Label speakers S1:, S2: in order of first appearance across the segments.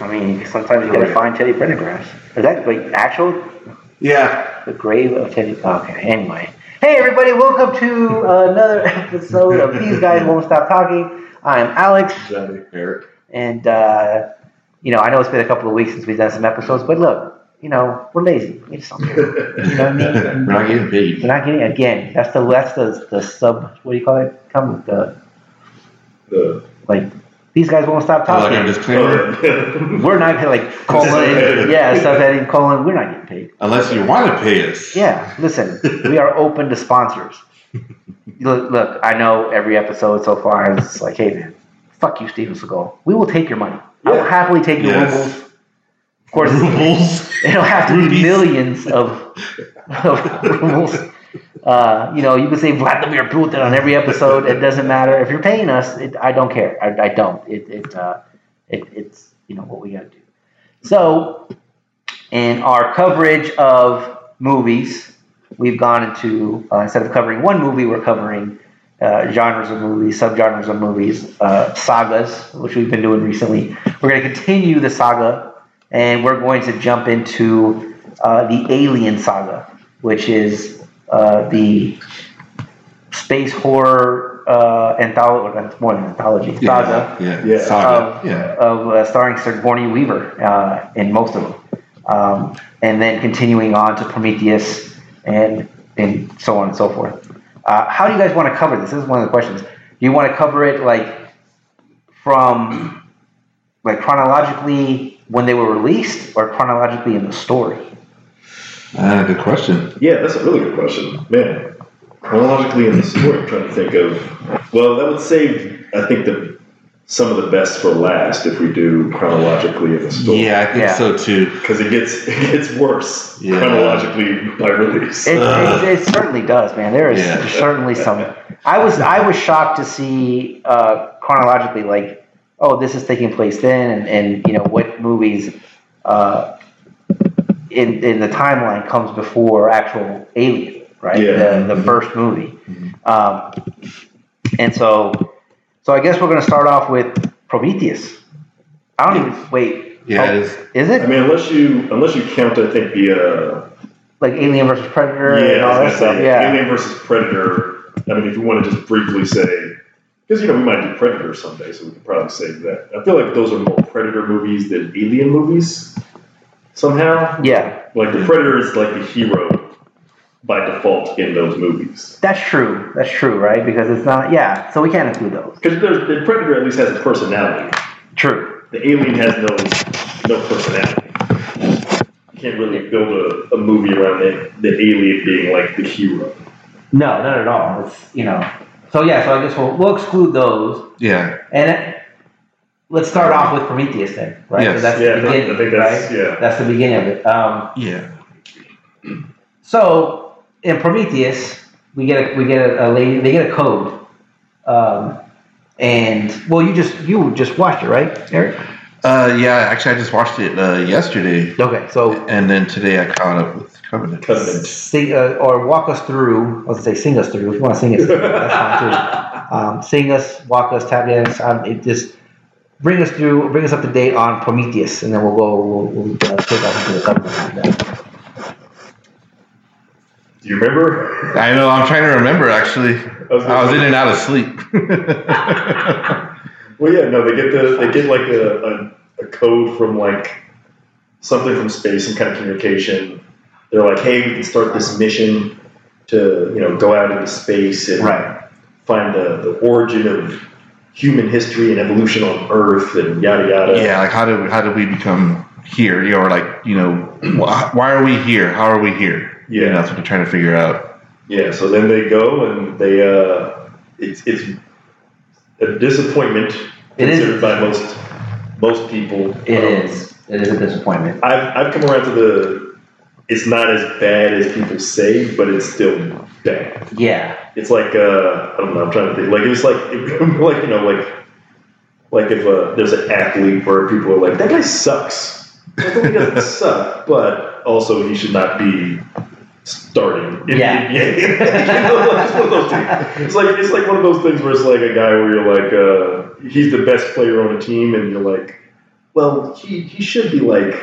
S1: I mean, sometimes you gotta find Teddy Pendergrass. Is that like actual
S2: Yeah.
S1: the grave of Teddy? Okay. Anyway, hey everybody, welcome to another episode of These Guys Won't Stop Talking. I'm Alex,
S2: Johnny. Eric.
S1: and uh, you know I know it's been a couple of weeks since we've done some episodes, but look, you know we're lazy. We just don't care. You know what I mean?
S2: We're not getting paid.
S1: We're not getting again. That's the that's the the sub. What do you call it? Come with the
S3: The,
S1: like. These guys won't stop
S2: like
S1: talking.
S2: a disclaimer.
S1: We're not like colon, yeah, subheading colon. We're not getting paid.
S2: Unless you want to pay us.
S1: Yeah, listen, we are open to sponsors. Look, look, I know every episode so far is like, hey man, fuck you, Steven Seagal. We will take your money. I will happily take your
S2: Yes.
S1: rubles. Of course,
S2: Rubles.
S1: it'll have to be millions of, of rubles. Uh, you know, you can say Vladimir Putin on every episode. It doesn't matter if you're paying us. It, I don't care. I, I don't. It, it, uh, it, it's you know what we got to do. So, in our coverage of movies, we've gone into uh, instead of covering one movie, we're covering uh, genres of movies, subgenres of movies, uh, sagas, which we've been doing recently. We're going to continue the saga, and we're going to jump into uh, the Alien saga, which is uh, the space horror uh, anthology. That's more than anthology saga
S2: Yeah.
S3: Yeah.
S2: Saga.
S1: of,
S2: yeah.
S1: of uh, starring Sir Sigourney Weaver uh, in most of them, um, and then continuing on to Prometheus and and so on and so forth. Uh, how do you guys want to cover this? This is one of the questions. Do you want to cover it like from like chronologically when they were released, or chronologically in the story?
S2: Ah, good question.
S3: yeah, that's a really good question. Man, chronologically in the story, I'm trying to think of. Well, that would save, I think, the some of the best for last if we do chronologically in the story.
S2: Yeah, I think
S1: Yeah.
S2: so too.
S3: Because it gets it gets worse
S2: Yeah.
S3: chronologically by release.
S1: It,
S2: Ugh.
S1: it, it certainly does, man. There is
S2: Yeah.
S1: certainly some. I was I was shocked to see uh, chronologically, like, oh, this is taking place then, and, and you know what movies uh, in in the timeline comes before actual Alien, right?
S3: Yeah.
S1: The, the first movie, um, and so so I guess we're going to start off with Prometheus. I don't even wait.
S2: Yeah,
S1: oh,
S2: it is.
S1: Is it
S3: I mean, unless you unless you count, I think the uh,
S1: like Alien versus Predator
S3: yeah,
S1: and all that stuff? Yeah.
S3: Alien versus Predator. I mean, if you want to just briefly say, because you know we might do Predator someday, so we could probably save that. I feel like those are more Predator movies than Alien movies. Somehow,
S1: Yeah.
S3: like the Predator is like the hero by default in those movies.
S1: That's true. That's true, right? Because it's not. Yeah. So we can't include those.
S3: Because the Predator at least has a personality.
S1: True.
S3: The Alien has no no personality. You can't really build a, a movie around the, the alien being like the hero.
S1: No, not at all. It's you know. So yeah. So I guess we'll we'll exclude those,
S2: Yeah.
S1: and it, let's start off with Prometheus then, right?
S2: Yes.
S1: So that's
S3: Yeah,
S1: the beginning,
S3: I think that's-
S1: right?
S3: yeah.
S1: That's the beginning of it. Um,
S2: Yeah.
S1: so in Prometheus, we get a, we get a, a lady. They get a code. Um, and well, you just you just watched it, right, Eric?
S2: Uh, yeah. Actually, I just watched it uh, yesterday,
S1: Okay, so
S2: and then today I caught up with Covenant.
S3: Covenant.
S1: sing uh, or walk us through. Let's say sing us through. If you want to sing us, through, that's fine too. Um, sing us, walk us, tap dance. Um, it just bring us through, bring us up to date on Prometheus, and then we'll go. We'll, we'll uh, take off into the covenant.
S3: Do you remember?
S2: I know. I'm trying to remember. Actually,
S3: was
S2: I was in and out of sleep.
S3: Well, yeah, no, they get the they get like a, a, a code from like something from space, some kind of communication. They're like, hey, we can start this mission to you know go out into space and
S1: Right.
S3: find the, the origin of human history and evolution on Earth and yada yada.
S2: yeah. Like how did how did we become here? You know, or like you know, why are we here? How are we here?
S3: Yeah.
S2: And that's what they're trying to figure out.
S3: Yeah, so then they go and they uh, it's it's a disappointment
S1: It is.
S3: considered by most most people.
S1: It
S3: Um,
S1: is. It is a disappointment.
S3: I've I've come around to the it's not as bad as people say, but it's still bad.
S1: Yeah.
S3: It's like uh, I don't know. I'm trying to think. Like it was like like you know like like if uh, there's an athlete where people are like that guy sucks. Like, well, he doesn't suck, but also he should not be starting in
S1: Yeah.
S3: the NBA. you know, like, it's one of those things. It's like it's like one of those things where it's like a guy where you're like, uh, he's the best player on a team, and you're like, well, he, he should be like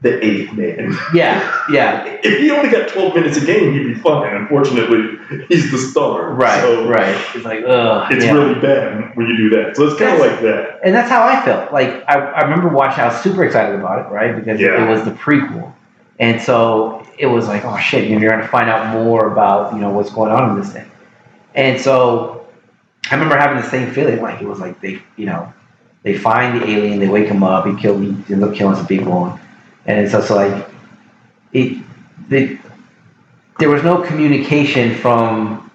S3: the eighth man.
S1: Yeah, yeah,
S3: If he only got 12 minutes a game, he'd be fine. Unfortunately, he's the star.
S1: right,
S3: So
S1: right. It's like, ugh.
S3: It's
S1: yeah.
S3: really bad when you do that. So it's kind of like that.
S1: and that's how I felt. Like I, I remember watching. I was super excited about it, right? Because
S3: Yeah.
S1: it was the prequel, and so it was like, oh shit, you're going to find out more about you know what's going on in this thing. And so I remember having the same feeling. Like it was like they, you know, they find the alien, they wake him up, he killed, he ends up killing some people, and it's also like it, the, there was no communication from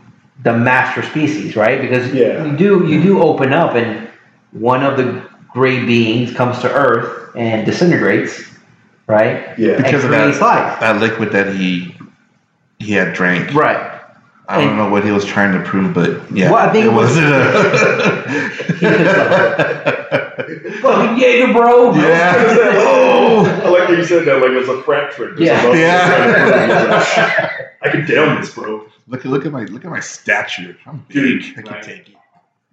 S1: the master species, right? Because
S3: Yeah.
S1: you do you do open up, and one of the gray beings comes to Earth and disintegrates, right?
S3: Yeah.
S2: Because of
S1: and creates
S2: that,
S1: life.
S2: that liquid that he he had drank.
S1: Right.
S2: I don't know what he was trying to prove, but yeah,
S1: Well, I think it wasn't
S2: a.
S1: Uh, Fucking Jaeger, bro.
S2: Yeah.
S3: oh, I like that you said that like it was a frat trick.
S1: Yeah.
S2: Yeah.
S3: I can down this, bro.
S2: look, look at my look at my stature. I'm
S3: Dude,
S2: big. I can
S3: right.
S2: take it.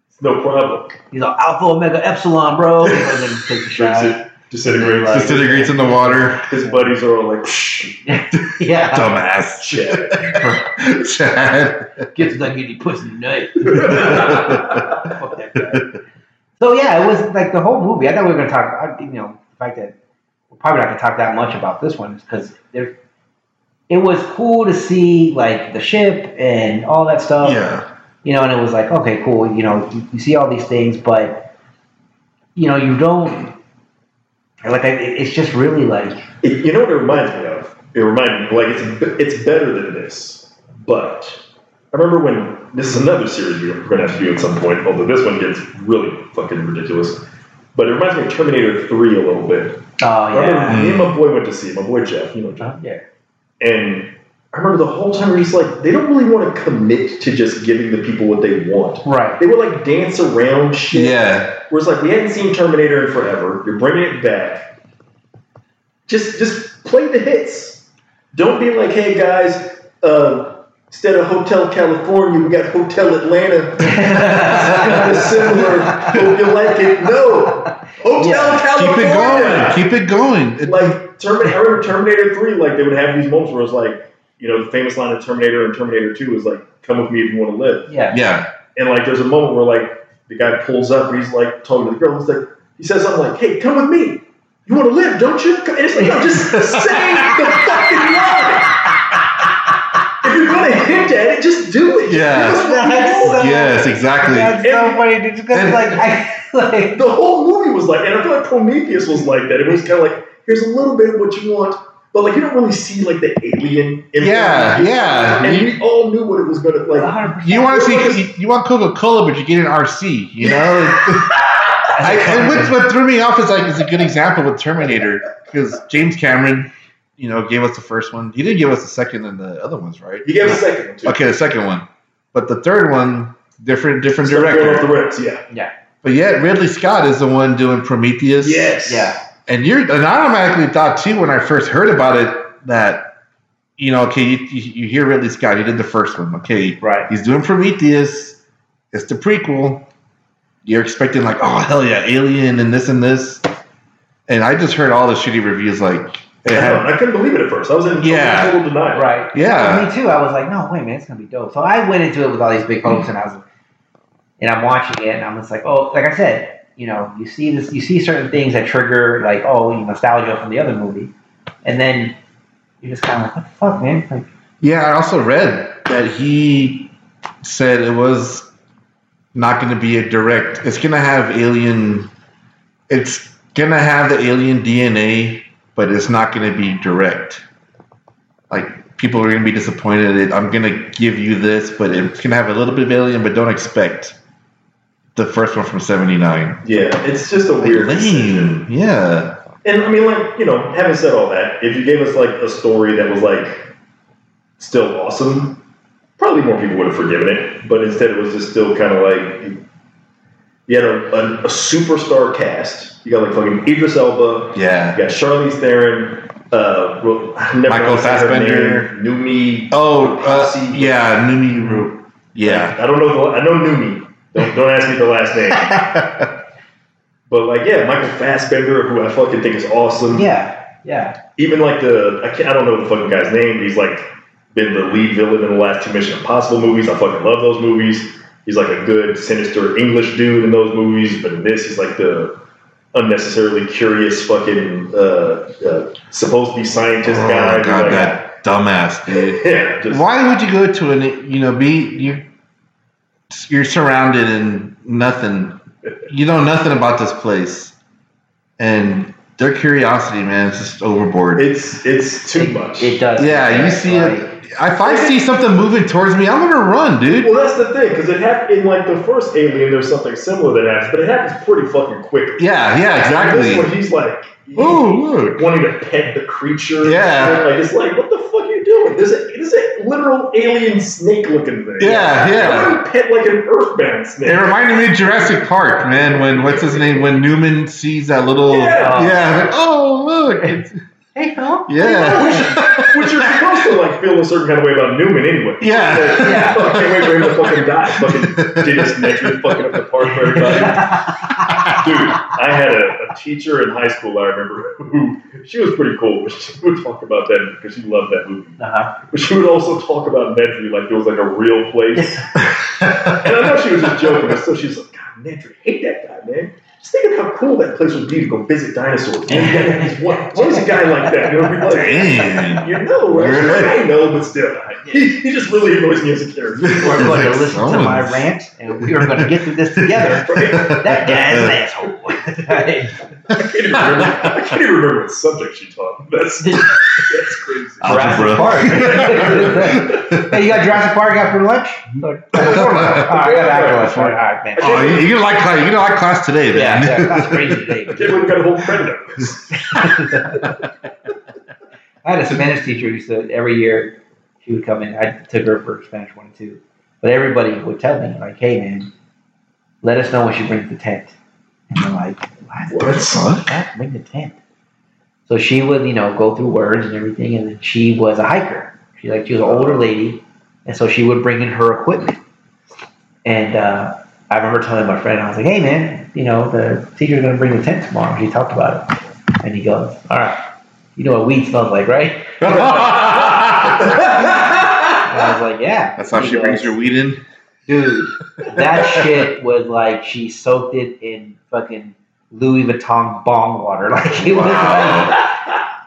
S3: It's no problem.
S1: He's like Alpha Omega Epsilon, bro. And then takes a shot.
S3: It, disintegrates.
S1: Right.
S2: Disintegrates in the water.
S3: His buddies are all like, Shh,
S1: Yeah.
S2: Dumbass.
S3: shit.
S2: Chad.
S1: Get to that getting pussy tonight. Fuck that guy. So yeah, it was like the whole movie. I thought we were gonna talk. I- You know, the fact that we're probably not gonna talk that much about this one because there. It was cool to see like the ship and all that stuff.
S2: Yeah.
S1: You know, and it was like, okay, cool. You know, you, you see all these things, but you know, you don't. Like, I- it's just really like,
S3: It- you know what it reminds me of? It reminds me like it's it's better than this. But I remember when this is another series we're going to have to do at some point. Although this one gets really fucking ridiculous. But it reminds me of Terminator Three a little bit.
S1: oh
S3: I remember
S1: yeah,
S3: me and my boy went to see it, my boy Jeff. You know Jeff.
S1: yeah,
S3: And I remember the whole time we were just like, they don't really want to commit to just giving the people what they want.
S1: right.
S3: They would like dance around shit.
S2: Yeah.
S3: Whereas like we hadn't seen Terminator in forever. You're bringing it back. Just just play the hits. Don't be like, hey guys, uh, instead of Hotel California, we got Hotel Atlanta. kind of similar. Hope you like it. No, Hotel
S1: Yeah.
S2: Keep it going. Keep it going.
S3: Like Terminator, I remember Terminator Three. Like they would have these moments where it was like, you know, the famous line of Terminator and Terminator Two is like, "Come with me if you want to live."
S1: yeah,
S2: yeah.
S3: And like, there's a moment where like the guy pulls up, and he's like talking to the girl. He's like, he says something like, "Hey, come with me. You want to live, don't you?" And it's like, no, just say the fucking line. If you're gonna hint at it, just do it.
S2: Yeah.
S3: Just what we
S1: That's
S3: want.
S1: so-
S2: Yes, exactly.
S1: That's so funny, dude. Because
S2: And-
S1: like, I like,
S3: The whole movie was like, and I feel like Prometheus was like that. It was kind of like, here's a little bit of what you want, but like you don't really see like the alien. in
S2: Yeah,
S3: Prometheus.
S2: yeah.
S3: And we all knew what it was gonna like.
S2: You want to see? You, you want Coca Cola, but you get an RC. You know. I, and what, what threw me off is like is a good example with Terminator because James Cameron, you know, gave us the first one. He didn't give us the second and the other ones, right?
S3: You gave us a second one too.
S2: Okay, the second one, but the third one, different different
S3: Start going off the
S2: director.
S3: yeah, yeah.
S2: But yet Ridley Scott is the one doing Prometheus.
S3: Yes.
S1: Yeah.
S2: And you're and I automatically thought too when I first heard about it that you know okay you, you, you hear Ridley Scott he did the first one okay
S1: Right.
S2: he's doing Prometheus it's the prequel you're expecting like oh hell yeah Alien and this and this and I just heard all the shitty reviews like it
S3: I,
S2: had,
S3: I couldn't believe it at first. I was in
S2: Yeah.
S3: total denial.
S1: Right.
S2: Yeah.
S1: Me too. I was like, no, wait, man, it's gonna be dope. So I went into it with all these big hopes, and I was, and I'm watching it, and I'm just like, oh, like I said, you know, you see this, you see certain things that trigger like, oh, you nostalgia from the other movie, and then you're just kind of like, what the fuck, man? Like,
S2: yeah I also read that he said it was not going to be a direct it's going to have alien it's going to have the alien DNA but it's not going to be direct. Like people are going to be disappointed. I'm going to give you this, but it's going to have a little bit of alien, but don't expect the first one from '79.
S3: Yeah, it's just a weird decision.
S2: Yeah.
S3: And I mean, like you know, having said all that, if you gave us like a story that was like still awesome, probably more people would have forgiven it. But instead, it was just still kind of like you had a, a, a superstar cast. You got like fucking Idris Elba.
S2: Yeah.
S3: You got Charlize Theron. Uh, well, never
S2: Michael
S3: know how to
S2: Fassbender.
S3: Noomi.
S2: Oh, uh, yeah, Noomi. Yeah.
S3: I don't know. I know Noomi. Don't don't ask me the last name. But like, yeah, Michael Fassbender, who I fucking think is awesome.
S1: Yeah, yeah.
S3: Even like the I can't I don't know the fucking guy's name. But he's like been the lead villain in the last two Mission Impossible movies. I fucking love those movies. He's like a good, sinister English dude in those movies. But in this, he's like the unnecessarily curious fucking uh, uh, supposed to be scientist
S2: Oh,
S3: guy.
S2: God,
S3: like,
S2: that dumbass, dude.
S3: yeah, just
S2: Why would you go to an, you know, be, you, you're surrounded in nothing. You know nothing about this place. And their curiosity, man, is just overboard.
S3: it's it's too
S1: It-
S3: much.
S1: It does.
S2: Yeah, you see it. If I see something moving towards me, I'm gonna run, dude.
S3: Well, that's the thing, because it happened in like the first Alien. There's something similar that happens, but it happens pretty fucking quick.
S2: Yeah, yeah,
S3: This one, he's like
S2: Oh, look.
S3: wanting to pet the creature.
S2: Yeah.
S3: And, like it's like, what the fuck are you doing? There's a there's a literal alien snake looking thing.
S2: Yeah, yeah.
S3: pet like an earthbound snake?
S2: It reminded me of Jurassic Park, man. When what's his name? When Newman sees that little,
S3: Yeah.
S2: yeah. like, oh look, it's,
S1: Hey, Phil.
S2: yeah,
S3: Which you're supposed to like feel a certain kind of way about Newman anyway.
S2: Yeah.
S3: Like,
S1: Yeah.
S3: I can't wait for him to fucking die. Fucking Dennis Nedry fucking up the park for everybody. Dude, I had a, a teacher in high school, I remember, who she was pretty cool, but she would talk about that because she loved that movie.
S1: Uh-huh.
S3: But she would also talk about Nedry like it was like a real place. And I know she was just joking, but still she's like, God, Nedry, hate that guy, man. Just think of how cool that place would be to go visit dinosaurs. And you gotta have these- what, what is a guy like that? You know, be like,
S2: Dang.
S3: you know, right?
S2: Really?
S3: I know, but still, he, he just really annoys me as a character.
S1: We're going to listen to my rant, and we are going to get through this together. That guy's an asshole.
S3: I can't even remember. I can't even remember what subject she taught. That's that's crazy.
S2: Algebra.
S1: Jurassic Park. hey, you got Jurassic Park after lunch? All right, I got after lunch. All right, man.
S2: Oh, you, you gonna like class? You gonna like class today,
S1: Yeah,
S2: man?
S1: yeah, that's crazy today.
S3: I we got a whole credit on.
S1: I had a Spanish teacher who said every year she would come in. I took her for Spanish one and two, but everybody would tell me like, "Hey, man, let us know when she brings the tent." And I'm like, "What?
S3: What?
S2: What?
S1: What? Bring the tent?" So she would, you know, go through words and everything, and she was a hiker. She like she was an older lady, and so she would bring in her equipment. And uh, I remember telling my friend, I was like, "Hey, man, you know, the teacher's going to bring the tent tomorrow." She talked about it, and he goes, "All right, you know what weed smells like, right?" And I was like, "Yeah."
S2: That's how
S1: He
S2: she brings
S1: goes,
S2: her weed in.
S1: Dude, that shit was like she soaked it in fucking Louis Vuitton bong water. Like it was like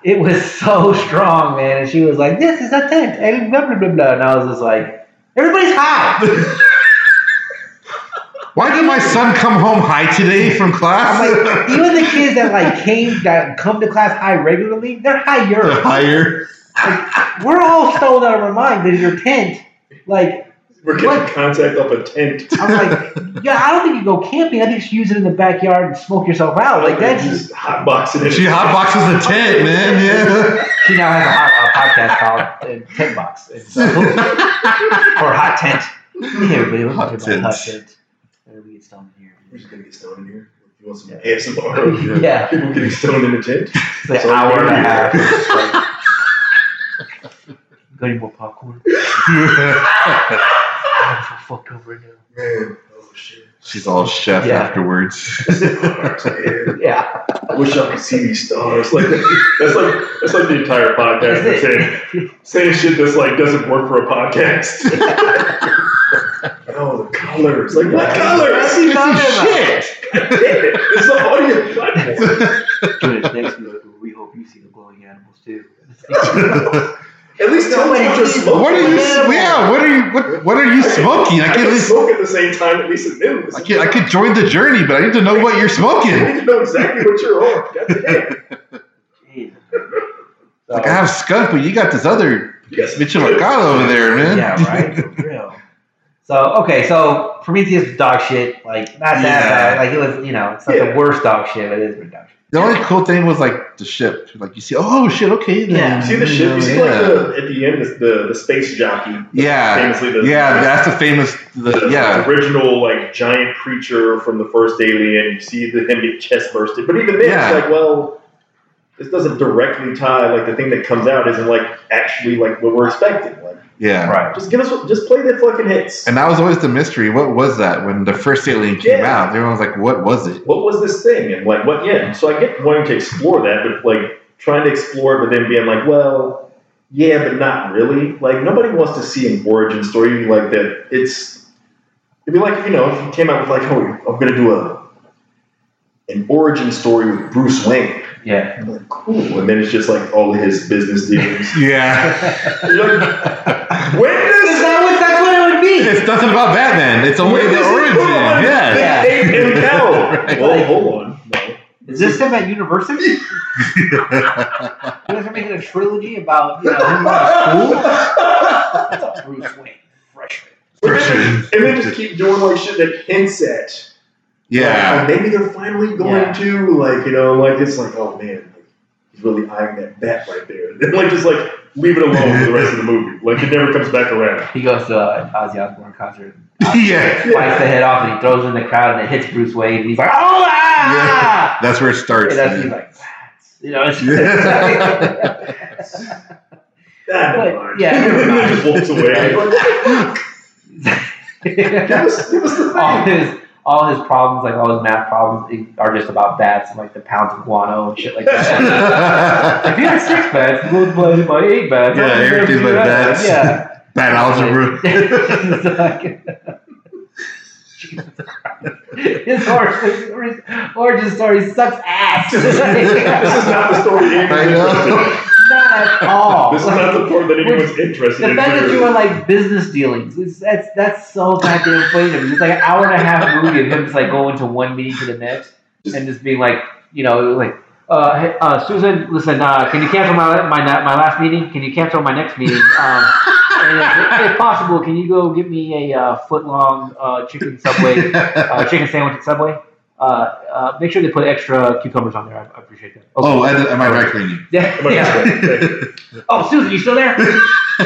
S1: it was so strong, man. And she was like, "This is a tent," and blah blah blah blah. And I was just like, "Everybody's high."
S2: Why did my son come home high today from class?
S1: I'm like, even the kids that like came that come to class high regularly, they're higher.
S2: higher.
S1: We're all stoned out of our mind because your tent, like,
S3: We're getting
S1: What?
S3: contact off a tent.
S1: I'm like, yeah, I don't think you go camping. I think you just use it in the backyard and smoke yourself out. Like that's
S3: just hot boxing it.
S2: She hotboxes the tent, man. Yeah.
S1: She now has a, hot, a podcast called uh, Tent Box. And so, or Hot Tent. Hey, everybody, welcome
S2: Hot
S1: to my Hot
S2: Tent.
S1: Tent. Everybody get stoned in here.
S3: We're just gonna get stoned in here. You want some ASMR?
S1: Yeah.
S3: People getting stoned in the tent.
S1: It's like an
S3: So
S1: hour and a half. Got any more popcorn? I'm so fucked up right now.
S3: Man, oh shit.
S2: She's all chef
S1: Yeah.
S2: afterwards.
S1: Yeah.
S3: I wish y'all could see these stars. Like that's like that's like the entire podcast.
S1: That's
S3: Saying, saying shit that's like doesn't work for a podcast. oh, the colors. Like what colors?
S1: see none of
S3: Shit. God damn it. It's an audio platform.
S1: Join us next week. We hope you see the glowing animals too.
S3: At least tell me what you're smoking.
S2: what are you? Yeah. What are you? What, what are you smoking? I
S3: I
S2: can at least.
S3: smoke at the same time. At least at noon.
S2: I could, I could join the journey, but I need to know what you're smoking.
S3: I need to know exactly what you're on.
S2: Like I have skunk, but you got this other
S3: Yes.
S2: Michoacano over there, man.
S1: Yeah, right. For real. So okay, so Prometheus was dog shit. Like not that
S2: Yeah.
S1: bad. Like it was, you know, it's not
S3: Yeah.
S1: the worst dog shit, but it is pretty dog.
S2: The only cool thing was like the ship. Like you see, oh shit, okay. Then,
S1: Yeah.
S3: You see the ship? You see
S2: yeah.
S3: like the at the end the the, the space jockey.
S2: yeah,
S3: Famously the
S2: yeah. That's the famous. The,
S3: the
S2: yeah,
S3: original like giant creature from the first Alien. You see the, him get chest bursted, but even then,
S2: Yeah.
S3: it's like, well, this doesn't directly tie like the thing that comes out isn't like actually like what we're expecting. Like,
S2: Yeah.
S1: Right.
S3: just give us, just play the fucking hits.
S2: And that was always the mystery. What was that when the first Alien came
S3: Yeah.
S2: out? Everyone was like, "What was it?"
S3: what was this thing and like what yeah so i get wanting to explore that but like trying to explore it but then being like well yeah but not really like nobody wants to see an origin story like that it's it'd be like you know if you came out with like oh i'm gonna do a an origin story with bruce wayne
S1: Yeah.
S3: I'm like cool and then it's just like all his business dealings
S2: Yeah.
S3: You're like, when does
S1: That was, that's what it would be.
S2: it's nothing about Batman. It's only
S3: when
S2: the origin.
S3: put
S2: Yeah.
S1: Yeah.
S3: Nate and Cal?
S2: Right.
S3: well hold on no.
S4: Is this him at university? You guys are making a trilogy about you know him at school. Bruce Wayne, freshman.
S3: But then- and then just keep doing like shit that hints at
S2: Yeah.
S3: Like, maybe they're finally going
S1: Yeah.
S3: to like you know like it's like oh man like, he's really eyeing that bat right there. And then like just like leave it alone for the rest of the movie. Like it never comes back around.
S1: He goes to uh, Ozzy Osbourne concert,
S2: Yeah.
S1: bites the head off, and he throws it in the crowd, and it hits Bruce Wayne. And he's like, "Oh, ah!"
S2: Yeah. That's where it starts.
S1: And that's he's like, "Bats." you know, it's
S3: Ah, never
S1: But, yeah,
S3: and just walks away. Like, give us give us the
S1: all
S3: thing.
S1: his all his problems, like all his math problems, are just about bats and like the pounds of guano and shit like that. if you had six bats multiplied by eight bats,
S2: Yeah,
S1: how would you
S2: everything's
S1: do
S2: by
S1: that?
S2: bats.
S1: Yeah.
S2: Bad algebra.
S1: his origin, his origin story sucks ass.
S3: this is not the story
S2: I
S3: anyone's interested in.
S2: know.
S1: Not at all.
S3: This is not the part that anyone's interested in.
S1: The
S3: in.
S1: fact that you were like business dealings, it's, that's that's so goddamn me. It's like an hour and a half movie of him just like going to one meeting to the next and just being like, you know, like, uh, hey, uh, Susan, listen, uh, can you cancel my my my last meeting? Can you cancel my next meeting? Um, and if, if possible, can you go get me a uh, foot long uh, chicken subway uh, chicken sandwich at Subway? Uh, uh, make sure they put extra cucumbers on there. I, I appreciate that. Okay.
S2: Oh, am I right, Queenie?
S1: yeah. Yeah.
S3: this way.
S1: Oh, Susan, you still there?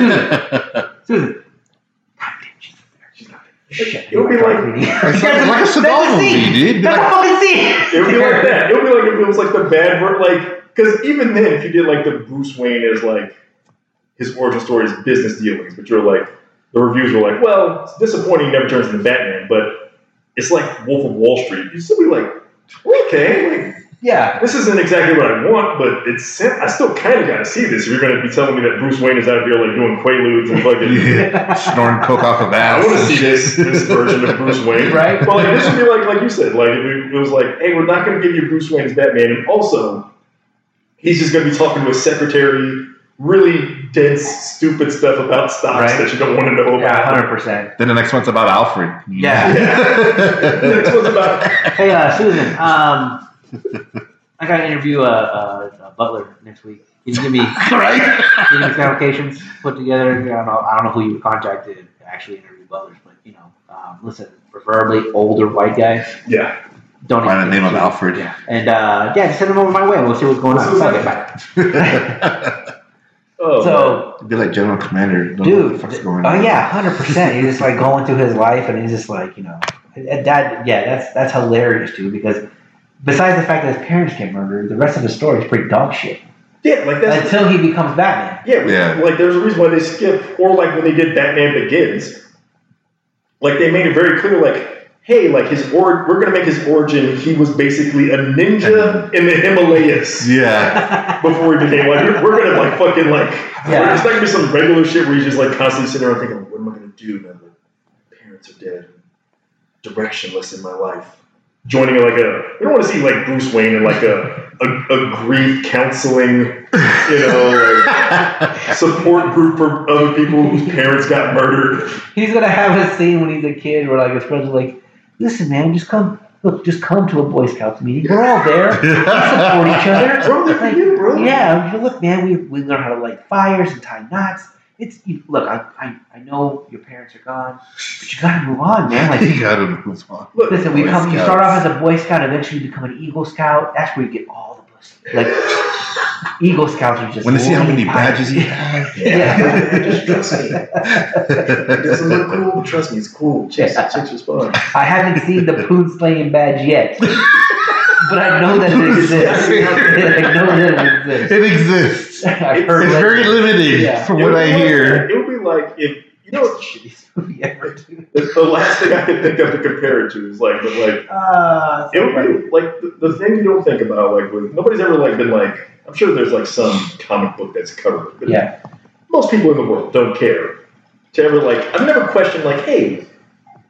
S1: Susan. God damn, she's not there. She's not there. Shit.
S3: It would be like-
S2: It's like, like a Seagal movie, dude.
S1: That's a
S2: like,
S1: fucking scene.
S3: It would be like that. It would be like if it was like the bad word, like because even then, if you did like the Bruce Wayne as like his origin story, is business dealings, but you're like the reviews were like, well, it's disappointing, he never turns into Batman, but it's like Wolf of Wall Street. You still be like, okay, like
S1: Yeah.
S3: this isn't exactly what I want, but it's I still kind of got to see this. If you're going to be telling me that Bruce Wayne is out here like doing quaaludes and fucking.
S2: yeah. Snoring coke off of
S3: I want to see this, this version of Bruce Wayne.
S1: Right?
S3: Well, like this would be like like you said, like it, it was like, hey, we're not going to give you Bruce Wayne as Batman, and also he's just going to be talking to a secretary, really dense, stupid stuff about stocks
S1: Right.
S3: that you don't want to know
S1: Yeah,
S3: about.
S1: hundred percent.
S2: Then the next one's about Alfred.
S1: Yeah.
S3: The next one's about
S1: Hey, uh, Susan. Um, I got to interview a, a, a butler next week. Can you give me
S2: right?
S1: can you give me some applications put together? I don't know. I don't know who you contacted to actually interview butlers, but you know, um, listen, preferably older white guys.
S3: yeah.
S1: Don't
S2: By the name of Alfred.
S1: Yeah, and uh, yeah, just send them over my way. We'll see what's going on.
S3: What's his
S1: Okay,
S3: name?
S1: bye.
S3: Oh,
S1: So,
S2: Be like General Commander. Don't
S1: dude,
S2: the fuck's going
S1: oh
S2: on.
S1: yeah, hundred percent. He's just like going through his life, and he's just like, you know, that yeah, that's that's hilarious, dude. Because besides the fact that his parents get murdered, the rest of the story is pretty dog shit
S3: yeah, like that's
S1: until he becomes Batman.
S3: Yeah,
S2: Yeah.
S3: like there's a reason why they skip, or like when they did Batman Begins, like they made it very clear, like, hey, like his or we're gonna make his origin. He was basically a ninja in the Himalayas
S2: Yeah.
S3: before he became like we're, we're gonna like fucking like
S1: Yeah.
S3: it's not gonna be some regular shit where he's just like constantly sitting around thinking, what am I gonna do now that my parents are dead, directionless in my life. Joining like a, we don't want to see like Bruce Wayne in like a a, a grief counseling, you know, like support group for other people whose parents got murdered.
S1: He's gonna have a scene when he's a kid where like his friends are like, "Listen, man, just come, look, just come to a Boy Scouts meeting. We're all there. We support each other.
S3: Bro, they're
S1: Like,
S3: you, bro.
S1: Yeah, look, man, we, we learn how to light fires and tie knots. It's you, look, I, I I know your parents are gone, but you gotta move on, man. Like,
S2: you gotta move on.
S3: Look,
S1: listen, we
S2: Boy
S1: come, you start off as a Boy Scout, eventually you become an Eagle Scout. That's where you get all the pussy. Like, Eagle Scouts are just.
S2: Want to see how many badges he
S1: fires.
S2: has?
S1: Yeah.
S3: just trust me. It doesn't look cool, but trust me, it's cool. Chicks,
S1: Yeah.
S3: chicks respond.
S1: I haven't seen the poon slaying badge yet, but I know that it exists. I know that it exists.
S2: It exists.
S1: I've heard
S2: It's very
S1: legends.
S2: limited
S1: Yeah.
S2: from
S3: It
S2: what I
S3: be like-
S2: hear.
S3: it would be like if you know.
S1: Shittiest movie ever, dude.
S3: The, the last thing I can think of to compare it to is like, but like
S1: Ah,
S3: it would be like the, the thing you don't think about. Like, with, nobody's ever like been like. I'm sure there's like some comic book that's covered, it, but
S1: yeah,
S3: most people in the world don't care to ever like. I've never questioned like, hey,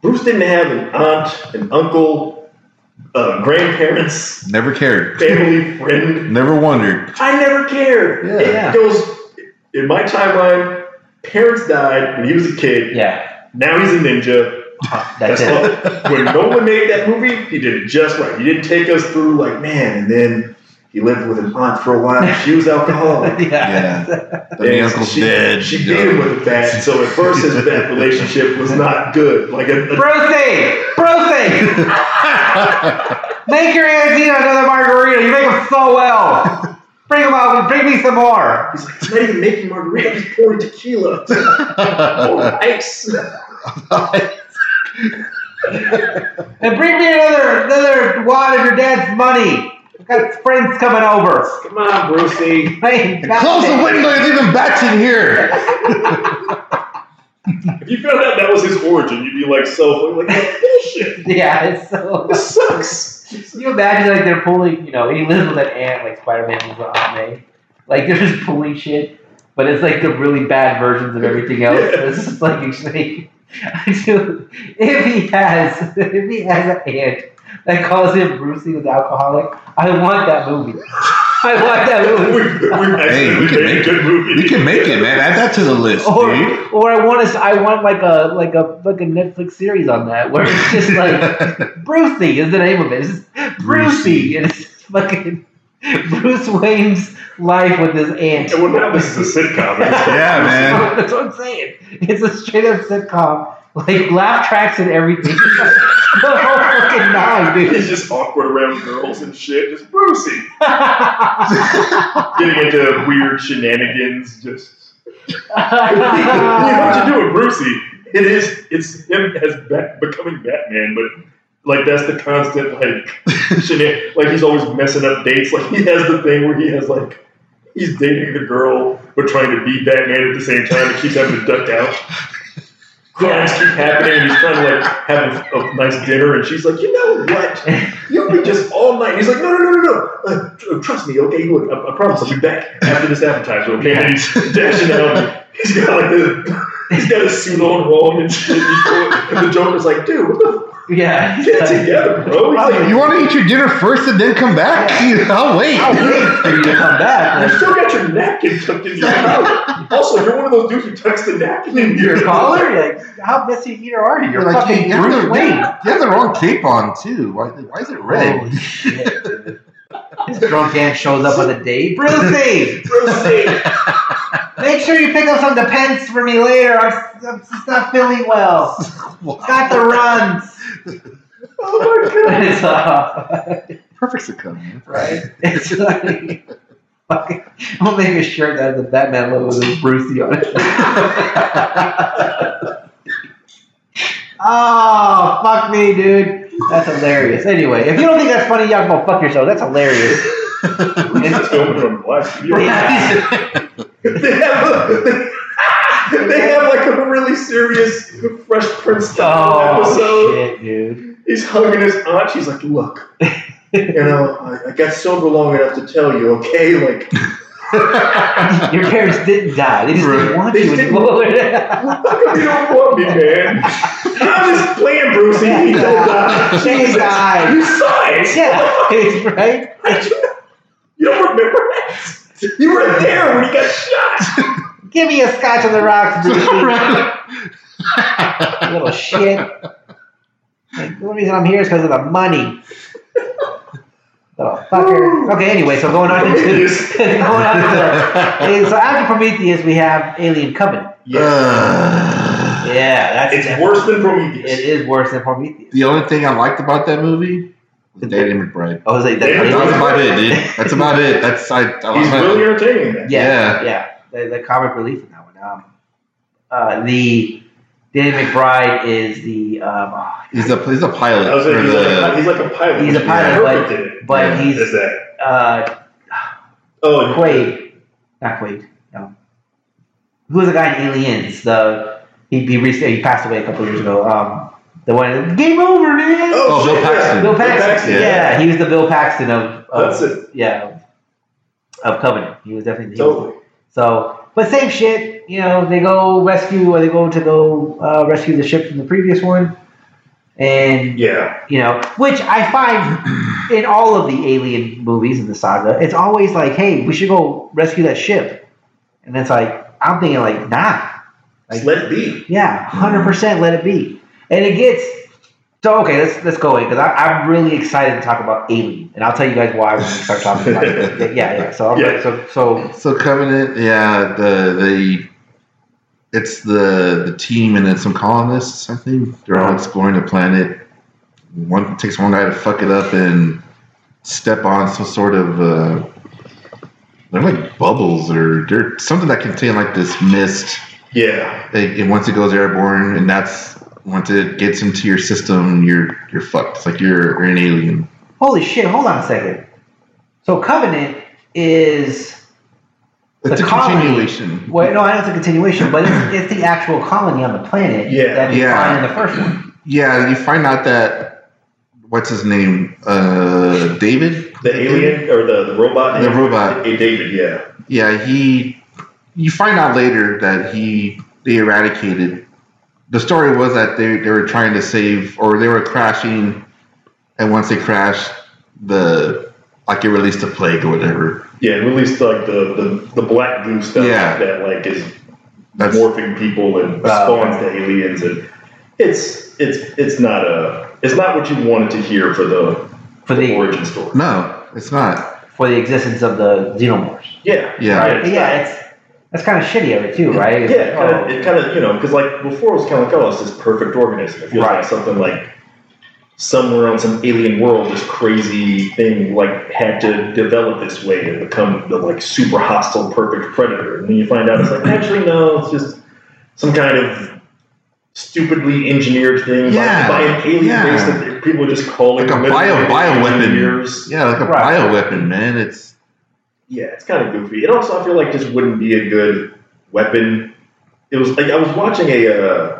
S3: Bruce didn't have an aunt, an uncle, uh, grandparents,
S2: Never cared.
S3: family, friend.
S2: Never wondered.
S3: I never cared.
S2: Yeah.
S3: It goes in my timeline. Parents died when he was a kid.
S1: yeah.
S3: Now he's a ninja.
S1: Uh, that's it.
S3: all- when Nolan made that movie, he did it just right. He didn't take us through like, man, and then he lived with an aunt for a while. She was alcoholic.
S1: yeah.
S2: Then the uncle's
S3: she,
S2: dead.
S3: She beat him with a bat. So at first his that relationship was not good. Like a, a
S1: Brucey! Brucey! Make your aunts eat another margarita. You make them so well. Bring them out. Bring me some more.
S3: he's like, it's not even making margarita. He's pouring tequila. oh, ice.
S1: And bring me another another wad of your dad's money. I've got friends coming over.
S3: Come on, Brucey.
S1: Hey,
S2: Close the window. There's even bats in here.
S3: If you found out that was his origin, you'd be like, so like, "That's bullshit.
S1: Yeah, it's so.
S3: This sucks.
S1: Can you imagine like they're pulling? You know, he lives with an aunt like Spider Man lives with Aunt May. Like they're just pulling shit, but it's like the really bad versions of everything else. It's just like actually, if he has if he has an aunt that calls him Brucey was alcoholic, I want that movie. I want that
S3: we,
S1: movie.
S3: we,
S2: Hey, we can make
S3: a good movie.
S2: We can make it, man. Add that to the list,
S1: Or,
S2: dude.
S1: or I want to, I want like a like a like a Netflix series on that where it's just like Brucey is the name of it. It's just Brucey, and it's fucking Bruce Wayne's life with his aunt.
S3: And well, now this is a sitcom.
S2: Yeah, man.
S1: That's what I'm saying. It's a straight up sitcom, like laugh tracks and everything. the whole fucking nine, dude.
S3: He's just awkward around girls and shit. Just Brucey. Getting into weird shenanigans. Just. you know what you do with Brucey? It is, it's him as Bat, becoming Batman, but. Like that's the constant like shenan- like he's always messing up dates. Like he has the thing where he has like he's dating the girl but trying to be Batman at the same time. He keeps having to duck out. Crimes keep happening, he's trying to like have a, a nice dinner, and she's like, you know what? You'll be just all night. He's like, no, no, no, no, no. Uh, trust me, okay? Look, I, I promise I'll be back after this appetizer, okay? And he's dashing out. He's got like the, he's got a suit on wrong and. And the Joker's like, dude, what the?
S1: Yeah.
S3: Get together, bro. He's like,
S2: You want to eat your dinner first and then come back? I'll wait.
S1: I'll wait for you to come back.
S3: You still got your napkin tucked in your mouth. Also, you're one of those dudes who tucks the napkin in
S1: Your collar? Like, how messy eater are you? You're
S2: You're like,
S1: fucking
S2: you, you, have the,
S1: Wayne.
S2: you have the wrong cape on too. Why, why is it red?
S1: Holy shit, dude. His drunk aunt shows up on the date. Brucey!
S3: Brucey.
S1: Make sure you pick up some Depends for me later. I'm, I'm just not feeling well. Got the runs.
S3: Oh my god.
S1: it's, uh,
S2: Perfect succumb.
S1: right? It's like, fucking, I'll make a shirt that has the Batman logo with Brucey on it. oh, fuck me, dude. That's hilarious. Anyway, if you don't think that's funny, y'all go fuck yourself. That's hilarious.
S3: It's from they have a, they have like a really serious Fresh Prince style
S1: Oh,
S3: episode.
S1: shit, dude.
S3: He's hugging his aunt. She's like, "Look, you know, I, I got sober long enough to tell you, okay? Like,
S1: Your parents didn't die. They just didn't want
S3: They
S1: you
S3: didn't-
S1: anymore.
S3: how come you don't want me, man? I'm just playing, Brucey. He don't die.
S1: She died.
S3: You saw it.
S1: yeah, it's right.
S3: You don't remember that? You were there when he got shot.
S1: Give me a scotch on the rocks, Brucey. little shit. Like, the only reason I'm here is because of the money. Little fucker. Okay, anyway, so going on to
S3: Prometheus.
S1: going on to the, so after Prometheus, we have Alien Covenant.
S2: Uh,
S1: Yeah, that's
S3: It's
S1: definitely-
S3: worse than Prometheus.
S1: It is worse than Prometheus.
S2: the only thing I liked about that movie was Danny McBride.
S1: Oh, was like
S3: Yeah,
S1: that?
S2: That's about it, dude. That's about it. That's I. I
S3: He's really entertaining.
S1: Yeah,
S2: Yeah.
S1: yeah. The, the comic relief in that one. Um, uh, the Danny McBride is the um, oh,
S2: He's a he's a pilot.
S3: I was like,
S2: for
S3: he's, like a, he's like a pilot.
S1: He's a pilot,
S3: Perfect in
S1: but
S2: Yeah.
S1: he's
S3: Is that?
S1: uh,
S3: Oh, and
S1: Quaid, not Quaid. No, who was the guy in Aliens? The he he, recently, he passed away a couple years ago. Um, the one Game Over, man.
S2: Oh, Bill
S3: shit,
S2: Paxton.
S3: yeah.
S1: Bill Paxton.
S2: yeah.
S1: Yeah. he was the Bill Paxton of, of
S3: That's it.
S1: yeah of Covenant. He was definitely he was-
S3: Totally.
S1: So, but same shit. You know, they go rescue, or they go to go uh, rescue the ship from the previous one, and
S3: Yeah.
S1: you know, which I find in all of the Alien movies in the saga, it's always like, hey, we should go rescue that ship, and it's like I'm thinking like, nah,
S3: Just let it be.
S1: yeah, hundred percent, let it be, and it gets. So okay, let's let's go in because I'm really excited to talk about Alien, and I'll tell you guys why when we start talking about it. Yeah, yeah. So I'm
S3: Yeah.
S1: so so
S2: So Covenant, yeah, the the it's the the team and then some colonists. I think they're all exploring the planet. One takes one guy to fuck it up and step on some sort of uh, they're like bubbles or they're something that contain like this mist.
S3: Yeah.
S2: They, and once it goes airborne, and that's once it gets into your system, you're you're fucked. It's like you're, you're an alien.
S1: holy shit! Hold on a second. So Covenant is
S2: It's
S1: The
S2: a
S1: colony-
S2: continuation.
S1: well, no, I know it's a continuation, but it's, it's the actual colony on the planet
S3: Yeah.
S1: that you
S2: Yeah.
S1: find in the first one.
S2: Yeah, you find out that what's his name? Uh, David.
S3: The alien or the, the robot?
S2: The robot.
S3: Hey, David, yeah.
S2: Yeah, he. You find out later that he they eradicated. The story was that they they were trying to save, or they were crashing, and once they crashed, the like it released a plague or whatever.
S3: Yeah, and released like the, the, the black goo stuff
S2: Yeah.
S3: that like is
S2: That's
S3: morphing people and
S1: Wow.
S3: spawns the aliens and it's it's it's not a it's not what you wanted to hear for the,
S1: For
S3: the
S1: the
S3: origin story.
S2: no, it's not.
S1: for the existence of the xenomorphs.
S3: Yeah.
S2: Yeah.
S1: Right?
S3: it's
S1: yeah,
S3: not-
S1: it's that's kind of shitty of it too, right? It's
S3: Yeah,
S1: like,
S3: it kind of,
S1: oh,
S3: it kind of, you know, because like before it was kind of like, oh, it's this perfect organism. It feels
S1: Right.
S3: like something like somewhere on some alien world, this crazy thing like had to develop this way and become the like super hostile, perfect predator. And then you find out it's like, actually, no, it's just some kind of stupidly engineered thing
S2: Yeah,
S3: by, by an alien
S2: yeah.
S3: race that people are just calling
S2: Like a
S3: them
S2: bio
S3: weapon.
S2: Yeah, like a
S1: Right.
S2: bioweapon, man. It's
S3: Yeah, it's kind of goofy. It also I feel like just wouldn't be a good weapon. It was like I was watching a, uh,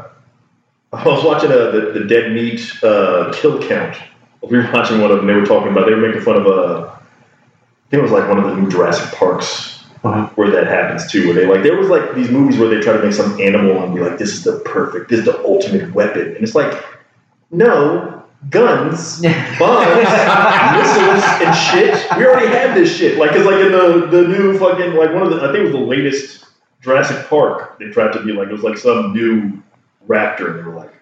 S3: I was watching a, the, the dead meat uh, kill count. We were watching one of them. They were talking about. They were making fun of a. I think it was like one of the new Jurassic Parks
S1: Uh-huh.
S3: where that happens too. Where they like there was like these movies where they try to make some animal and be like, this is the perfect, this is the ultimate weapon, and it's like, no, guns bombs, missiles, and shit. We already have this shit. Like, cause like in the the new fucking like one of the I think it was the latest Jurassic Park. They tried to be like it was like some new raptor, and they were like,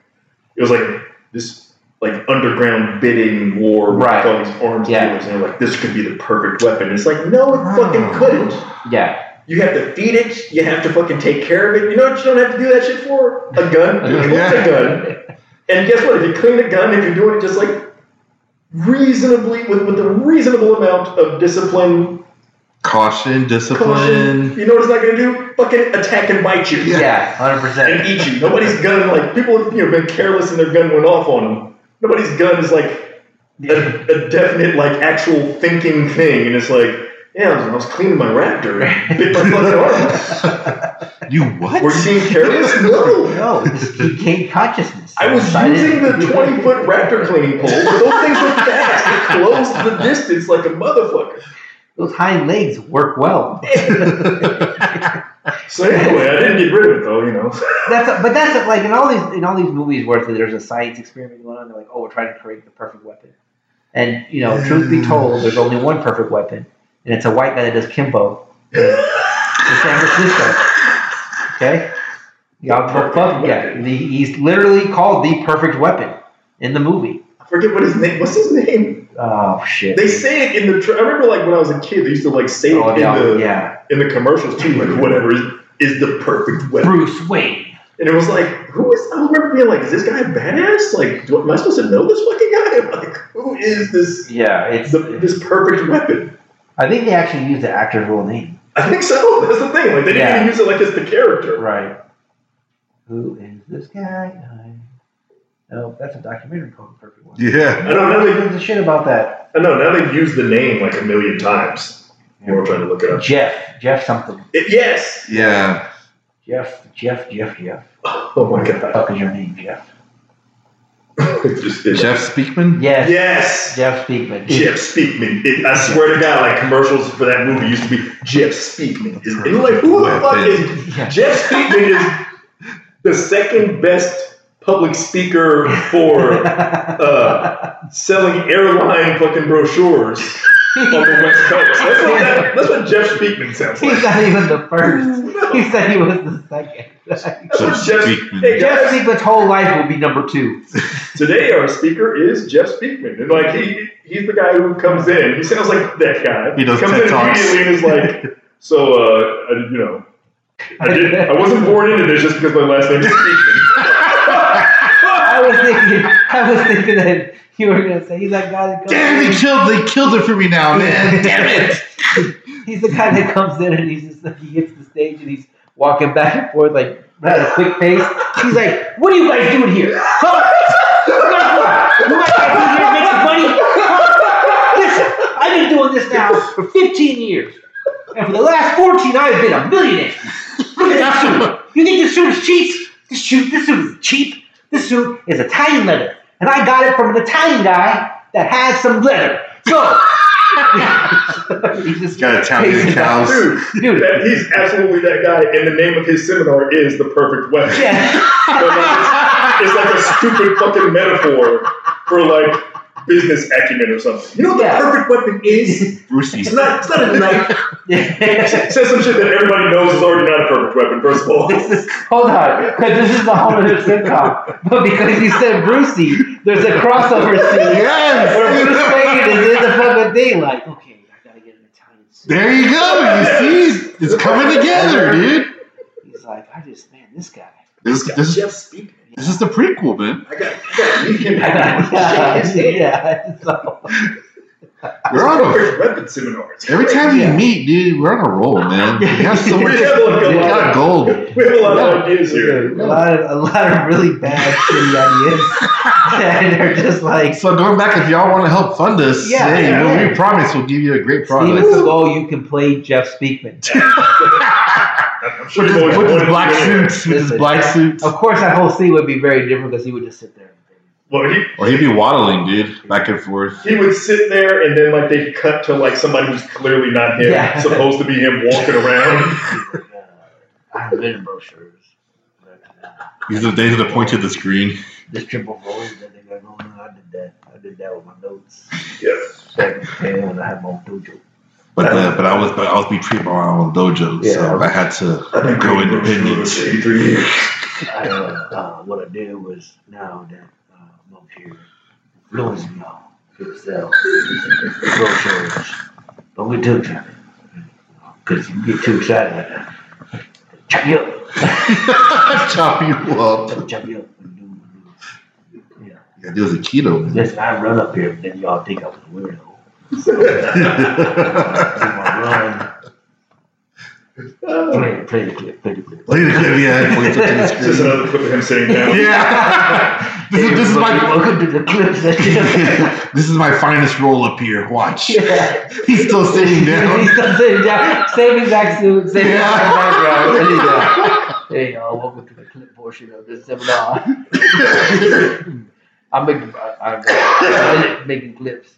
S3: it was like this like underground bidding war with
S1: Right.
S3: all these arms
S1: Yeah.
S3: dealers, and they're like, this could be the perfect weapon. It's like, no, it fucking couldn't.
S1: yeah,
S3: You have to feed it. You have to fucking take care of it. You know what you don't have to do that shit for? A gun.
S1: Gun.
S3: a gun. And guess what? If you clean a gun, if you're doing it just like reasonably, with, with a reasonable amount of discipline,
S2: caution, discipline.
S3: caution, you know what it's not going to do? Fucking attack and bite you.
S1: yeah, hundred
S3: And
S1: percent.
S3: And eat you. Nobody's gun, like, people have you know, been careless and their gun went off on them. Nobody's gun is like a, a definite, like, actual thinking thing. And it's like, yeah, I was, I was cleaning my raptor. Bit my fucking arm.
S2: You what?
S3: Were you being careless? No.
S1: No, just keep gain consciousness.
S3: I was
S1: Decided-
S3: using the 20 foot raptor cleaning pole, but those things were fast. It closed the distance like a motherfucker.
S1: Those hind legs work well.
S3: So anyway, I didn't get rid of it though, you know.
S1: That's a, but that's a, like in all these in all these movies where there's a science experiment going on. They're like, oh, we're trying to create the perfect weapon, and you know, truth be told, mm. there's only one perfect weapon, and it's a white guy that does Kenpo San Francisco. Okay, y'all
S3: Perfect
S1: fuck yeah. The, he's literally called the perfect weapon in the movie.
S3: I forget what his name. What's his name?
S1: Oh shit.
S3: They say it in the. Tra- I remember like when I was a kid, they used to like say it
S1: oh,
S3: in
S1: yeah,
S3: the
S1: yeah.
S3: in the commercials too, like whatever is, is the perfect weapon.
S1: Bruce Wayne.
S3: And it was like, who is? I remember being like, is this guy a badass? Like, do, am I supposed to know this fucking guy? I'm like, who is this?
S1: Yeah, it's.
S3: The, this perfect weapon.
S1: I think they actually used the actor's real name.
S3: I think so. That's the thing. Like they didn't
S1: Yeah.
S3: even use it like as the character.
S1: Right. Who is this guy? No, that's a documentary called The Perfect One.
S2: Yeah.
S3: I don't know.
S1: Nobody
S3: They,
S1: gives a shit about that.
S3: I know now they've used the name like a million times. We're trying to look it up.
S1: Jeff, Jeff something.
S3: It, yes.
S2: Yeah.
S1: Jeff, Jeff, Jeff, Jeff.
S3: Oh my god.
S1: What the Fuck is your name, Jeff?
S3: It just did.
S2: Jeff Speakman?
S1: Yes.
S3: Yes.
S1: Jeff Speakman.
S3: Jeff Speakman. It, I swear to God, like commercials for that movie used to be Jeff Speakman. Is, and you're like, who the fuck is
S1: Yeah.
S3: Jeff Speakman? Is the second best public speaker for uh, selling airline fucking brochures on the West Coast. That's what, that, that's what Jeff Speakman sounds like.
S1: He's
S3: like.
S1: not even the first. He said he was the second.
S3: That's what Jeff,
S2: Speakman.
S3: hey
S1: Jeff Speakman's whole life will be number two.
S3: today our speaker is Jeff Speakman, and like he he's the guy who comes in. He sounds like that guy.
S2: He does
S3: comes
S2: TED
S3: in
S2: Talks.
S3: immediately and is like, so uh, I, you know, I did I wasn't born into this just because my last name is Speakman.
S1: I was thinking, I was thinking that you were gonna say he's that guy that comes
S2: Damn,
S1: in.
S2: they killed, they killed it for me now, man. Damn it.
S1: He's the guy that comes in and he's just like he hits the stage and he's walking back and forth like at a quick pace. He's like, "What are you guys doing here? Huh? You guys what? You guys are here to make some money? Huh? Listen, I've been doing this now for 15 years, and for the last 14, I've been a millionaire. Look at this suit. You think this suit is cheap? This suit, this suit is cheap. This suit is Italian leather, and I got it from an Italian guy that has some leather. So." he just
S2: Got Italian cows.
S3: Dude,
S1: Dude.
S3: that, he's absolutely that guy, and the name of his seminar is the perfect weapon.
S1: Yeah.
S3: But, like, it's, it's like a stupid fucking metaphor for like business acumen or something. You know what
S1: Yeah.
S3: the perfect weapon is?
S2: Brucey.
S3: It's not. It's not a knife. It says some shit that everybody knows is already not a perfect weapon. First of all,
S1: This is hold on, because this is a whole other sitcom. But because you said Brucey, there's a crossover scene
S2: Yes.
S1: where Bruce Wayne is in the fucking thing, like, okay, I gotta get an Italian suit.
S2: There you go. You see, it's coming together, dude.
S1: He's like, I just man, this guy.
S2: This, this, is,
S3: Jeff speaking.
S2: This is the prequel, man.
S3: I got. I got to meet
S1: yeah,
S3: Shake his hand.
S1: yeah. So,
S2: We're on a,
S3: Perfect weapon seminar.
S2: Every
S3: great.
S2: time we meet, dude, we're on a roll, man. We have so much.
S3: We have like a
S2: We
S3: lot
S2: got
S3: of-
S2: gold.
S3: We have a lot of ideas here.
S1: a lot of a lot of really bad shitty ideas, and they're just like.
S2: So going back, if y'all want to help fund us,
S1: Yeah,
S2: hey,
S1: yeah,
S2: well,
S1: yeah.
S2: we promise we'll give you a great product.
S1: Steven
S2: product.
S1: Seagal, you can play Jeff Speakman.
S3: I'm sure
S2: With his,
S3: always
S2: with his
S3: wanted
S2: black suits, with his black suits.
S1: Of course, that whole scene would be very different because he would just sit there.
S3: Well, he,
S2: Or he'd be waddling, dude, back and forth.
S3: he would sit there and then like they'd cut to like somebody who's clearly not him,
S1: Yeah.
S3: supposed to be him walking around.
S1: I have been in brochures.
S2: These are the days that point to the screen.
S1: This triple voice that they got going on, I did that. I did that with my notes.
S3: Yeah.
S1: Back in day when I had my own dojo.
S2: But uh, but I was but I was betrayed by my own dojo, so
S1: Yeah.
S2: I had to go independent.
S1: I, uh, uh, what I did was now that I'm up here influencing y'all to sell don't get too excited. Because you get too excited like that. Chop you up.
S2: Chop you up.
S1: Chop you up. and Yeah.
S2: Yeah, there was a keto.
S1: Listen, I run up here, but then y'all think I was a weirdo. So, I run. Play, uh, play the clip, play the clip.
S2: Play the clip, yeah. Point it to the
S3: Just another clip of him sitting down.
S2: Yeah. this, is, this is my
S1: Welcome to the clip session.
S2: this is my finest role up here. Watch.
S1: yeah.
S2: He's still sitting down.
S1: He's still sitting down. Same exact suit, same exact background. Sitting down. Hey, y'all, welcome to the clip portion of this seminar. I'm making, I, I'm making clips.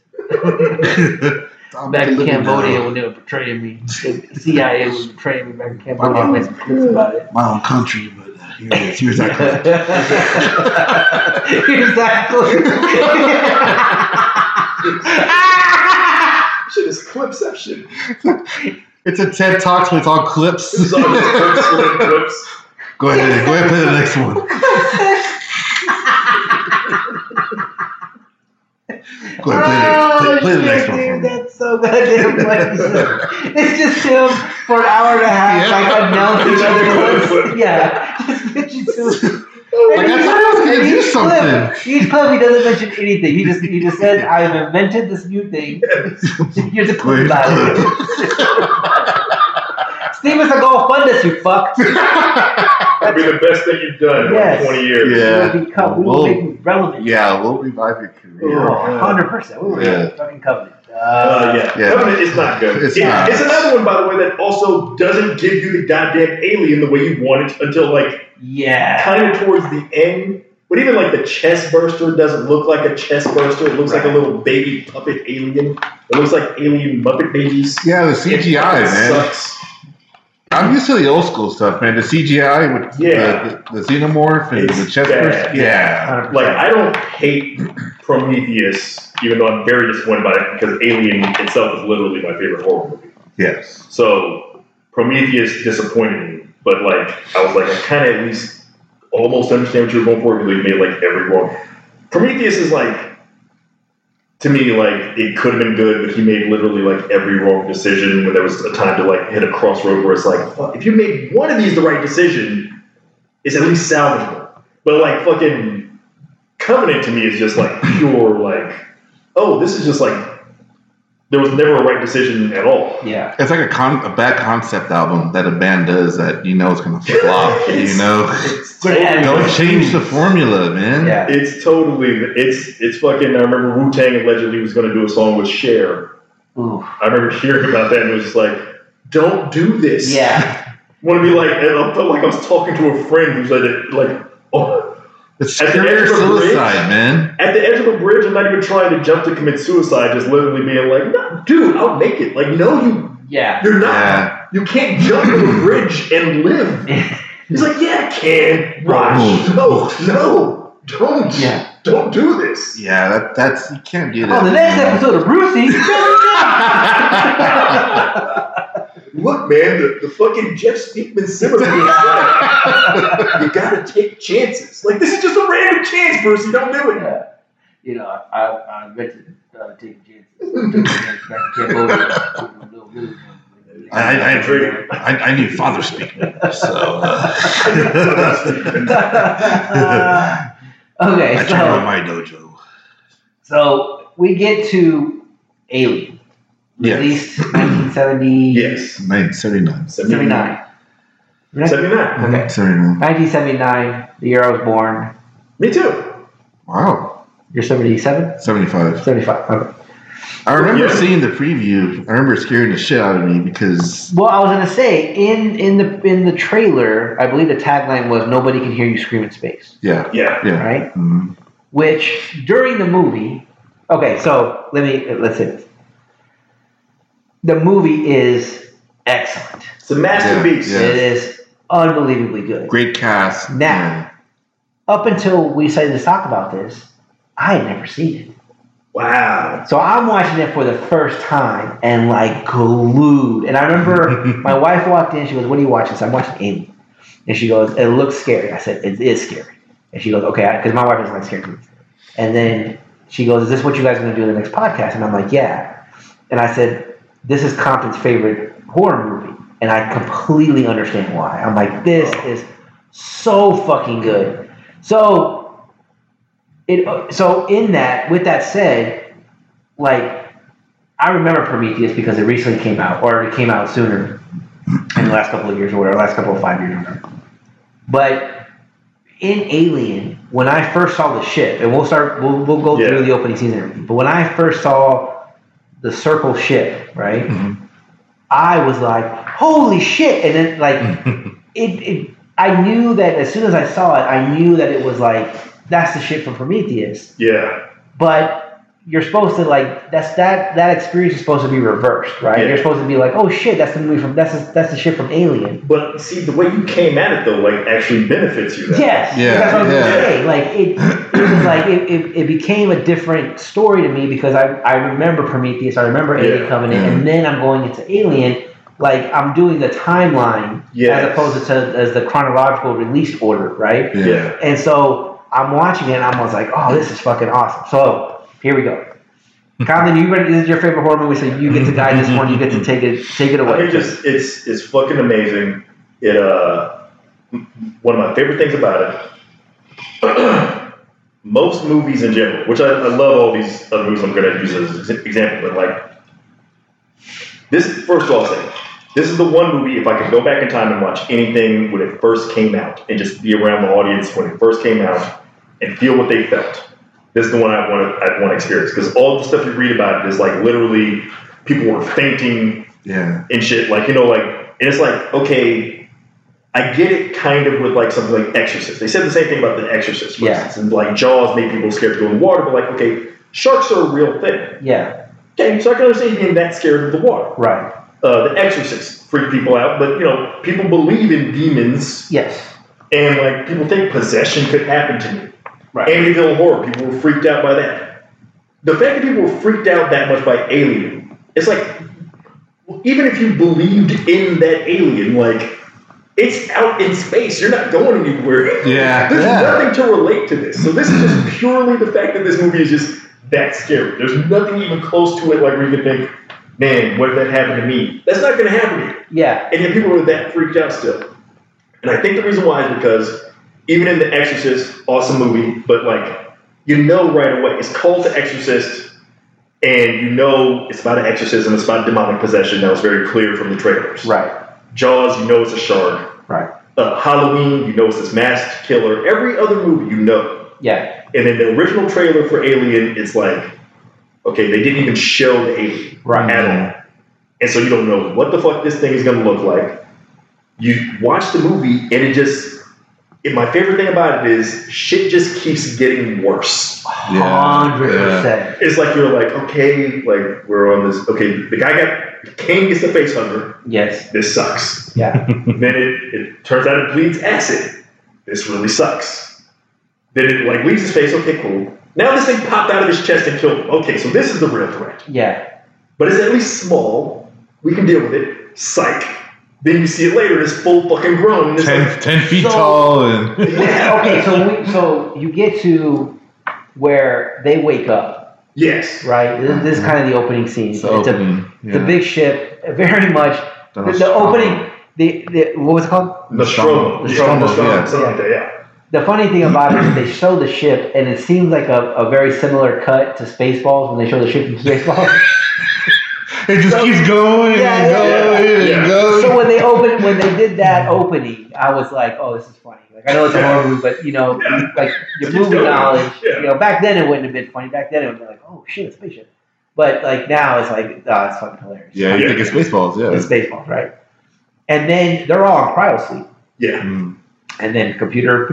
S1: Back in Cambodia when they were portraying me, the CIA was portraying me back in Cambodia. I made some clips about it.
S2: My own country, but uh, here it is. Here's that.
S1: exactly.
S3: Shit is clipception.
S2: It's a TED Talks with all clips.
S3: This is all clips, clips.
S2: Go ahead, go ahead, play the next one. Go ahead, play, the- play, play the next one. for
S1: Dude,
S2: me.
S1: that's so goddamn funny. it's just him for an hour and a half,
S2: Yeah.
S1: like announcing other clips. Yeah, just get you to.
S2: Like, I thought I was gonna do
S1: each
S2: something.
S1: Clip, each clip, he doesn't mention anything. He just he just says, "I've invented this new thing." Here's a clip about it. Steven Seagal, fund us, you fuck.
S3: That'd be the best thing you've done in
S1: Yes.
S3: like 20 years.
S2: Yeah.
S1: We will become, we will
S2: Well,
S1: make you relevant.
S2: Yeah, we'll revive your career.
S1: Oh, 100%. We will
S2: Yeah.
S1: make fucking covenant.
S3: Uh,
S1: Uh,
S3: yeah.
S2: Yeah.
S3: Covenant is not good.
S2: It's
S3: It-
S2: not.
S3: it's another one, by the way, that also doesn't give you the goddamn alien the way you want it until like
S1: yeah.
S3: kind of towards the end. But even like the chest burster doesn't look like a chest burster. It looks like a little baby puppet alien. It looks like alien Muppet babies.
S2: Yeah, the CGI,
S3: fucking
S2: man.
S3: Sucks.
S2: I'm used to the old school stuff, man. The CGI with
S3: Yeah.
S2: the, the, the xenomorph and
S3: It's
S2: the chest burst. Yeah.
S1: 100%.
S3: Like I don't hate Prometheus, even though I'm very disappointed by it because Alien itself is literally my favorite horror movie.
S2: Yes.
S3: So Prometheus disappointed me, but like I was like I kind of at least almost understand what you were going for because they made like every wrong. Prometheus is like to me like it could have been good, but he made literally like every wrong decision when there was a time to like hit a crossroad where it's like fuck, if you made one of these the right decision, it's at least salvageable. But like fucking Covenant to me is just like pure like oh this is just like there was never a right decision at all.
S1: yeah.
S2: It's like a con- a bad concept album that a band does that you know is gonna flop. you know,
S3: It's
S1: But
S3: totally-
S2: don't change the formula, man.
S1: Yeah.
S3: It's totally it's it's fucking. I remember Wu Tang allegedly was going to do a song with Cher.
S1: Ooh.
S3: I remember hearing about that and it was just like, don't do this.
S1: Yeah.
S3: Want to be like, and I felt like I was talking to a friend who's like, like oh,
S2: It's
S3: At the
S2: career
S3: end of the bridge?
S2: man.
S3: at the edge of a bridge I'm not even trying to jump to commit suicide, just literally being like, no, dude, I'll make it. Like, no, you
S1: Yeah.
S3: you're not.
S2: Yeah.
S3: You can't jump from a bridge and live. He's like, yeah, I can. Watch. No, oh, no, don't.
S1: Yeah.
S3: Don't do this.
S2: Yeah, that that's you can't do that.
S1: On Oh, the next episode of Brucey.
S3: Look, man, the, the fucking Jeff Speakman Zimmer is like, you gotta take chances. Like, this is just a random chance, Brucey. Don't do it.
S1: Yeah. You know, I, I invented uh, taking chances.
S2: I, I, I, I, I need father speaking. So uh,
S1: okay,
S2: I turn on
S1: so
S2: my dojo.
S1: so we get to Alien,
S2: Yes.
S1: Released 1979.
S3: Yes.
S2: 1979.
S3: 79. 79.
S1: Okay.
S2: 79.
S1: 1979, the year I was born.
S3: Me too.
S2: Wow.
S1: You're 77?
S2: 75.
S1: 75. Okay.
S2: I remember
S3: Yeah.
S2: seeing the preview. I remember scaring the shit out of me because
S1: Well, I was gonna say in in the in the trailer, I believe the tagline was "Nobody can hear you scream in space,"
S2: yeah,
S3: Yeah.
S2: yeah.
S1: right?
S2: Mhm.
S1: Which during the movie, okay, so let me let's say this: the movie is excellent.
S3: It's a masterpiece.
S2: Yeah.
S1: It is unbelievably good.
S2: Great cast.
S1: Now. Up until we decided to talk about this, I had never seen it.
S3: Wow.
S1: So I'm watching it for the first time and like glued. And I remember my wife walked in. She goes, "What are you watching?" I said, "I'm watching Amy. And she goes, "It looks scary." I said, "It is scary." And she goes, "Okay," because my wife doesn't like scary movies. And then she goes, "Is this what you guys are going to do in the next podcast?" And I'm like, "Yeah." And I said, "This is Compton's favorite horror movie," and I completely understand why. I'm like, "This is so fucking good." So it so in that with that said like i remember prometheus because it recently came out or it came out sooner in the last couple of years or whatever last couple of five years or whatever but in alien when i first saw the ship and we'll start we'll, we'll go
S3: Yeah.
S1: through the opening scene and everything but when i first saw the circle ship right
S2: Mhm.
S1: i was like holy shit and then like it, it I knew that as soon as I saw it, I knew that it was like that's the shit from Prometheus.
S3: Yeah.
S1: But you're supposed to like that's that that experience is supposed to be reversed, right?
S3: Yeah.
S1: You're supposed to be like, oh shit, that's the movie from that's the, that's the shit from Alien.
S3: But see, the way you came at it, though, like, actually benefits you. Then.
S1: Yes,
S2: Yeah,
S1: that's what I was
S2: yeah.
S1: say. Like it, it was like it, it, it became a different story to me because I I remember Prometheus, I remember Alien
S3: Yeah.
S1: Covenant,
S2: Yeah.
S1: and then I'm going into Alien. Like I'm doing the timeline
S3: Yes.
S1: as opposed to as the chronological release order, right?
S2: Yeah.
S3: Yeah.
S1: And so I'm watching it and I was like, oh, this is fucking awesome. So here we go. Colin, you ready? This is your favorite horror movie, so you get to guide this one. You get to take it, take it
S3: I
S1: away.
S3: mean, just it's it's fucking amazing. It uh, one of my favorite things about it. most movies in general, which I, I love all these other movies I'm going to use as an example, but like this. First of all, I'll say This is the one movie. If I could go back in time and watch anything when it first came out, and just be around the audience when it first came out, and feel what they felt, this is the one I want to I want to experience because all the stuff you read about it is like literally people were fainting
S2: Yeah.
S3: and shit. Like, you know, like, and it's like, okay, I get it kind of with like something like Exorcist. They said the same thing about The Exorcist,
S1: Yeah.
S3: instance. And like Jaws made people scared to go in the water, but like, okay, sharks are a real thing.
S1: Yeah.
S3: Okay, so I can understand being that scared of the water.
S1: Right.
S3: Uh, the Exorcist freaked people out, but you know, people believe in demons,
S1: Yes.
S3: and like people think possession could happen to me.
S1: Right.
S3: Amityville Horror, people were freaked out by that. The fact that people were freaked out that much by Alien, it's like, even if you believed in that alien, like, it's out in space. You're not going anywhere.
S2: Yeah,
S3: There's
S2: yeah.
S3: nothing to relate to this. So this is just purely the fact that this movie is just that scary. There's nothing even close to it like where you can think, man, what if that happened to me? That's not going to happen to you.
S1: Yeah.
S3: And yet people are that freaked out still. And I think the reason why is because even in The Exorcist, awesome movie, but like you know right away, it's called The Exorcist, and you know it's about an exorcism, it's about demonic possession. That was very clear from the trailers.
S1: Right.
S3: Jaws, you know it's a shark.
S1: Right.
S3: Uh, Halloween, you know it's this masked killer. Every other movie, you know.
S1: Yeah.
S3: And then the original trailer for Alien, it's like, okay, they didn't even show the alien
S1: Right.
S3: at all. And so you don't know what the fuck this thing is going to look like. You watch the movie, and it just. And my favorite thing about it is shit just keeps getting worse.
S2: Yeah,
S1: Hundred percent.
S3: It's like you're like, okay, like we're on this. Okay, the guy got Kane gets the face hugger.
S1: Yes.
S3: This sucks.
S1: Yeah.
S3: then it, it turns out it bleeds acid. This really sucks. Then it like leaves his face. Okay, cool. Now this thing popped out of his chest and killed him. Okay, so this is the real threat.
S1: Yeah.
S3: But it's at least small. We can deal with it. Psych. Then you see it later. It's full fucking grown. And it's like,
S2: 10, 10 feet
S1: So-
S2: tall and
S1: Yeah, okay, so we, so you get to where they wake up,
S3: yes.
S1: right? This, this is mm-hmm. kind of the opening scene.
S2: it's
S1: It's,
S2: the
S1: a
S2: opening.
S1: it's a big ship, very much. The, the
S2: Nostromo.
S1: opening, the, the what was it called?
S3: Nostromo.
S2: Nostromo,
S3: Nostromo,
S2: yeah.
S3: Something like that, yeah.
S1: The funny thing about it is they show the ship, and it seems like a, a very similar cut to Spaceballs when they show the ship from Spaceballs.
S2: It just
S1: So-
S2: keeps going
S1: Yeah,
S2: and
S1: yeah,
S2: going
S3: yeah.
S2: and going.
S1: so when they opened, when they did that opening, I was like, "Oh, this is funny." Like I know it's a horror movie, but you know,
S3: Yeah.
S1: like your
S3: Just
S1: movie knowledge.
S3: Yeah.
S1: You know, back then it wouldn't have been funny. Back then it would be like, "Oh shit, a spaceship." But like now it's like, oh, it's fucking hilarious.
S2: yeah, you
S3: Yeah.
S2: think it's Spaceballs. yeah.
S1: it's Spaceballs, right? And then they're all in cryo sleep,
S3: Yeah.
S2: Mm.
S1: and then computer,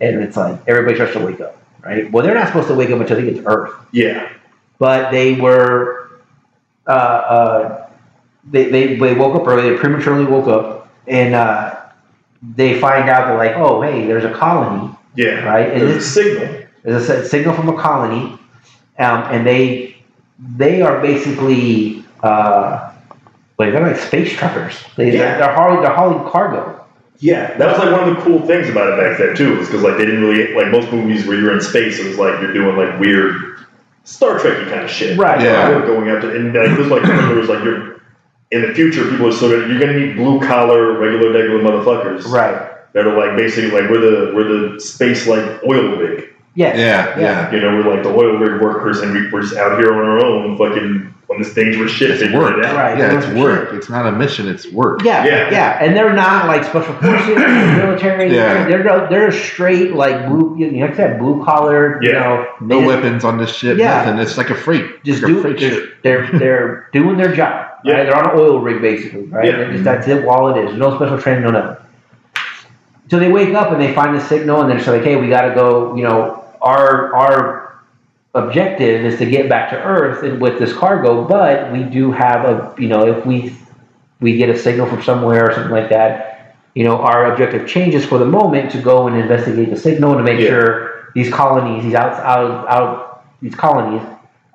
S1: and it's like everybody starts to wake up, right? Well, they're not supposed to wake up until they get to Earth.
S3: Yeah.
S1: but they were uh, uh, they, they they woke up early. They prematurely woke up, and uh, they find out that like, oh hey, there's a colony,
S3: Yeah.
S1: right? And
S3: There's a signal.
S1: there's a signal from a colony, um, and they they are basically uh, like they're like space truckers. They,
S3: Yeah.
S1: they're, they're hauling they're hauling cargo.
S3: Yeah, that was like one of the cool things about it back then too, is because like they didn't really like most movies where you're in space. It was like you're doing like weird Star Trekky kind of shit.
S1: Right.
S2: Yeah.
S3: You're going after, and like, this was like there was like you're in the future. People are still gonna, you're gonna need blue collar, regular, regular motherfuckers
S1: Right.
S3: that are like basically like we're the we're the space like oil rig.
S1: Yes.
S2: Yeah, yeah.
S3: You know, we're like the oil rig workers, and we, we're just out here on our own, fucking on this dangerous shit.
S2: It's work.
S3: it.
S1: Right.
S2: Yeah, it's work. It's not a mission, it's work.
S1: Yeah,
S3: Yeah.
S1: yeah, and they're not like special forces, military.
S2: Yeah.
S1: They're they're they're straight like blue, you know, like I said, blue collar. You
S3: Yeah.
S1: know,
S2: No
S1: native-
S2: weapons on this ship,
S1: Yeah.
S2: nothing. It's like a freight.
S1: Just
S2: like a
S1: do
S2: freight
S1: just,
S2: ship.
S1: they're they're doing their job.
S3: Yeah.
S1: Right? They're on an oil rig basically, right?
S3: Yeah.
S1: Just, that's it. All it is. No special training, no nothing. So they wake up and they find the signal, and they're just like, "Hey, we got to go." You know, our our objective is to get back to Earth and with this cargo, but we do have a you know if we we get a signal from somewhere or something like that, you know, our objective changes for the moment to go and investigate the signal and to make
S3: Yeah.
S1: sure these colonies, these out out out these colonies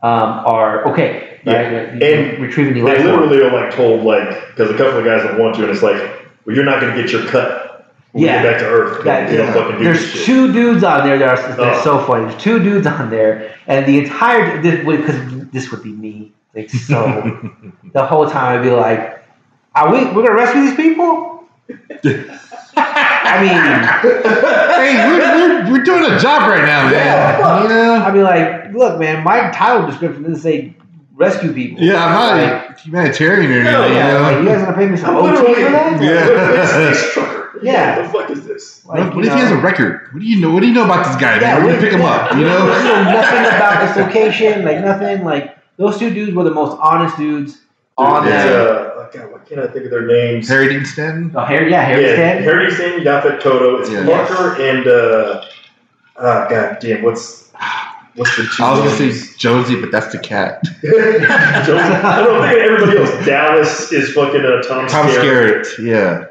S1: um, are okay.
S3: Yeah.
S1: Right?
S3: And
S1: retrieving the
S3: They
S1: life form.
S3: literally are like told like because a couple of guys don't want to, and it's like, well, you're not going to get your cut when
S1: Yeah.
S3: get back to Earth.
S1: Yeah,
S2: yeah.
S3: fucking do
S1: There's
S3: shit.
S1: two dudes on there that are that are
S3: Oh.
S1: so funny. There's two dudes on there, and the entire this because this would be me. Like so, the whole time I'd be like, "Are we? We're gonna rescue these people?" I mean,
S2: hey, we're, we're, we're doing a job right now, man.
S1: Yeah.
S2: You know?
S1: I'd be like, "Look, man, my title description doesn't say rescue people.
S2: Yeah, I'm not
S1: Like,
S2: a humanitarian or anything.
S3: Hell
S2: you
S1: yeah,
S2: know?
S1: like, you guys gonna pay me some
S3: I'm
S1: OT
S3: literally
S1: for that?
S2: Yeah.
S3: a space trucker.
S1: Yeah.
S3: What the fuck is this?
S1: Like,
S2: what what
S1: you
S2: if he has a record? What do you know? What do you know about this guy? man? We're gonna pick him up. You
S1: You know
S2: know?
S1: nothing about this location, like nothing. Like those two dudes were the most honest dudes on
S3: It's,
S1: that.
S3: uh, oh God, why can't I think of their names?
S2: Harry Dean Stanton.
S1: Oh, Harry, yeah, Harry
S3: yeah,
S1: Stanton.
S3: Harry Stanton, Yaphet Kotto. It's
S2: Yeah.
S3: Parker and uh, ah, God damn, what's what's the two?
S2: I was gonna say Jonesy, but that's the cat.
S3: Jones- I don't think everybody else. Dallas is fucking uh, Tom,
S2: Tom
S3: Skerritt.
S2: Skerritt. Yeah.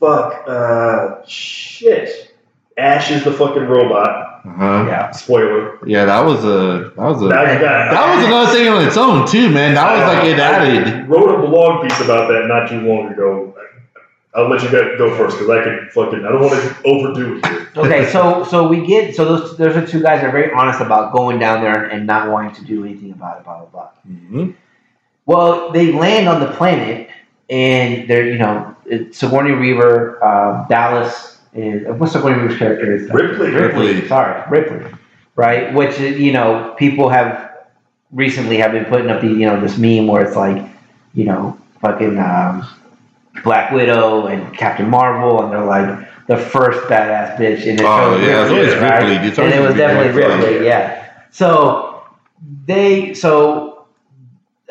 S3: Fuck. Uh, shit. Ash is the fucking robot.
S2: Uh-huh.
S1: Yeah,
S3: Spoiler.
S2: Yeah, that was a that was a
S3: That, that,
S2: that was another thing on its own too, man. That was like it
S3: I
S2: added.
S3: wrote a blog piece about that not too long ago. I'll let you guys go first because I can fucking. I don't want to overdo it here.
S1: okay, so so we get so those those are two guys that are very honest about going down there and not wanting to do anything about it. Blah blah blah.
S2: Mhm.
S1: Well, they land on the planet, and they're you know it's Sigourney Weaver, um, Dallas, and what's Sigourney Weaver's character? Is
S3: Ripley.
S2: Ripley.
S1: Sorry, Ripley. Right, which you know people have recently have been putting up the you know this meme where it's like you know fucking um, Black Widow and Captain Marvel, and they're like the first badass bitch in the
S2: Oh, yeah, it's always
S1: right?
S2: Ripley. It's
S1: and it was definitely
S2: Yeah.
S1: Ripley. Yeah. So they so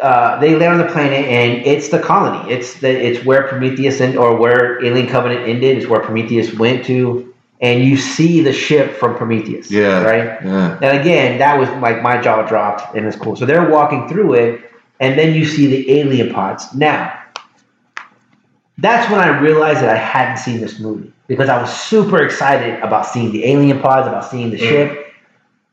S1: uh, they land on the planet and it's the colony. It's the it's where Prometheus and or where Alien Covenant ended. Is where Prometheus went to, and you see the ship from Prometheus.
S2: Yeah.
S1: Right.
S2: Yeah.
S1: And again, that was like my jaw dropped and it's cool. So they're walking through it, and then you see the alien pods. Now, that's when I realized that I hadn't seen this movie because I was super excited about seeing the alien pods, about seeing the
S3: Mm.
S1: ship,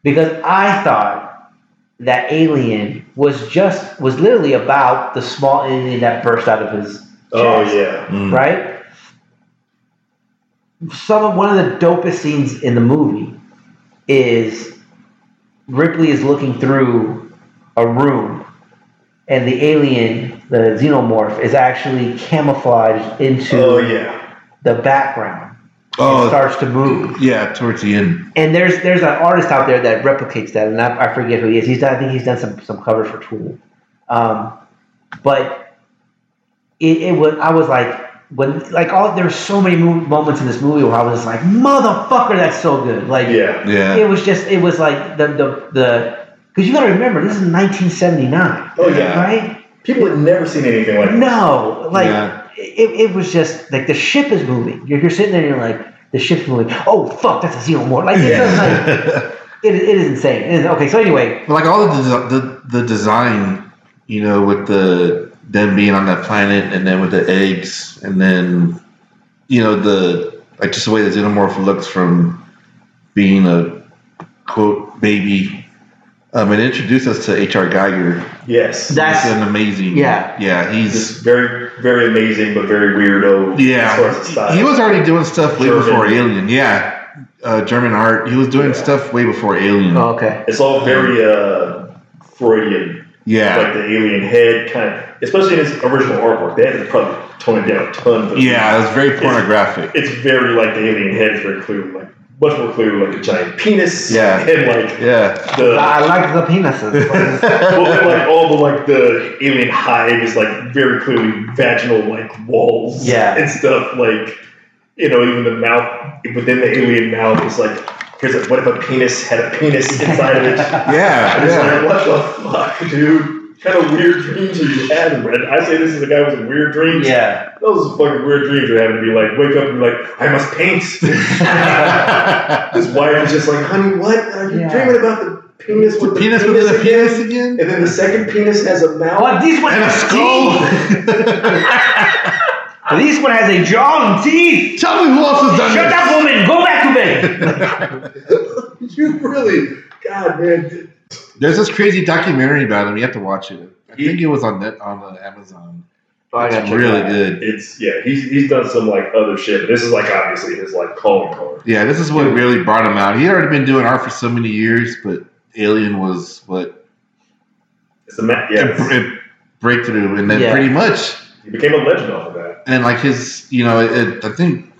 S1: because I thought that alien was just was literally about the small alien that burst out of his
S3: Oh yeah.
S2: Mm.
S1: right? Some of one of the dopest scenes in the movie is Ripley is looking through a room, and the alien, the xenomorph, is actually camouflaged into
S3: Oh yeah.
S1: the background. and
S2: Oh,
S1: starts to move.
S2: yeah. Towards the end.
S1: And there's there's an artist out there that replicates that, and I, I forget who he is. He's done, I think he's done some some covers for Tool, um, but it, it was I was like when like all there's so many mo- moments in this movie where I was just like motherfucker that's so good like
S3: Yeah.
S2: Yeah.
S1: it was just it was like the the the because you got to remember this is 1979
S3: Oh yeah.
S1: right
S3: People had never seen anything like this.
S1: no like
S2: Yeah.
S1: it, it was just like the ship is moving you're, you're sitting there and you're like the ship's moving oh fuck that's a xenomorph like, it's like it, it is insane it is, okay so anyway
S2: But like all the, desi- the the design, you know, with the them being on that planet, and then with the eggs, and then you know the like just the way the xenomorph looks from being a quote baby. Um, it introduced us to H.R. Giger.
S3: Yes.
S1: That's-
S2: He's an amazing.
S1: Yeah.
S2: yeah. He's
S3: Just very, very amazing, but very weirdo. As far as
S2: yeah.
S3: style.
S2: He was already doing stuff way
S3: German.
S2: before Alien. Yeah, uh, German art. He was doing
S3: Yeah.
S2: stuff way before Alien.
S1: oh, okay
S3: It's all very uh, Freudian,
S2: yeah,
S3: like the alien head kind of, especially in his original artwork. They had to probably tone it down a ton.
S2: Yeah. It was very pornographic.
S3: it's very like the alien head is very clearly like much more clearly like a giant penis.
S2: Yeah.
S3: and like
S2: Yeah.
S3: the
S1: I like the penises
S3: well, and, like all the like the alien hive is like very clearly vaginal like walls.
S1: Yeah.
S3: and stuff like you know even the mouth within the alien mouth is like here's a, what if a penis had a penis inside of it.
S2: Yeah,
S3: And it's
S2: yeah.
S3: like, what the fuck, dude? What kind of weird dreams are you having, Brett? I say this is a guy with weird dreams.
S1: yeah
S3: Those fucking weird dreams you're having to be like, wake up and be like, I must paint. His wife is just like, honey, what? Are you
S1: Yeah.
S3: dreaming about the penis with the,
S2: penis
S3: penis,
S2: within a
S3: again?
S2: penis again?
S3: And then the second penis has a mouth.
S1: but this one
S2: And a
S1: has
S2: skull?
S1: teeth this one has a jaw and teeth
S2: Tell me who else has done
S1: shut
S2: this.
S1: up woman go back to bed
S3: you really, God, man.
S2: There's this crazy documentary about him. You have to watch it. I think it was on net, on uh, Amazon. It's really good.
S3: It's yeah, he's he's done some like other shit. But this is like obviously his like calling card.
S2: Yeah, this is what really brought him out. He had already been doing art for so many years, but Alien was what
S3: It's a ma- yeah.
S2: it, it breakthrough, and then
S1: Yeah.
S2: pretty much,
S3: he became a legend off of that.
S2: and like his, you know, it, I think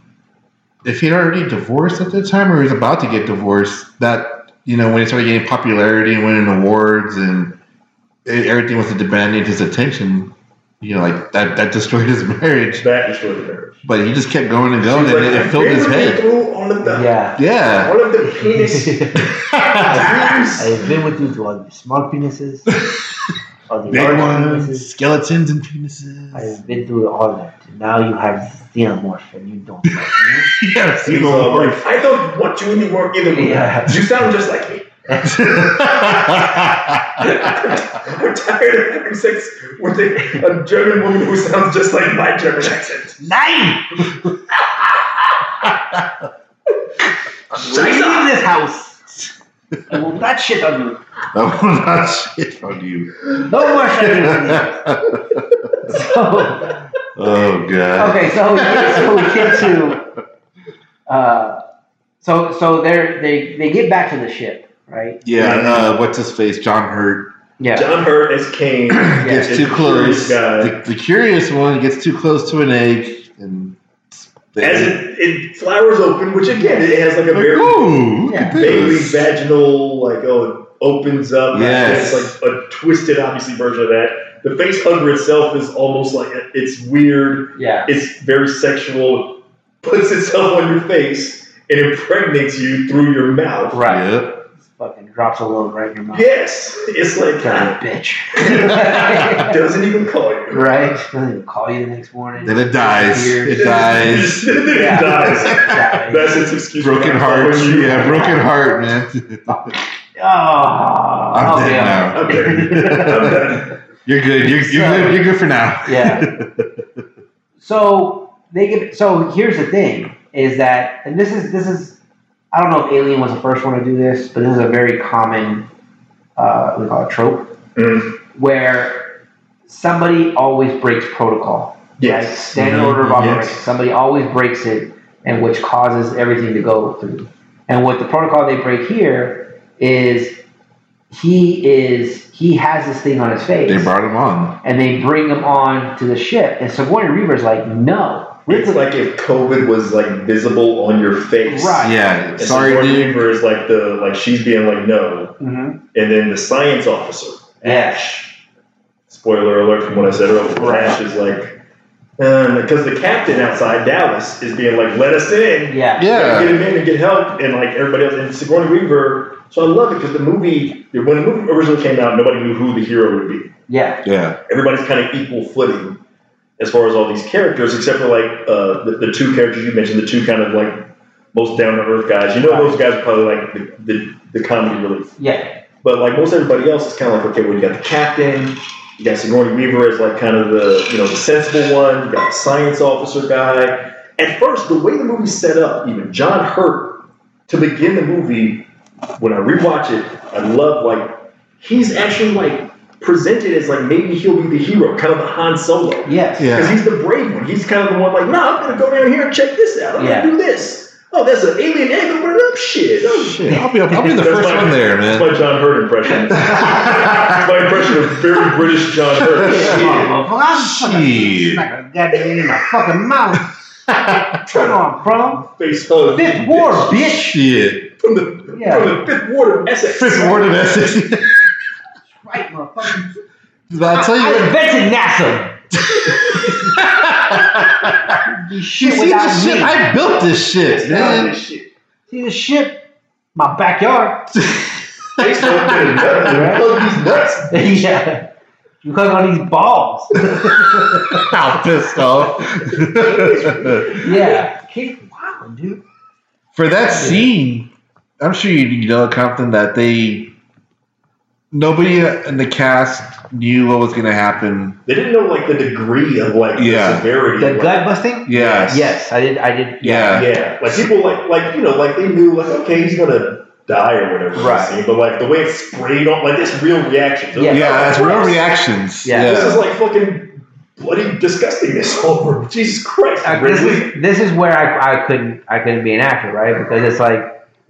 S2: if he'd already divorced at the time, or he was about to get divorced, that you know when he started getting popularity and winning awards, and everything was demanding his attention. You know, like that that destroyed his marriage.
S3: That destroyed the marriage.
S2: But he just kept going and going,
S3: She's
S2: and
S3: like,
S2: it, filled his head.
S3: through all of the,
S1: Yeah.
S2: Yeah.
S3: all of the penis.
S1: I've been with you through all the small penises, all the
S2: Big ones,
S1: penises.
S2: skeletons and penises.
S1: I've been through all that. And now you have xenomorph and you don't like me.
S2: yeah,
S3: He's all I don't want you anymore either.
S1: Yeah.
S3: You sound just like me. I'm tired of having sex with a, a German woman who sounds just like my German accent.
S1: Nine! Leave this house! I will not shit on you.
S2: I will not shit on you.
S1: No more shitting on you. So,
S2: Oh god.
S1: okay, so we get, so we get to, uh, so so they're they they get back to the ship, right?
S2: Yeah, uh, what's his face? John Hurt
S1: Yeah.
S3: John Hurt as Kane
S2: gets
S3: is
S2: too
S3: the
S2: close.
S3: curious.
S2: The, the curious one gets too close to an egg, and
S3: As it, it flowers open, which again it has like a
S2: like,
S3: very
S2: ooh,
S1: Yeah.
S3: vaguely vaginal, like oh, it opens up.
S2: Yes.
S3: It's like a twisted, obviously version of that. The face hugger itself is almost like it's weird.
S1: Yeah.
S3: It's very sexual. Puts itself on your face and impregnates you through your mouth.
S1: Right.
S2: Yep.
S1: Fucking drops a load right in your mouth.
S3: Yes, it's like
S1: Son of a bitch.
S3: doesn't even call you.
S1: right? Doesn't even call you the next morning.
S2: Then it dies. It dies.
S3: then it
S1: Yeah.
S3: dies.
S1: Dies.
S3: That's its excuse.
S2: broken
S3: not
S2: heart. Yeah, broken heart, man.
S1: Oh,
S2: I'm
S1: okay.
S2: dead now.
S3: I'm done.
S2: You're good. You're, you're
S1: So-
S2: good. You're good for now.
S1: Yeah. So they give. So here's the thing: is that, and this is this is. I don't know if Alien was the first one to do this, but this is a very common, uh, we call it trope,
S3: Mm.
S1: where somebody always breaks protocol.
S3: Yes.
S1: Right? Standard
S2: Mhm.
S1: order of
S2: Yes.
S1: operations. Somebody always breaks it, and which causes everything to go through. And what the protocol they break here is he is he has this thing on his face,
S2: They brought him on.
S1: and they bring him on to the ship. And Sigourney Weaver's like, no,
S3: It's like if COVID was like visible on your face.
S1: Right.
S2: Yeah.
S3: And
S2: Sorry,
S3: Sigourney
S2: dude.
S3: Weaver is like the like she's being like no,
S1: hmm
S3: and then the science officer Ash. Spoiler alert from what I said earlier.
S1: Right.
S3: Ash is like because the captain outside Dallas is being like let us in.
S1: yeah,
S2: Yeah.
S3: get him in and get help, and like everybody else, and Sigourney Weaver. So I love it because the movie, when the movie originally came out, nobody knew who the hero would be.
S1: yeah,
S2: Yeah.
S3: Everybody's kind of equal footing as far as all these characters, except for like uh, the, the two characters you mentioned, the two kind of like most down to earth guys. You know, those guys are probably like the, the, the comedy relief.
S1: yeah,
S3: But like most everybody else is kind of like, okay, well, you got the captain, you got Sigourney Weaver as like kind of the you know the sensible one, you got the science officer guy. At first, the way the movie's set up, even John Hurt to begin the movie, when I rewatch it, I love like he's actually like presented as like maybe he'll be the hero, kind of the Han Solo.
S1: yes,
S2: Yeah.
S3: Because he's the brave one. He's kind of the one like, nah, I'm gonna go down here and check this out. I'm
S1: Yeah.
S3: gonna do this. Oh, that's an alien egg opening up shit. Oh,
S2: Shit. I'll be, I'll be the first
S3: my-
S2: one there,
S3: That's
S2: man.
S3: my John Hurt impression. my impression of very British John Hurt.
S2: Shit.
S1: Smack a goddamn in my fucking mouth. Come on, bro.
S3: Face hug.
S1: Fifth war, bitch.
S2: Shit.
S3: From the,
S1: Yeah.
S3: from the fifth ward of Essex.
S2: Fifth ward of Essex.
S1: Right, motherfucker.
S2: But I'll tell you
S1: I
S2: what.
S1: invented NASA.
S2: You
S1: shit
S2: see this shit? I built this shit,
S3: Nah,
S2: man.
S3: this shit.
S1: See the shit? My backyard.
S3: Face hug to the nut.
S1: Right.
S3: Hug these nuts.
S1: yeah. You hug on these balls.
S2: I'm pissed off.
S1: yeah. Keep wilding, dude.
S2: For that scene, I'm sure you, you know, Compton, that they nobody in the cast knew what was going to happen.
S3: They didn't know like the degree of like
S2: Yeah.
S3: the severity.
S1: The
S3: of, like,
S1: gut busting?
S2: Yes.
S1: Yes, I did. I did.
S2: Yeah.
S3: Yeah, like people like like you know like they knew like okay he's gonna die or whatever.
S1: Right.
S3: scene, But like the way it's sprayed on like it's real reactions. They're
S1: Yeah.
S3: like,
S2: Yeah,
S3: "Oh,
S2: that's real reactions.
S1: Yeah.
S3: This is like fucking bloody disgustingness over. Jesus Christ,
S1: Uh, this is this is where I, I couldn't I couldn't be an actor, right? Because it's like,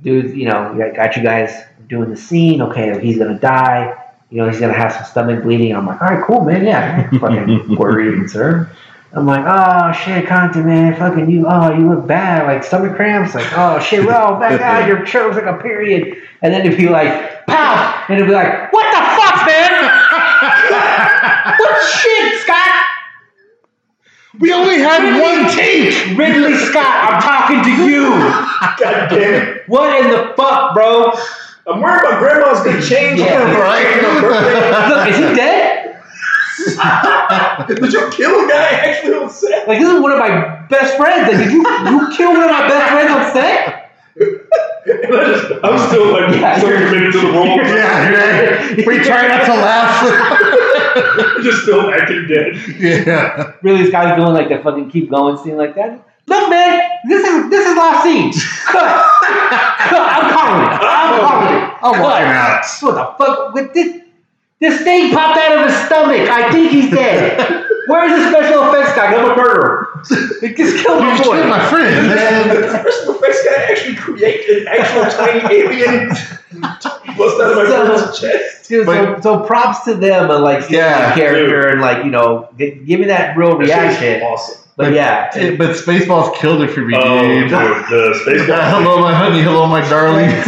S1: dude, you know, I got you guys doing the scene. Okay, he's gonna die. You know, he's gonna have some stomach bleeding. I'm like, all right, cool, man. Yeah, fucking worried and sir. I'm like, oh shit, content, man, fucking you. Oh, you look bad, like stomach cramps. Like, oh shit, well, back out. Your shirt like a period. And then it'd be like, pow, and it'd be like, what the fuck, man? what shit, Scott?
S2: We only had one take.
S1: Ridley Scott, I'm talking to you.
S3: God damn it!
S1: What in the fuck, bro?
S3: I'm worried my grandma's gonna change.
S1: Yeah.
S2: Right.
S1: Look, is he dead?
S3: Did you kill a guy actually on set?
S1: Like this is one of my best friends. Like, did you you kill one of my best friends on set?
S3: And I just, I'm still like
S1: Yeah,
S3: so committed to the role.
S2: Yeah, right. We try not to laugh.
S3: just still acting dead.
S2: yeah.
S1: Really, this guy's doing like the fucking keep going scene like that. Look, man, this is this is last scene. Cut. Cut. I'm calling it. I'm oh, calling it.
S2: Oh, I'm
S1: Cut. What the fuck? With this this thing popped out of his stomach. I think he's dead. Where's the special effects guy? I'm a murderer. It just killed
S2: You
S1: my
S2: just
S1: boy.
S2: killed my friend.
S3: Did the special effects guy actually create an actual tiny alien bust out of my
S1: So-
S3: friend's chest?
S1: Dude, so,
S2: But-
S1: so props to them and like
S2: Yeah,
S1: the character and like you know gi- giving that real
S3: That shit is
S1: reaction.
S3: Awesome.
S1: But yeah,
S2: Eh, But Spaceballs killed it for me,
S3: Oh,
S2: dude.
S3: dude, the space guy.
S2: hello, my honey. Hello, my darling.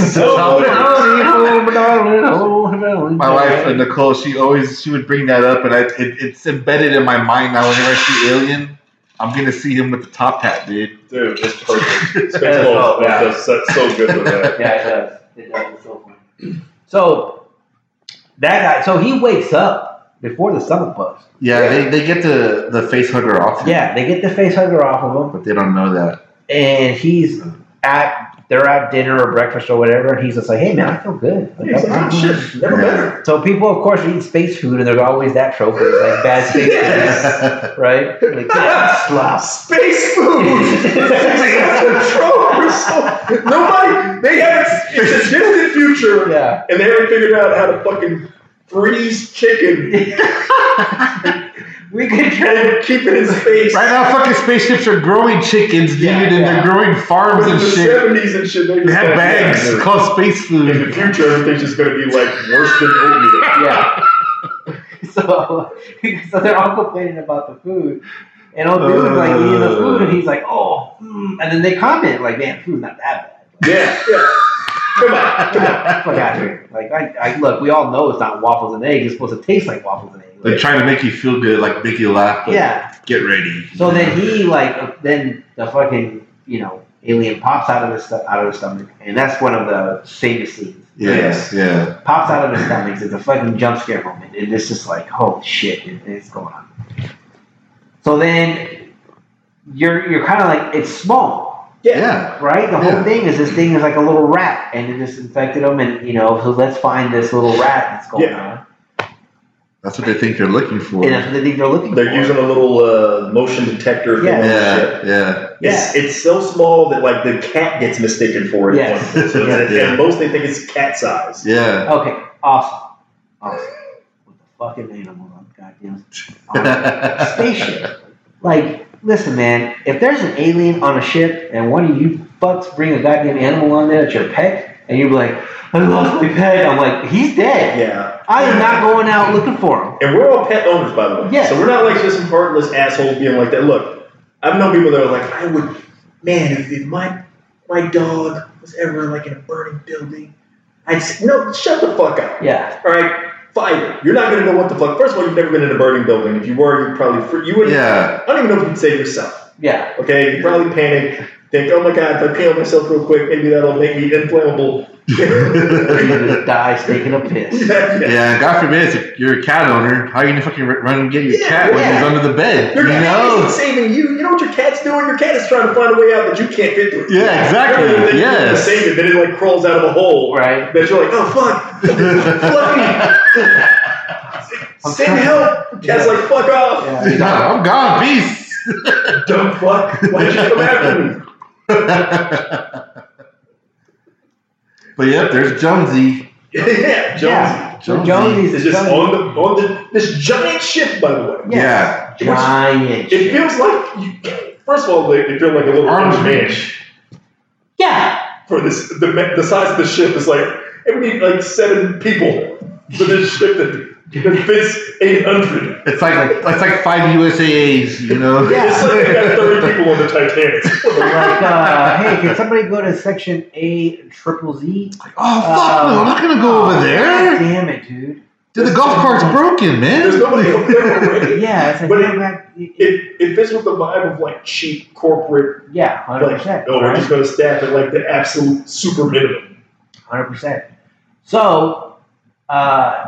S2: hello, my wife, uh, Nicole, she always she would bring that up, and I it, it's embedded in my mind now. Whenever I see Alien, I'm gonna see him with the top hat, dude.
S3: Dude, it's perfect. Spaceballs
S1: yeah.
S3: does so, so good with that.
S1: yeah, it does. It does. It's so funny. So that guy, so he wakes up before the stomach bust.
S2: Yeah, they, they get the the face hugger off, him,
S1: Yeah, they get the face hugger off of him,
S2: but they don't know that.
S1: and he's at they're at dinner or breakfast or whatever, and he's just like, "Hey man, I feel good." Like,
S3: He's like, oh,
S1: I'm-
S3: "Oh, shit, never better.
S1: So people, of course, eat space food, and there's always that trope, of, like bad space food, right? Like yeah, slop.
S3: Space food. It's a trope so- Nobody. They haven't. It's a distant future,
S1: Yeah.
S3: and they haven't figured out how to fucking freeze chicken
S1: we could try to
S3: keep it in space.
S2: Right now, fucking spaceships are growing chickens, dude,
S1: Yeah,
S2: and
S1: yeah.
S2: they're growing farms
S3: in
S2: and
S3: the
S2: shit.
S3: seventies and shit. They,
S2: They have bags
S3: yeah,
S2: called space food.
S3: In the future, everything's just gonna be like worse than oatmeal.
S1: yeah. so, so they're all complaining about the food, and old dude's like eating the food, and he's like, "Oh," mm. and then they comment like, "Man, food's not that bad."
S3: Yeah, yeah. Come on, come on.
S1: Fuck out here! Like, I, I look, we all know it's not waffles and eggs. It's supposed to taste like waffles and eggs.
S2: They're trying to make you feel good, like make you laugh. But
S1: yeah.
S2: Get ready.
S1: So then he like uh, then the fucking you know alien pops out of his sto- out of his stomach, and that's one of the famous scenes.
S2: Yes, yeah.
S1: Pops out of his stomach. It's a fucking jump scare moment, and it's just like oh shit, it, it's going on. So then you're you're kind of like it's small,
S3: Yeah.
S2: Yeah.
S1: right? The whole
S2: Yeah.
S1: thing is this thing is like a little rat, and it just infected them and you know so let's find this little rat that's going
S3: Yeah.
S1: on,
S2: That's what they think they're looking for.
S1: and that's what they think they're looking for.
S3: They're using a little uh, motion detector thing.
S1: Yeah.
S2: Yeah, yeah.
S3: It's, it's so small that like the cat gets mistaken for it.
S1: Yes.
S3: one point. So
S1: Yeah.
S3: it's-
S2: Yeah.
S3: And most they think it's cat size.
S2: Yeah.
S1: Okay, awesome, awesome. With the fucking animal on goddamn on a spaceship. Like, listen, man. If there's an alien on a ship and one of you fucks bring a goddamn animal on there, it's your pet, and you're like, I lost my pet. I'm like, he's dead.
S3: Yeah.
S1: I am not going out looking for him.
S3: And we're all pet owners, by the way.
S1: Yes.
S3: So we're not like just some heartless assholes being like that. Look, I've known people that are like, I would, man, if, if my my dog was ever like in a burning building, I'd s- no, shut the fuck up.
S1: Yeah,
S3: All right, it. You're not gonna know what the fuck. First of all, you've never been in a burning building. If you were, you'd probably you would.
S2: Yeah.
S3: I don't even know if you'd save yourself.
S1: yeah.
S3: Okay, you probably panic. Think, oh my god, if I pee on myself real quick, maybe that'll make me inflammable.
S1: Die taking a piss.
S3: yeah, yeah.
S2: Yeah, God forbid if you're a cat owner, how are you gonna fucking run and get your
S3: Yeah,
S2: cat when
S3: yeah.
S2: he's under the bed?
S3: Your
S2: you
S3: cat
S2: know?
S3: isn't saving you. You know what your cat's doing? Your cat is trying to find a way out that you can't get through.
S2: Yeah, exactly.
S3: You're thinking
S2: Yes.
S3: To save it, then it like crawls out of a hole.
S1: Right.
S3: That you're like, oh fuck, Fluffy, send help. The cat's
S1: Yeah.
S3: like, fuck off,
S1: Yeah.
S2: No, I'm gone. Peace.
S3: dumb fuck. Why'd you come after me?
S2: but yep, there's Jonesy.
S3: yeah, Jonesy.
S1: Yeah.
S2: Jonesy.
S1: Jonesy's
S3: Is just
S1: Jonesy.
S3: on the on the this giant ship, by the way.
S1: Yeah.
S2: Yeah.
S1: Giant.
S3: It feels like you. First of all, they, they feel like a little
S2: Arms
S3: inch
S2: reach.
S1: Yeah.
S3: for this. The the size of the ship is like it would need like seven people for this ship that, that fits eight hundred.
S2: It's like it's like five USAAs, you know?
S1: Yeah.
S3: It's like they got thirty people on the Titanic.
S1: Like, uh, hey, can somebody go to section A triple Z?
S2: Oh fuck no, I'm not gonna go over
S1: God
S2: there.
S1: damn it, dude.
S2: Dude, the golf cart's broken, man.
S3: There's nobody over there already.
S1: Yeah, it's like
S3: But
S1: you
S3: it-
S1: know, that- it-
S3: It, it fits with the vibe of like cheap corporate,
S1: yeah, hundred
S3: like,
S1: percent.
S3: oh, we're just going to staff at like the absolute super minimum.
S1: Hundred percent. So, uh,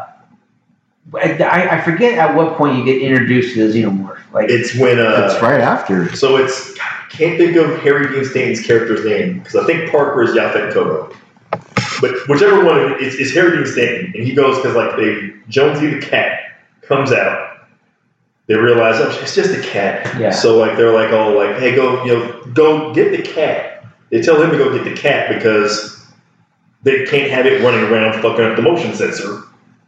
S1: I, I forget at what point you get introduced to the xenomorph. Like,
S3: It's when, uh,
S2: It's right after.
S3: so it's, I can't think of Harry Dean Stanton's character's name because I think Parker is Yaphet Kotto. But whichever one, it's, it's Harry Dean Stanton. And he goes because like they, Jonesy the cat comes out. They realize, oh, it's just a cat.
S1: Yeah.
S3: So like they're like, oh, like, hey, go, you know, go get the cat. They tell him to go get the cat because they can't have it running around fucking up the motion sensor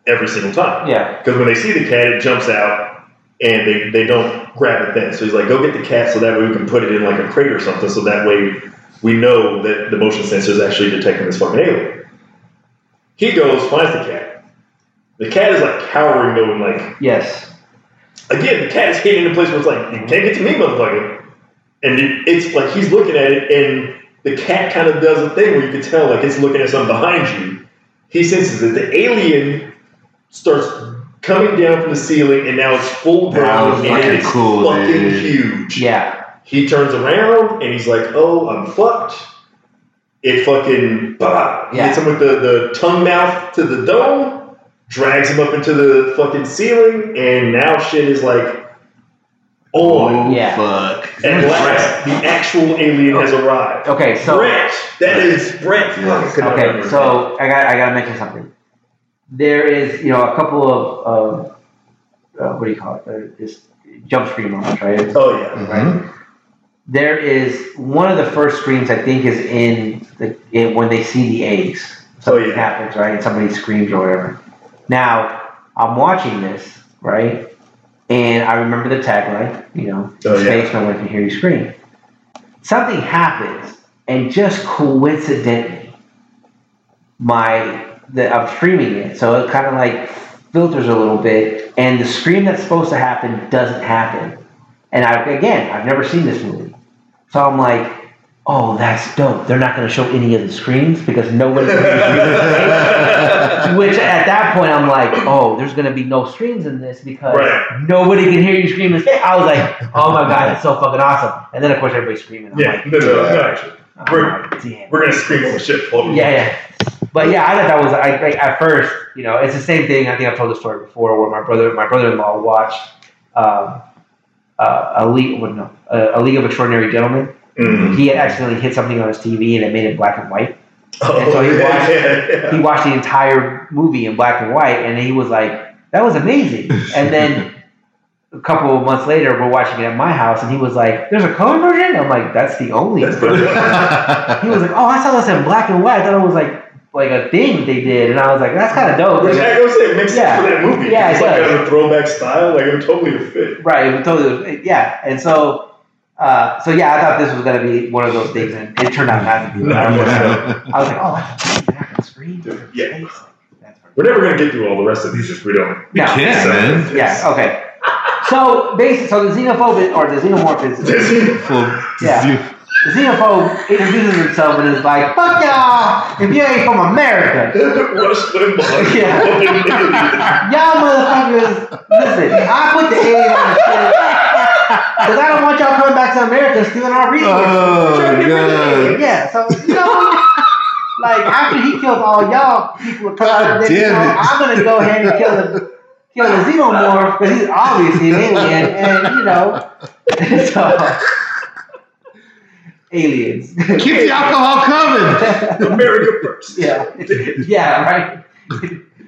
S3: every single time.
S1: yeah,
S3: Because when they see the cat, it jumps out and they, they don't grab it then. So he's like, go get the cat so that way we can put it in like a crate or something so that way we know that the motion sensor is actually detecting this fucking alien. He goes, finds the cat. The cat is like cowering, going like,
S1: yes,
S3: again, the cat is hitting in a place where it's like, you can't get to me, motherfucker. And it, it's like he's looking at it, and the cat kind of does a thing where you can tell, like, it's looking at something behind you. He senses that the alien starts coming down from the ceiling, and now it's full
S2: That
S3: grown and
S2: fucking
S3: it's
S2: cool,
S3: fucking
S2: dude.
S3: huge.
S1: yeah,
S3: He turns around and he's like, "Oh, I'm fucked." It fucking bah,
S1: Yeah.
S3: hits him with the, the tongue mouth to the dome, drags him up into the fucking ceiling, and now shit is like on.
S2: Oh,
S1: Yeah.
S2: fuck.
S3: At last, the actual alien has arrived.
S1: Okay, so
S3: Brett, that is Brett. Fuck, I could not
S1: okay, so I got I got to mention something. There is, you know, a couple of, of uh, what do you call it? Uh, just jump screen moments, right?
S3: oh yeah,
S2: Mhm.
S1: There is one of the first screams I think is in the in, when they see the eggs. Something
S3: Oh, yeah.
S1: happens, right? And somebody screams or whatever. Now I'm watching this, right? And I remember the tagline, you know,
S3: Oh, yeah.
S1: space no one can hear you scream. Something happens, and just coincidentally, my the I'm streaming it, so it kind of like filters a little bit, and the scream that's supposed to happen doesn't happen. And I again, I've never seen this movie, so I'm like, oh, that's dope. They're not going to show any of the screams because nobody can hear you scream. Which at that point, I'm like, oh, there's going to be no screams in this because
S3: Right.
S1: nobody can hear you screaming. I was like, oh my god, it's so fucking awesome. And then of course everybody's screaming. I'm
S3: yeah.
S1: like,
S3: No, no, no, actually,
S1: oh
S3: We're- we're gonna scream on the ship. floating.
S1: Yeah, yeah. But yeah, I thought that was I like at first, you know, it's the same thing. I think I've told the story before, where my brother, my brother-in-law watched um, uh, a league, no, a, a League of Extraordinary Gentlemen.
S3: Mm.
S1: He had accidentally hit something on his TV and it made it black and white.
S3: Oh,
S1: And so he watched-
S3: yeah, yeah.
S1: He watched the entire movie in black and white, and he was like, "That was amazing." And then a couple of months later, we're watching it at my house, and he was like, "There's a color version." I'm like, "That's the only."
S3: That's
S1: version." He was like, "Oh, I saw this in black and white. I thought it was like like a thing they did," and I was like, "That's kind of dope."
S3: Which I was saying makes
S1: Yeah.
S3: sense for that movie.
S1: Yeah,
S3: it's
S1: it
S3: like kind of a throwback style. Like it would totally fit.
S1: Right, it was totally, yeah. And so, uh, so yeah, I thought this was gonna be one of those things, and it turned out not to be. I was, I was like, "Oh, that's a screen."
S3: Dude, yeah.
S1: That's perfect.
S3: We're never gonna get through all the rest of these if we don't.
S1: No.
S2: can't,
S3: So,
S2: man.
S1: Yeah. Okay. So basically, so the xenophobe or the xenomorph is
S2: Well,
S1: Yeah.
S2: You-
S1: the xenophobe introduces himself and is like, "Fuck y'all! If you ain't from America,
S3: Rush Limbaugh.
S1: Yeah. y'all motherfuckers, listen, I put the A on the shit because I don't want y'all coming back to America and stealing our resources.
S2: Oh,
S1: Sure, get rid of the
S2: God.
S1: Yeah. So you know. Like after he kills all y'all people,
S2: God
S1: then, you
S2: damn
S1: oh,
S2: know.
S1: I'm gonna go ahead and kill the kill the xenomorph because he's obviously an alien, and you know, so aliens.
S2: Keep the alcohol coming.
S3: America first.
S1: yeah, yeah, right.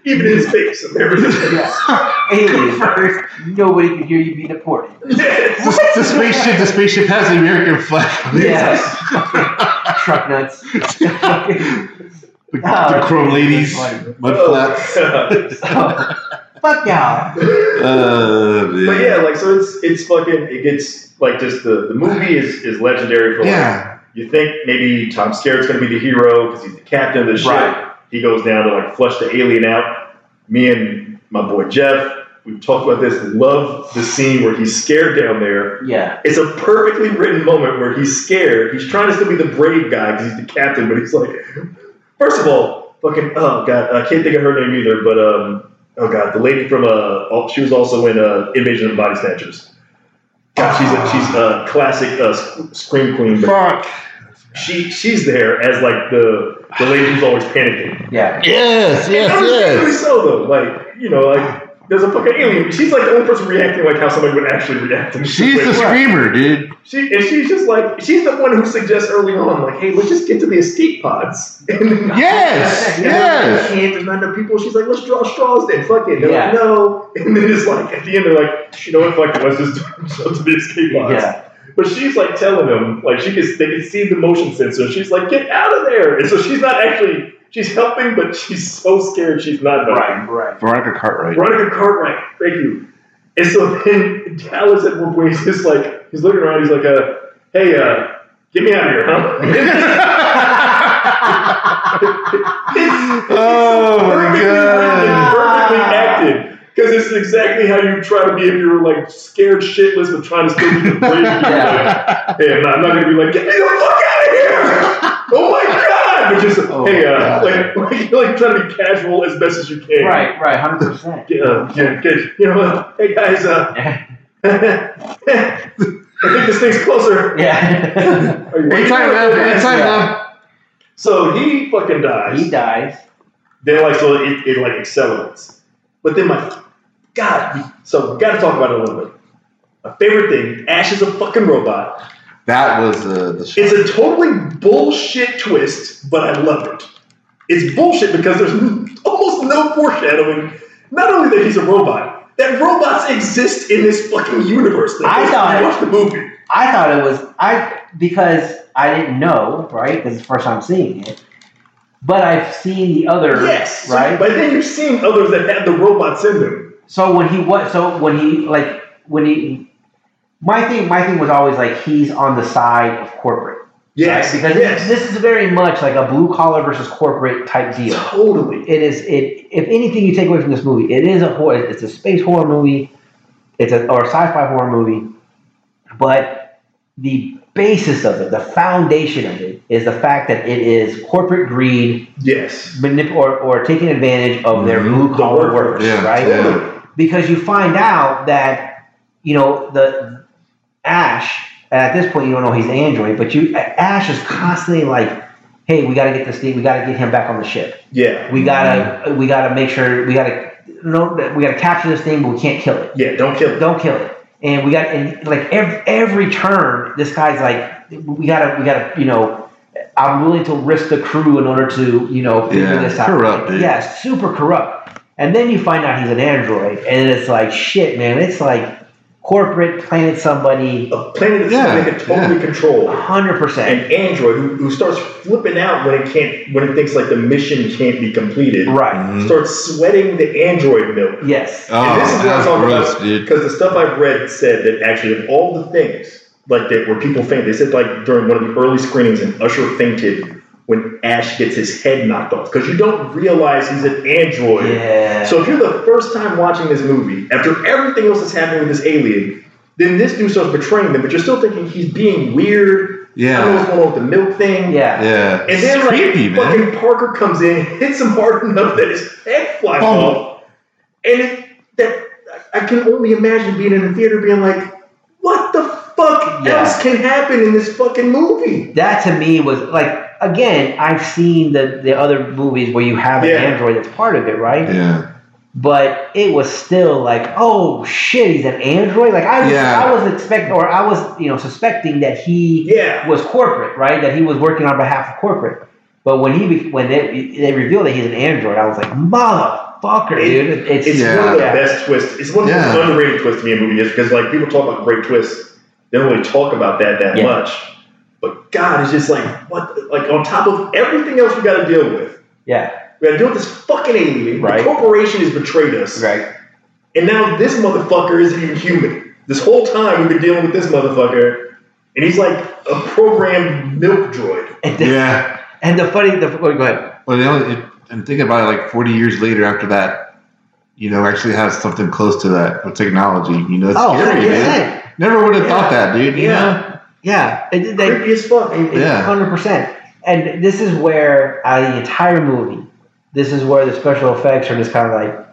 S3: Even in space, America first.
S1: Yeah, aliens first. Nobody can hear you be deported.
S2: the, the spaceship, the spaceship has the American flag.
S1: Yes, truck nuts.
S2: The, the chrome ladies, oh, mud flaps.
S3: Oh,
S1: Fuck y'all.
S2: Uh,
S3: but yeah, like so it's it's fucking it gets like just the the movie is is legendary for like
S2: yeah.
S3: you think maybe Tom Skerritt's gonna be the hero because he's the captain of the ship.
S1: Right.
S3: He goes down to like flush the alien out. Me and my boy Jeff, we've talked about this. Love the scene where he's scared down there.
S1: Yeah,
S3: It's a perfectly written moment where he's scared. He's trying to still be the brave guy because he's the captain, but he's like, first of all, fucking oh god, I can't think of her name either, but um, oh god, the lady from uh, she was also in uh, Invasion of the Body Snatchers. God, she's a, she's a classic uh, scream queen.
S2: Fuck.
S3: she she's there as like the the lady who's always panicking.
S1: Yeah.
S2: Yes, yes,
S3: Understandably
S2: yes.
S3: so though. Like you know, like there's a fucking alien. She's like the only person reacting like how somebody would actually react. in this
S2: She's the
S3: situation.
S2: screamer, dude.
S3: She and she's just like she's the one who suggests early on, like, hey, let's just get to the escape pods. And
S2: Yes,
S3: and
S2: yes.
S3: Can't, there's not enough people. She's like, let's draw straws then. Fuck it. They're
S1: Yeah.
S3: like, no. And then it's like at the end, they're like, you know what? Fuck it. Let's just jump to the escape pods.
S1: Yeah.
S3: But she's like telling them, like she can, they can see the motion sensor. She's like, get out of there. And so she's not actually, she's helping, but she's so scared she's not helping.
S1: Right. right.
S2: Veronica Cartwright.
S3: Veronica Cartwright, thank you. And so then Dallas at one point he's just like he's looking around, he's like, uh, hey, uh, get me out of here, huh?
S2: Oh my
S3: perfectly written,
S2: god.
S3: perfectly acted. Because it's exactly how you try to be if you're like scared shitless but trying to still be the brave.
S1: Yeah.
S3: Hey, I'm not, I'm not gonna be like, get me the fuck out of here! Oh my god! But just
S2: Oh
S3: hey, uh, like, like like trying to be casual as best as you can.
S1: Right. Right. Hundred percent.
S3: Get, uh, get, get, you know, what? hey guys, uh, I think this thing's closer.
S1: Yeah.
S3: Are you waiting
S2: Anytime,
S3: for
S2: man. Anytime,
S1: Yeah.
S2: man.
S3: So he fucking dies.
S1: he dies.
S3: Then like so it, it like accelerates. But then my God, so we gotta talk about it a little bit. My favorite thing, Ash is a fucking robot.
S2: That was uh, the
S3: It's a totally bullshit twist, but I love it. It's bullshit because there's almost no foreshadowing. Not only that he's a robot, that robots exist in this fucking universe. That
S1: I thought-
S3: you watch the movie.
S1: I thought it was I because I didn't know right because it's the first time seeing it, but I've seen the other
S3: Yes,
S1: right.
S3: But then you've seen others that had the robots in them.
S1: So when he was, so when he like when he, my thing, my thing was always like he's on the side of corporate,
S3: Yes,
S1: right? Because
S3: yes,
S1: this is very much like a blue collar versus corporate type deal.
S3: totally.
S1: It is it. If anything you take away from this movie, it is a horror. It's a space horror movie. It's a or a sci-fi horror movie, but the basis of it, the foundation of it, is the fact that it is corporate greed,
S3: Yes,
S1: manip- or, or taking advantage of their
S2: Mhm.
S1: blue collar
S3: The workers,
S1: workers,
S2: yeah,
S1: right?
S2: yeah.
S1: because you find out that you know the Ash. And at this point, you don't know he's an android, but you Ash is constantly like, "Hey, we got to get this thing. We got to get him back on the ship.
S3: Yeah,
S1: We gotta, mm-hmm. we gotta make sure we gotta, no, we gotta capture this thing, but we can't kill it.
S3: yeah. Don't kill it.
S1: Don't kill it. And we got, and like every every turn, this guy's like, we gotta, we gotta, you know." I'm willing to risk the crew in order to, you know, figure
S2: Yeah,
S1: this out.
S2: corrupt, dude.
S1: Yeah, super corrupt. And then you find out he's an android, and it's like shit, man. It's like corporate planted somebody
S3: A planet that's
S2: Yeah,
S3: they can totally control.
S1: hundred percent.
S3: An android who, who starts flipping out when it can't, when it thinks like the mission can't be completed.
S1: Right.
S2: Mhm.
S3: Starts sweating the android milk.
S1: Yes.
S2: Oh,
S3: and this is what I'm talking
S2: gross,
S3: about. Because the stuff I've read said that actually of all the things like that where people faint, they said like during one of the early screenings, and Usher fainted when Ash gets his head knocked off because you don't realize he's an android.
S1: Yeah.
S3: So if you're the first time watching this movie, after everything else that's happening with this alien, then this dude starts betraying them, but you're still thinking he's being weird. Yeah. I don't know what's going on with the milk thing.
S1: yeah.
S2: Yeah.
S3: And then
S2: It's
S3: like
S2: creepy, man.
S3: fucking Parker comes in, hits him hard enough that his head flies
S2: Boom.
S3: off. And it, that I can only imagine being in the theater being like, what the fuck
S1: Yeah.
S3: else can happen in this fucking movie?
S1: That to me was like again, I've seen the the other movies where you have an
S3: Yeah.
S1: android that's part of it, right?
S2: Yeah.
S1: But it was still like, oh shit, he's an android. Like I was,
S2: Yeah.
S1: I was expecting, or I was, you know, suspecting that he
S3: Yeah.
S1: was corporate, right? That he was working on behalf of corporate. But when he when they, they revealed that he's an android, I was like, motherfucker,
S3: It-
S1: dude. It's,
S3: It's
S2: Yeah.
S3: one of the best twists. It's one of the
S2: Yeah.
S3: most underrated twists to me in a movie is because like people talk about great twists. They don't really talk about that that
S1: Yeah.
S3: much. But God, it's just like what like on top of everything else we gotta deal with.
S1: yeah,
S3: We gotta deal with this fucking alien.
S1: Right.
S3: The corporation has betrayed us.
S1: right.
S3: And now this motherfucker isn't even human. This whole time we've been dealing with this motherfucker, and he's like a programmed milk droid.
S1: And the,
S2: Yeah.
S1: and the funny, the, oh, go ahead.
S2: Well, the only, and think about it, like 40 years later after that, you know, actually has something close to that with technology. You know, it's
S1: Oh,
S2: scary, man.
S1: 100%.
S2: Never would have
S3: Yeah.
S2: thought that, dude. You
S3: Yeah.
S2: know?
S1: Yeah, it, they,
S3: Creepy as fuck.
S2: Yeah.
S1: hundred percent. And this is where out of the entire movie, this is where the special effects are just kind of like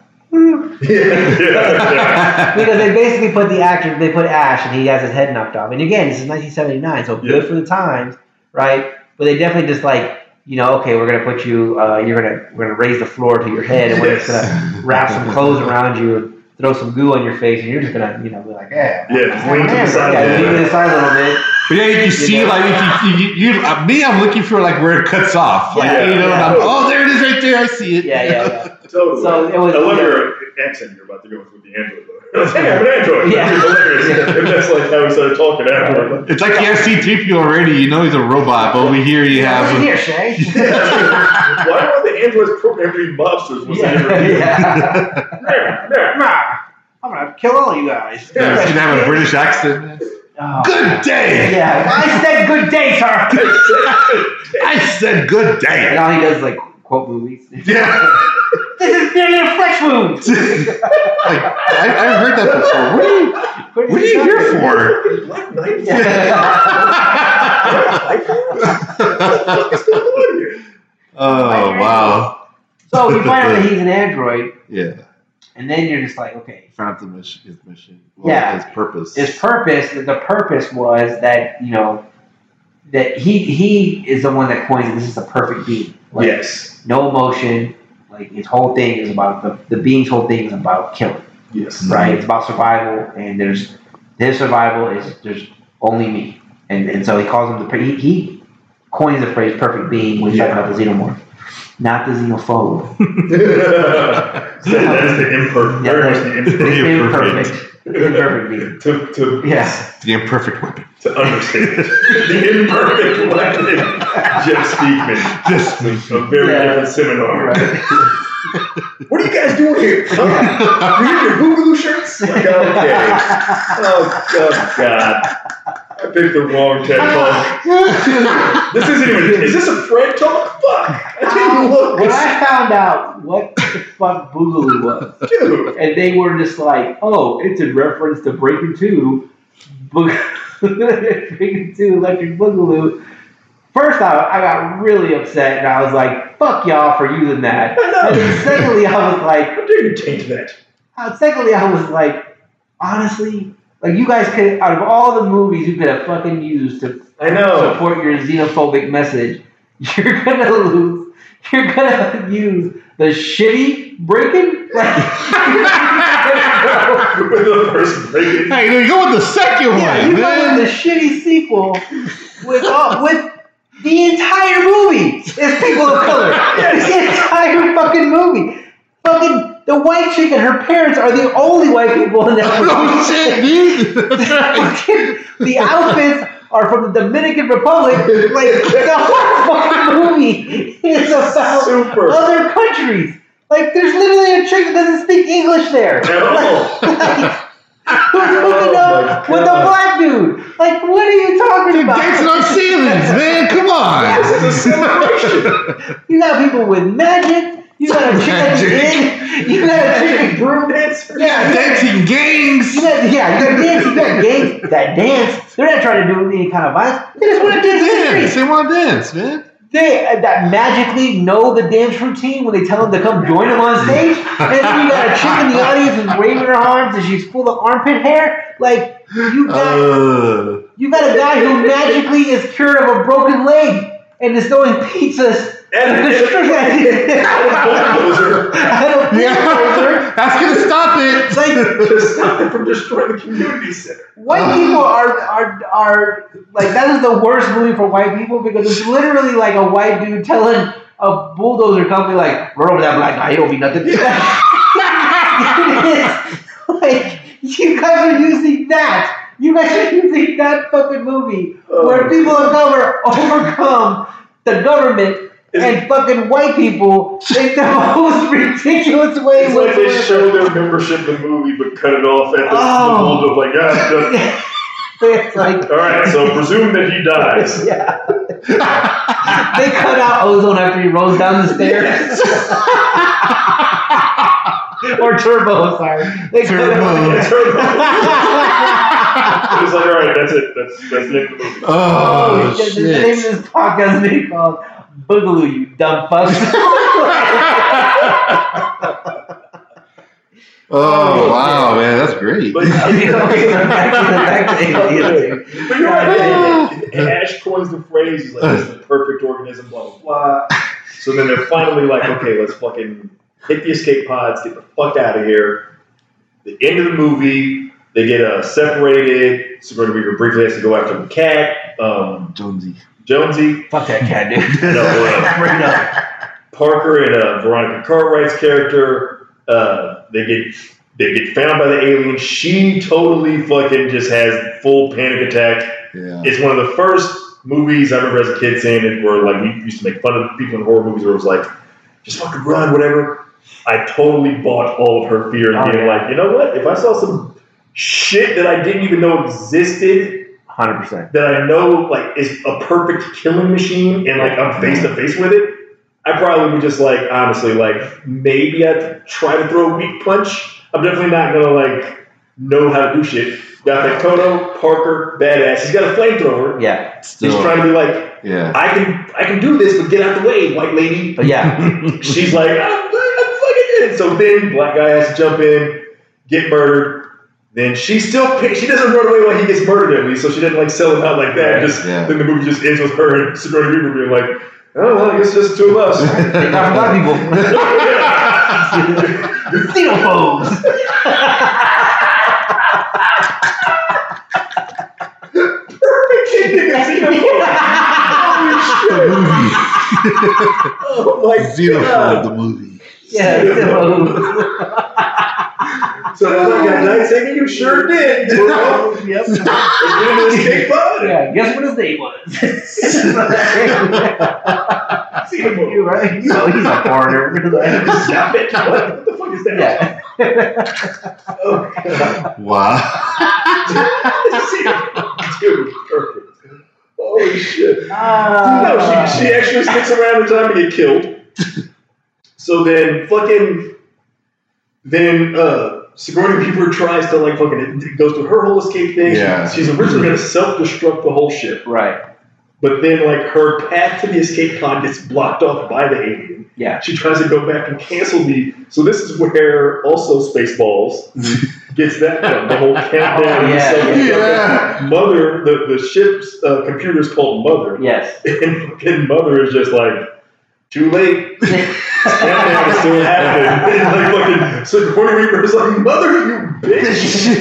S3: yeah.
S1: because they basically put the actor, they put Ash, and he has his head knocked off. And again, this is 1979, so good for the times, right? But they definitely just like, you know, okay, we're gonna put you, uh, you're gonna, we're gonna raise the floor to your head, and we're just gonna wrap some clothes around you, and throw some goo on your face, and you're just gonna, you know, be like, yeah,
S3: Yeah, just lean to the side
S1: yeah, lean to the side a little bit.
S2: But yeah, you can see
S1: know?
S2: like if you, you, you uh, me, I'm looking for like where it cuts off. Like
S3: Yeah,
S2: you know, and
S3: yeah.
S2: I'm, oh, there it is, right there. I see it.
S1: Yeah, yeah, yeah.
S3: Totally.
S1: So it was-
S3: I love your accent you're about to go with with the android. Though. hey, I'm an android.
S1: Yeah.
S3: That'd hilarious. And that's like how he started talking after.
S2: It's like you have C-3PO already. You know he's a robot, but over here you
S1: What's in
S2: have.
S1: here, Shay?
S3: Why are the androids programmed to be mobsters? Was
S1: yeah,
S3: it
S1: yeah.
S3: yeah. yeah.
S1: Nah, I'm gonna kill all you guys.
S2: You should have a British accent.
S1: Oh.
S2: Good day.
S1: Yeah, I said good day, sir.
S2: I said good
S1: And
S2: day.
S1: all he does is like quote movies.
S2: Yeah.
S1: This is merely a flesh wound.
S2: like I, I've heard that before. What are you? What are you here for?
S3: Black Knight?
S2: oh wow.
S1: So you find out that he's an android,
S2: Yeah.
S1: and then you're just like, okay.
S2: Found the mission. His mission. Well,
S1: Yeah.
S2: His purpose.
S1: His purpose, the purpose was that you know that he he is the one that coins it. This is the perfect being. Like,
S3: Yes.
S1: No emotion. Like his whole thing is about the the being's whole thing is about killing.
S3: Yes.
S1: right? It's about survival, and there's his survival is there's only me, and and so he calls him the he, he coins the phrase "perfect being" when he's talking about the xenomorph, not the xenophobe.
S3: that is the imperfect.
S1: Yeah,
S3: very much
S1: that's-
S3: the imperfect.
S1: Imperfect, imperfect
S3: to, to,
S1: Yeah,
S2: the imperfect weapon.
S3: to understand the imperfect weapon. Jeff Speakman.
S2: Just
S3: A very
S1: Yeah.
S3: different seminar.
S1: right.
S3: What are you guys doing here? Huh? You in your Boogaloo shirts? Like, okay. Oh, God, God. I picked the wrong TED talk. This isn't even. Is this a Fred talk? Fuck. I didn't look.
S1: when I found out what the fuck Boogaloo was,
S3: Dude.
S1: and they were just like, "Oh, it's in reference to Breaking Two, Boog- Breaking Two, Electric Boogaloo." First off, I got really upset, and I was like, "Fuck y'all for using that."
S3: I know.
S1: And then secondly, I was like,
S3: How dare you taint that?
S1: uh, secondly, I was like, honestly, like you guys could, out of all the movies you could have fucking used to
S3: I know.
S1: support your xenophobic message, you're gonna lose. You're gonna use the shitty breaking. Like,
S3: With the first breaking.
S2: Hey, you go with the second
S1: yeah,
S2: one,
S1: you go with the shitty sequel with all, with the entire movie is people of color. the entire fucking movie. Fucking the white chick and her parents are the only white people in that oh, movie.
S2: oh shit, dude. Right.
S1: The outfits are from the Dominican Republic. Like the whole fucking movie is about
S3: Super.
S1: other countries. Like there's literally a chick that doesn't speak English there.
S3: At all.
S1: Like, who's hooking
S3: Oh
S1: up with a black dude? Like what are you talking
S2: Dude,
S1: about?
S2: dancing on ceilings, man. Come on.
S3: This is a celebration.
S1: You got people with magic. You got a chick that's
S2: Magic.
S1: in. You got a chick.
S3: Broom dancer.
S1: Yeah,
S2: Dancing gangs.
S1: You got, yeah, you got dance, you got gangs that dance. They're not trying to do any kind of violence. They just want to dance the
S2: Dance.
S1: street.
S2: They want to dance, man.
S1: They uh, that magically know the dance routine when they tell them to come join them on stage. And then you got a chick in the audience who's waving her arms and she's full of armpit hair. Like you got
S2: Uh,
S1: you got a guy who magically is cured of a broken leg and is throwing pizzas.
S3: And-
S1: in the street. I don't think
S2: yeah, that's gonna stop it.
S1: It's like
S3: to stop it from destroying the community center.
S1: White uh-huh. people are are are like that is the worst movie for white people because it's literally like a white dude telling a bulldozer company like run over that black guy, he don't be nothing. like you guys are using that. You guys are using that fucking movie where
S3: Oh.
S1: people of color overcome the government and fucking white people in the most ridiculous way.
S3: It's like they show their membership in the movie but cut it off at the,
S1: Oh.
S3: the moment of like, ah, just-
S1: it's like
S3: all right, so presume that he dies.
S1: yeah. they cut out ozone after he rolls down the stairs. or turbo, sorry. They cut
S2: Turbo.
S1: Out-
S3: It's like, all right, that's it. That's that's the end of the movie.
S2: Oh, oh
S1: the, the name of this podcast may be called Boogaloo, you dumb fuck.
S2: Oh, oh wow, man, that's great.
S3: But,
S1: Okay, okay, back to the- back to aliens, dude.
S3: but you're right. Ash coins the phrase. He's like, "This is the perfect organism." Blah blah blah. So then they're finally like, "Okay, let's fucking hit the escape pods, get the fuck out of here." The end of the movie, they get uh, separated. Sigourney Weaver briefly has to go after the cat. Um,
S2: Jonesy.
S3: Jonesy,
S1: Fuck that cat, dude.
S3: No, uh,
S1: Bring it up.
S3: Parker and uh, Veronica Cartwright's character, uh, they get they get found by the alien. She totally fucking just has full panic attack.
S2: Yeah.
S3: It's one of the first movies I remember as a kid seeing it where like we used to make fun of people in horror movies where it was like, just fucking run, whatever. I totally bought all of her fear and
S1: Oh,
S3: being
S1: yeah.
S3: like, you know what? If I saw some shit that I didn't even know existed
S1: Hundred percent.
S3: that I know like is a perfect killing machine and like I'm face to face with it, I probably would just like honestly like maybe I'd try to throw a weak punch. I'm definitely not gonna like know how to do shit. Got that Kotto, Parker, badass. He's got a flamethrower.
S1: Yeah,
S3: He's trying to be like,
S2: Yeah.
S3: I can I can do this, but get out the way, white lady.
S1: but yeah,
S3: She's like, I'm, I'm fucking in. So then black guy has to jump in, get murdered. Then she still she doesn't run away when he gets murdered at least, so she doesn't like sell him out like that.
S1: Right,
S3: Just
S2: yeah.
S3: then the movie just ends with her and Sigourney Weaver being like, oh well, I guess just two of us.
S1: they got black people. Xenophobes.
S3: Perfect ending of Xenophobe. Oh my
S2: Xenophobe,
S3: god!
S2: the movie.
S1: Yeah, xenophobes.
S3: So that one guy died saying you sure did. We're
S1: yep.
S3: we're in escape pod.
S1: Yeah, guess what his name was?
S3: Xenophobe.
S1: you right? So he's a foreigner.
S3: Stop it! What, what the fuck is that?
S1: yeah.
S3: Oh.
S2: Wow.
S3: Dude, perfect. Holy shit.
S1: Ah.
S3: No, she, she actually sticks around in time to get killed. So then fucking then uh Sigourney Weaver tries to like fucking it goes through her whole escape thing.
S2: Yeah.
S3: She's originally gonna self-destruct the whole ship.
S1: Right.
S3: But then like her path to the escape pod gets blocked off by the alien.
S1: Yeah.
S3: She tries to go back and cancel the so this is where also Spaceballs gets that done. The whole countdown and
S1: Yeah.
S2: Yeah.
S3: Mother, the, the ship's uh, computer is called Mother.
S1: Yes.
S3: And fucking mother is just like, too late. Countdown is still happening. Like fucking so the Sigourney Weaver is like, mother, you bitch.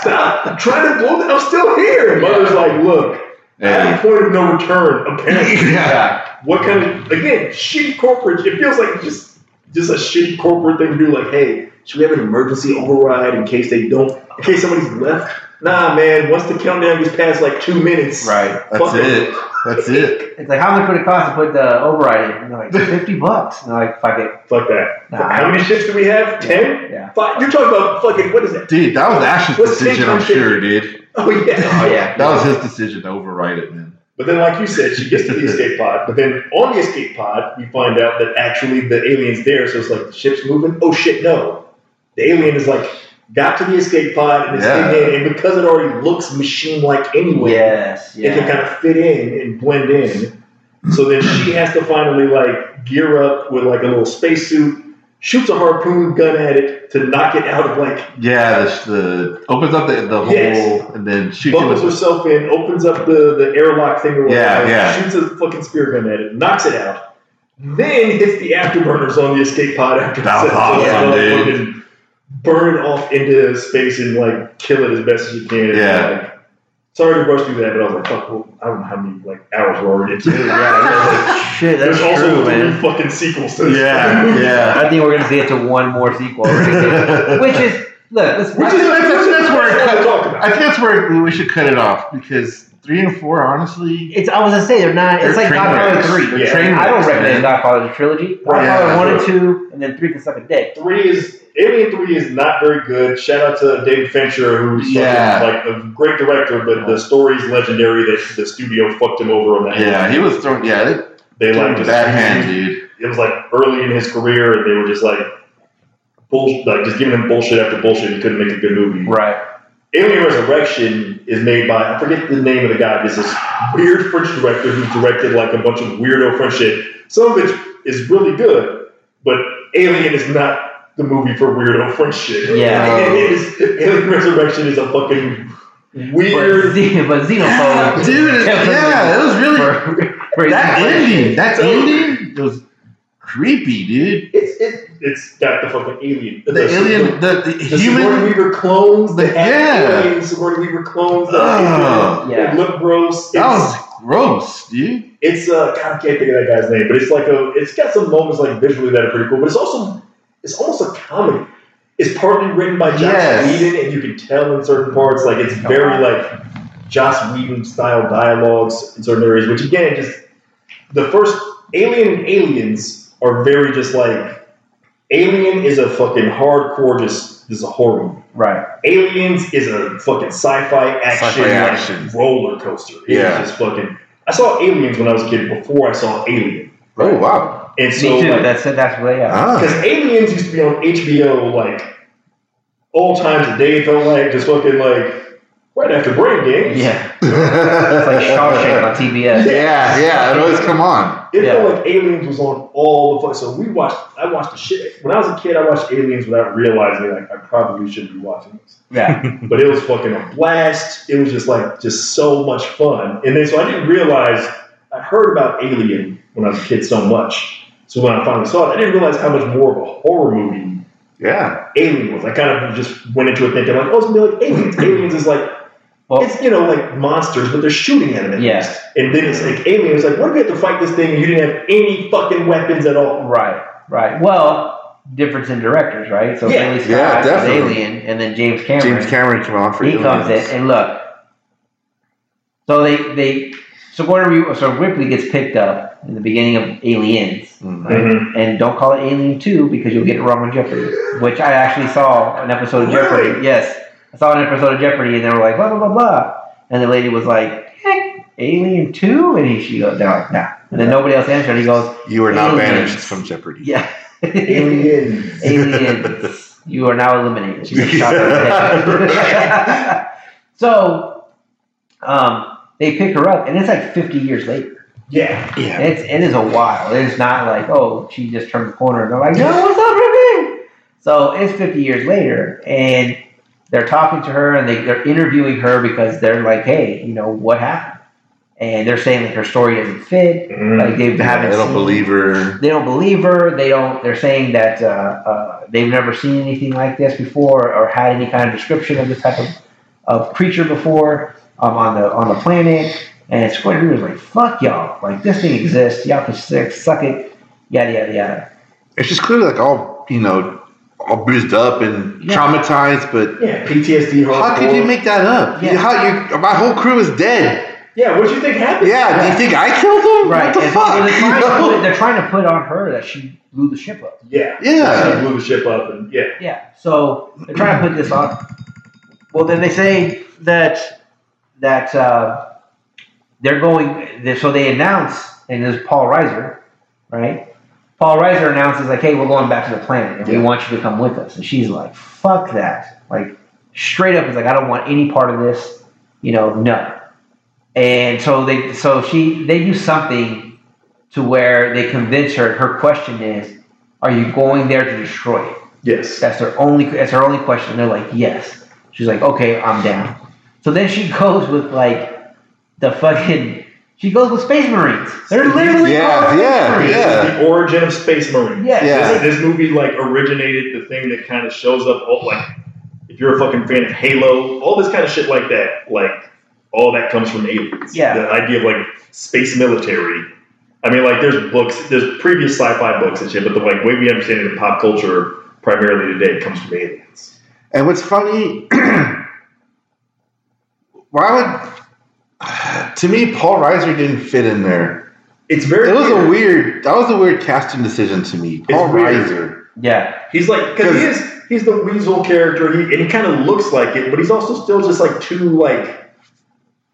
S3: Stop trying to blow that. I'm still here. Mother's like, look, at the point of no return, apparently.
S2: Yeah.
S3: What kind of again, shitty corporate it feels like just just a shitty corporate thing to do, like, hey, should we have an emergency override in case they don't in case somebody's left? Nah, man, once the countdown gets past like two minutes,
S1: Right.
S2: That's
S3: fuck
S2: it. That's it.
S1: It's like how much would it cost to put the override in? And they're like fifty bucks. And they're like, fuck it.
S3: Fuck that.
S1: Nah.
S3: How many ships do we have? Ten?
S1: Yeah.
S3: Five? You're talking about fucking what is that?
S2: Dude, that was Ash's
S3: What's
S2: decision, I'm sure, dude.
S3: Oh yeah.
S1: Oh yeah.
S2: That was his decision to override it, man.
S3: But then, like you said, she gets to the escape pod. But then on the escape pod, we find out that actually the alien's there. So it's like the ship's moving. Oh shit, no. The alien is like got to the escape pod and is
S2: Yeah.
S3: hidden in, and because it already looks machine-like anyway,
S1: Yes.
S3: it can kind of fit in and blend in. So then she has to finally like gear up with like a little spacesuit, shoots a harpoon gun at it to knock it out of like
S2: Yeah, the, the opens up the, the hole and then shoots it
S3: buckles
S2: with
S3: herself in, opens up the, the airlock thing or
S2: Yeah,
S3: whatever,
S2: yeah.
S3: shoots a fucking spear gun at it, knocks it out, then hits the afterburners on the escape pod after
S2: That was awesome,
S3: it's
S2: dude.
S3: Fucking burn it off into space and like kill it as best as you can. And,
S2: Yeah.
S3: like, sorry to rush through that, but I was like, fuck, well, I don't know how many like hours we're already into.
S1: Dude, yeah. Shit, that's
S3: There's also
S1: true,
S3: three
S1: man.
S3: fucking sequels to this.
S2: Yeah,
S3: fucking movie.
S2: yeah.
S1: I think we're gonna see it to one more sequel, which is look. Let's,
S3: Which is
S2: That's- that's- that's where it
S3: what
S2: cut-
S3: I'm talking about.
S2: I think that's where we should cut it off because three and four, honestly,
S1: it's. I was gonna say they're not. It's
S2: They're
S1: like
S2: train
S1: Godfather
S2: wrecks.
S1: three.
S2: They're
S3: Yeah.
S2: train
S1: I don't
S2: wrecks,
S1: recommend
S2: man.
S1: Godfather the trilogy.
S3: Right.
S1: Godfather
S2: Yeah.
S1: one and two, and then three can suck a dick.
S3: Three is Alien Three is not very good. Shout out to David Fincher, who's
S2: Yeah.
S3: like a great director, but the story's legendary that the studio fucked him over on that.
S2: yeah, he was throwing. Yeah, they
S3: they like
S2: him
S3: just
S2: bad hand, dude.
S3: It was like early in his career, and they were just like bull, like just giving him bullshit after bullshit. He couldn't make a good movie.
S1: Right.
S3: Alien Resurrection is made by I forget the name of the guy. There's this weird French director who directed like a bunch of weirdo French shit. Some of it is really good, but Alien is not the movie for weirdo French shit.
S1: Yeah.
S3: It is, Alien Resurrection is a fucking
S1: But,
S3: weird.
S1: Ze- but Xenophobe.
S2: Dude, yeah, it was really
S1: For, for
S2: that ending. That
S3: So-
S2: ending was creepy, dude.
S3: It's it, it's got the fucking alien.
S2: The alien, the, the,
S3: The Sigourney
S2: human.
S3: Weaver clones, the
S2: Yeah.
S3: alien Sigourney Weaver clones that
S2: Oh.
S1: Yeah.
S3: they look gross. It's,
S2: That was gross, dude.
S3: it's uh, God, I can't think of that guy's name, but it's like a, it's got some moments like visually that are pretty cool, but it's also, it's almost a comedy. It's partly written by Joss
S2: Yes.
S3: Whedon, and you can tell in certain parts, like it's very like Joss Whedon style dialogues in certain areas, which again, just the first Alien Aliens are very just like Alien is a fucking hardcore, just this is a horror movie.
S1: Right.
S3: Aliens is a fucking sci-fi action,
S2: Sci-fi
S3: like,
S2: action.
S3: roller coaster. It
S2: Yeah.
S3: just fucking. I saw Aliens when I was a kid before I saw Alien,
S2: Oh wow.
S3: and so
S1: Me too.
S3: like,
S1: That's that's what they are.
S2: Ah.
S3: because Aliens used to be on HBO like all times a day. It felt like just fucking like right after Brain Games.
S1: Yeah. It's like Shawshank on TBS.
S2: Yeah, yeah, it always come on.
S3: It
S1: Yeah.
S3: felt like Aliens was on all the fuck. So we watched. I watched the shit. When I was a kid, I watched Aliens without realizing like I probably shouldn't be watching this.
S1: Yeah.
S3: but it was fucking a blast. It was just like just so much fun. And then so I didn't realize I heard about Alien when I was a kid so much. So when I finally saw it, I didn't realize how much more of a horror movie
S2: Yeah.
S3: Alien was. I kind of just went into it thinking like, oh, it's gonna be like Aliens. Aliens is like
S1: Well,
S3: it's you know like monsters, but they're shooting at them. Yes.
S1: Yeah.
S3: And then it's like Alien. It's like, what if you have to fight this thing and you didn't have any fucking weapons at all?
S1: right. Right. Well, difference in directors, right? So
S3: Yeah.
S1: Ridley Scott
S2: Yeah, definitely.
S1: Alien, and then James Cameron.
S2: James Cameron came on for
S1: he comes in and look. So they they Sigourney Weaver, so Ripley gets picked up in the beginning of Aliens,
S2: Mhm.
S1: right?
S3: Mhm.
S1: And don't call it Alien Two because you'll get it wrong on Jeopardy. Which I actually saw an episode of
S3: Really?
S1: Jeopardy. Yes, I saw an episode of Jeopardy, and they were like blah blah blah blah, and the lady was like, "Heck, Alien Two, and he she goes, they're like, nah, and then nobody else answered. He goes,
S2: You are now banished from Jeopardy.
S1: yeah,
S3: Aliens.
S1: aliens. You are now eliminated. She gets shot in so, um, they pick her up, and it's like 50 years later.
S3: Yeah.
S2: Yeah.
S1: It's it is a while. It's not like oh she just turned the corner and they're like no what's up Rippy? So it's 50 years later, and they're talking to her and they, they're interviewing her because they're like hey you know what happened, and they're saying that her story doesn't fit.
S3: Mhm.
S1: Like they
S2: Yeah,
S1: haven't
S2: they don't
S1: seen-
S2: believe her.
S1: they don't believe her. They don't. They're saying that uh, uh, they've never seen anything like this before, or had any kind of description of this type of, of creature before um, on the on the planet. And Sigourney was like, "Fuck y'all! Like this thing exists. Y'all can suck, suck it." Yada yada yada.
S2: It's just clearly like all you know, all bruised up and
S1: Yeah.
S2: traumatized. But
S3: Yeah, PTSD.
S2: how could you make that up?
S1: Yeah.
S2: How you? My whole crew is dead.
S3: Yeah, what do you think happened?
S2: Yeah. Do you think I killed them?
S1: Right.
S2: What the
S1: and
S2: fuck?
S1: They're trying, to put, they're trying to put on her that she blew the ship up.
S3: Yeah.
S2: Yeah.
S3: She blew the ship up, and yeah.
S1: Yeah. So they're trying to put this on. Well, then they say that that uh, they're going. So they announce, and there's Paul Reiser, right? Paul Reiser announces like, "Hey, we're going back to the planet, and
S3: Yeah.
S1: we want you to come with us." And she's like, "Fuck that!" Like straight up, is like, "I don't want any part of this." You know, no. And so they, so she, they do something to where they convince her. Her question is, "Are you going there to destroy it?"
S3: Yes.
S1: That's their only. That's her only question. They're like, yes. She's like, okay, I'm down. So then she goes with like the fucking. She goes with Space Marines. They're literally
S2: Yeah,
S1: called Space
S2: yeah,
S1: Marines.
S3: This
S2: yeah.
S3: is the origin of Space Marine.
S1: Yes.
S2: Yeah.
S3: This, this movie like originated the thing that kind of shows up. All, like, if you're a fucking fan of Halo, all this kind of shit like that, like all that comes from aliens.
S1: Yeah.
S3: The idea of like space military. I mean, like there's books, there's previous sci-fi books and shit, but the like way we understand it in pop culture primarily today comes from aliens.
S2: And what's funny, why would to me Paul Reiser didn't fit in there?
S3: It's very.
S2: It was a
S3: weird.
S2: weird. That was a weird casting decision to me. Paul
S3: weird.
S2: Reiser.
S1: Yeah.
S3: He's like because he is he's the weasel character, he, and he kind of looks like it, but he's also still just like too like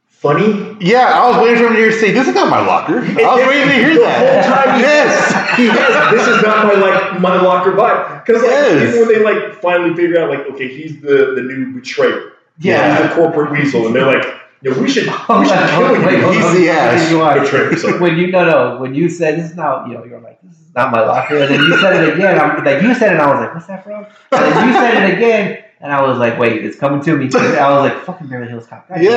S3: funny.
S2: Yeah, I was waiting for him to hear say, "This is not my locker." I was waiting to hear
S3: the
S2: that.
S3: whole time. He
S2: Yes.
S3: he has this is not my like my locker vibe because like
S2: Yes.
S3: even when they like finally figure out like okay he's the the new betrayer
S1: Yeah.
S3: he's the corporate weasel and they're like you know, we should, we should
S1: on,
S3: kill
S1: hold on, wait,
S3: you.
S1: hold on,
S2: Easy ass.
S1: continue on.
S3: Betrayal, sorry.
S1: when you no no when you said this is not you know you're like this is not my locker and then you said it again I'm like you said it and I was like what's that from and then you said it again and I was like wait it's coming to me I was like fucking Beverly Hills Cop God damn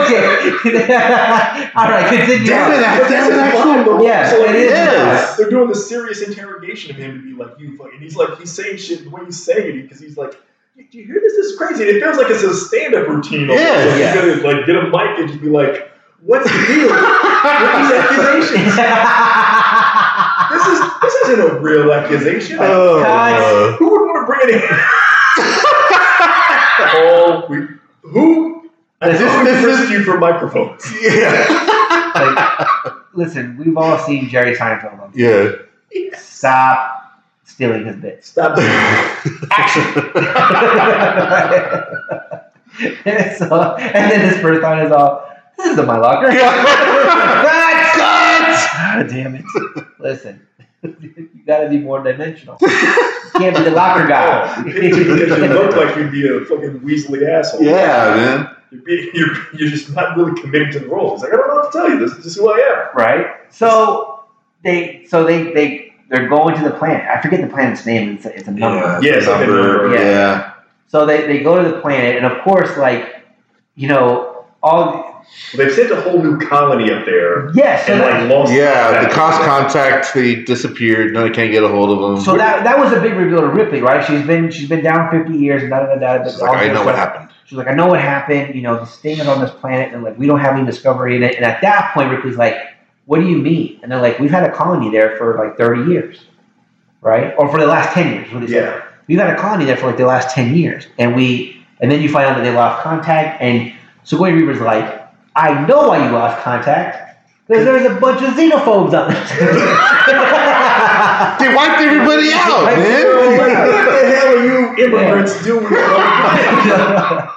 S1: okay okay all right continue
S2: Damn it,
S1: on.
S2: I-
S3: But
S2: That was
S3: that's
S2: actually-
S3: fine, though.
S1: yeah,
S3: so like,
S1: it is.
S2: Yes.
S3: They're doing the serious interrogation of him to be like, you fucking. He's like, he's saying shit the way he's saying it because he's like, do you hear this? This is crazy. And it feels like it's a stand-up routine. almost.
S2: Yeah,
S3: Like,
S1: yeah.
S3: He's gonna like get a mic and just be like, what's the deal with these accusations? This is this isn't a real accusation.
S2: Oh,
S1: Guys. Uh.
S3: Who would want to bring it in? oh, we, who? I
S2: This-
S3: just
S2: this
S3: you for microphones.
S2: yeah.
S1: like, listen we've all seen Jerry Seinfeld on
S2: yeah.
S1: stop stealing his bits
S3: Stop.
S1: so, and then his first line is all, "This isn't my locker."
S2: Cut!
S1: God damn it! Listen, you gotta be more dimensional. You can't be the locker guy.
S3: Oh, because you look like you'd be a fucking Weasley asshole.
S2: Yeah, man.
S3: You're, be, you're, you're just not really committed to the role. It's like, I don't know what to tell you. This is just who I am.
S1: right? So they, so they, they, they're going to the planet. I forget the planet's name. It's a, it's a number.
S3: Yeah, it's a number.
S1: Yeah.
S2: Yeah.
S1: So they, they go to the planet, and of course, like, you know, all
S3: They've sent a whole new colony up there
S1: yes. So
S3: and
S1: that,
S3: like lost.
S2: Yeah, the cost contact, they disappeared. No, they can't get a hold of them.
S1: so that that was a big reveal to Ripley, right? She's been she's been down fifty years, da da da da.
S2: She's like, I know what happened.
S1: She's like, I know what happened. You know, this thing is on this planet, and like we don't have any discovery in it. And at that point, Ripley's like, What do you mean? And they're like, We've had a colony there for like thirty years, right? Or for the last ten years. What do you?
S3: Yeah.
S1: We've had a colony there for like the last ten years, and we and then you find out that they lost contact. And Sigourney Weaver's like, I know why you lost contact. Because there's a bunch of xenophobes on there.
S2: They wiped everybody out, man.
S3: What the hell are you immigrants doing? on the planet?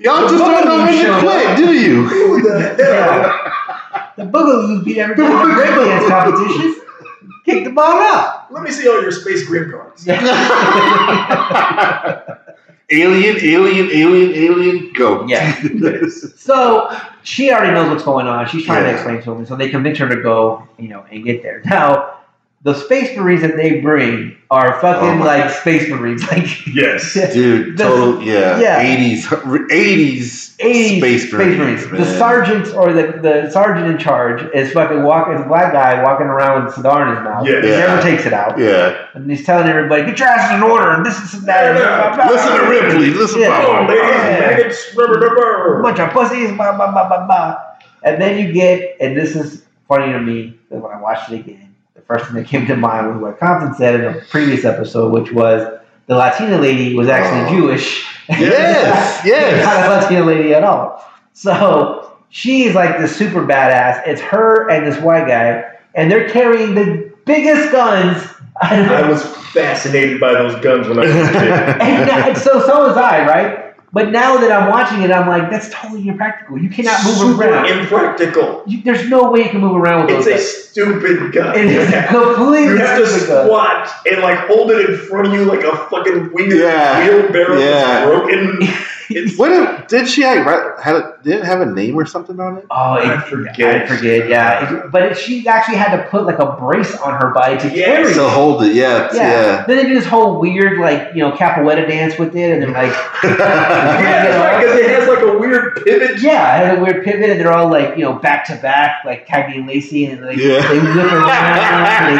S2: Y'all just don't know when to quit, do you?
S3: Who the hell?
S1: Yeah. The Boogaloos beat everybody in the breakdance competition. Kick the ball up.
S3: Let me see all your space green cards.
S2: Alien, alien, alien, alien, go.
S1: Yeah. So she already knows what's going on. She's trying to explain to him. So they convince her to go, you know, and get there. Now, the space marines that they bring are fucking
S2: Oh
S1: like space marines, like
S3: Yes.
S2: Dude,
S1: The-
S2: total, yeah.
S1: yeah.
S2: 80s, 80s
S1: 80s
S2: space marines.
S1: The
S2: man.
S1: sergeant or the, the sergeant in charge is fucking walking. Is a black guy walking around with a cigar in his mouth.
S3: Yeah.
S1: He
S2: Yeah.
S1: never takes it out,
S2: Yeah.
S1: and he's telling everybody, "Get your asses in order." And this is that. and
S3: Yeah.
S1: blah, blah, blah.
S2: Listen to Ripley. Listen
S1: Yeah.
S3: Come on, ladies,
S1: Yeah.
S3: maggots, rubber, rubber.
S1: bunch of pussies, blah, blah, blah, blah, blah. And then you get, and this is funny to me, when I watched it again, the first thing that came to mind was what Compton said in a previous episode, which was the Latina lady was actually
S2: Oh.
S1: Jewish.
S2: Yes, yes.
S1: Not a Latina lady at all. So she's like the super badass. It's her and this white guy, and they're carrying the biggest guns.
S3: I was fascinated by those guns when I was a kid.
S1: and that- so so was I, right? But now that I'm watching it, I'm like, that's totally impractical. You cannot move
S3: Super
S1: around.
S3: impractical.
S1: You, there's no way you can move around with
S3: It's
S1: those.
S3: a
S1: guns.
S3: stupid gun.
S1: It is completely
S3: You have to
S1: stupid gun.
S3: squat and like hold it in front of you like a fucking weird
S2: Yeah.
S3: wheelbarrow
S2: Yeah.
S3: that's broken. It's
S2: What if, did she like, write- had it, did it have a name or something on it?
S1: Oh, it,
S3: I forget.
S1: I forget. Yeah, It- but it, she actually had to put like a brace on her body to
S3: Yes.
S1: carry.
S2: To hold it, yeah.
S1: Yeah.
S2: Yeah.
S1: Then they do this whole weird like you know capoeira dance with it, and they're like,
S3: yeah, because it has like a weird pivot.
S1: yeah, it has a weird pivot, and they're all like you know back to back, like Cagney and Lacey, and like
S2: Yeah.
S1: they whip around, and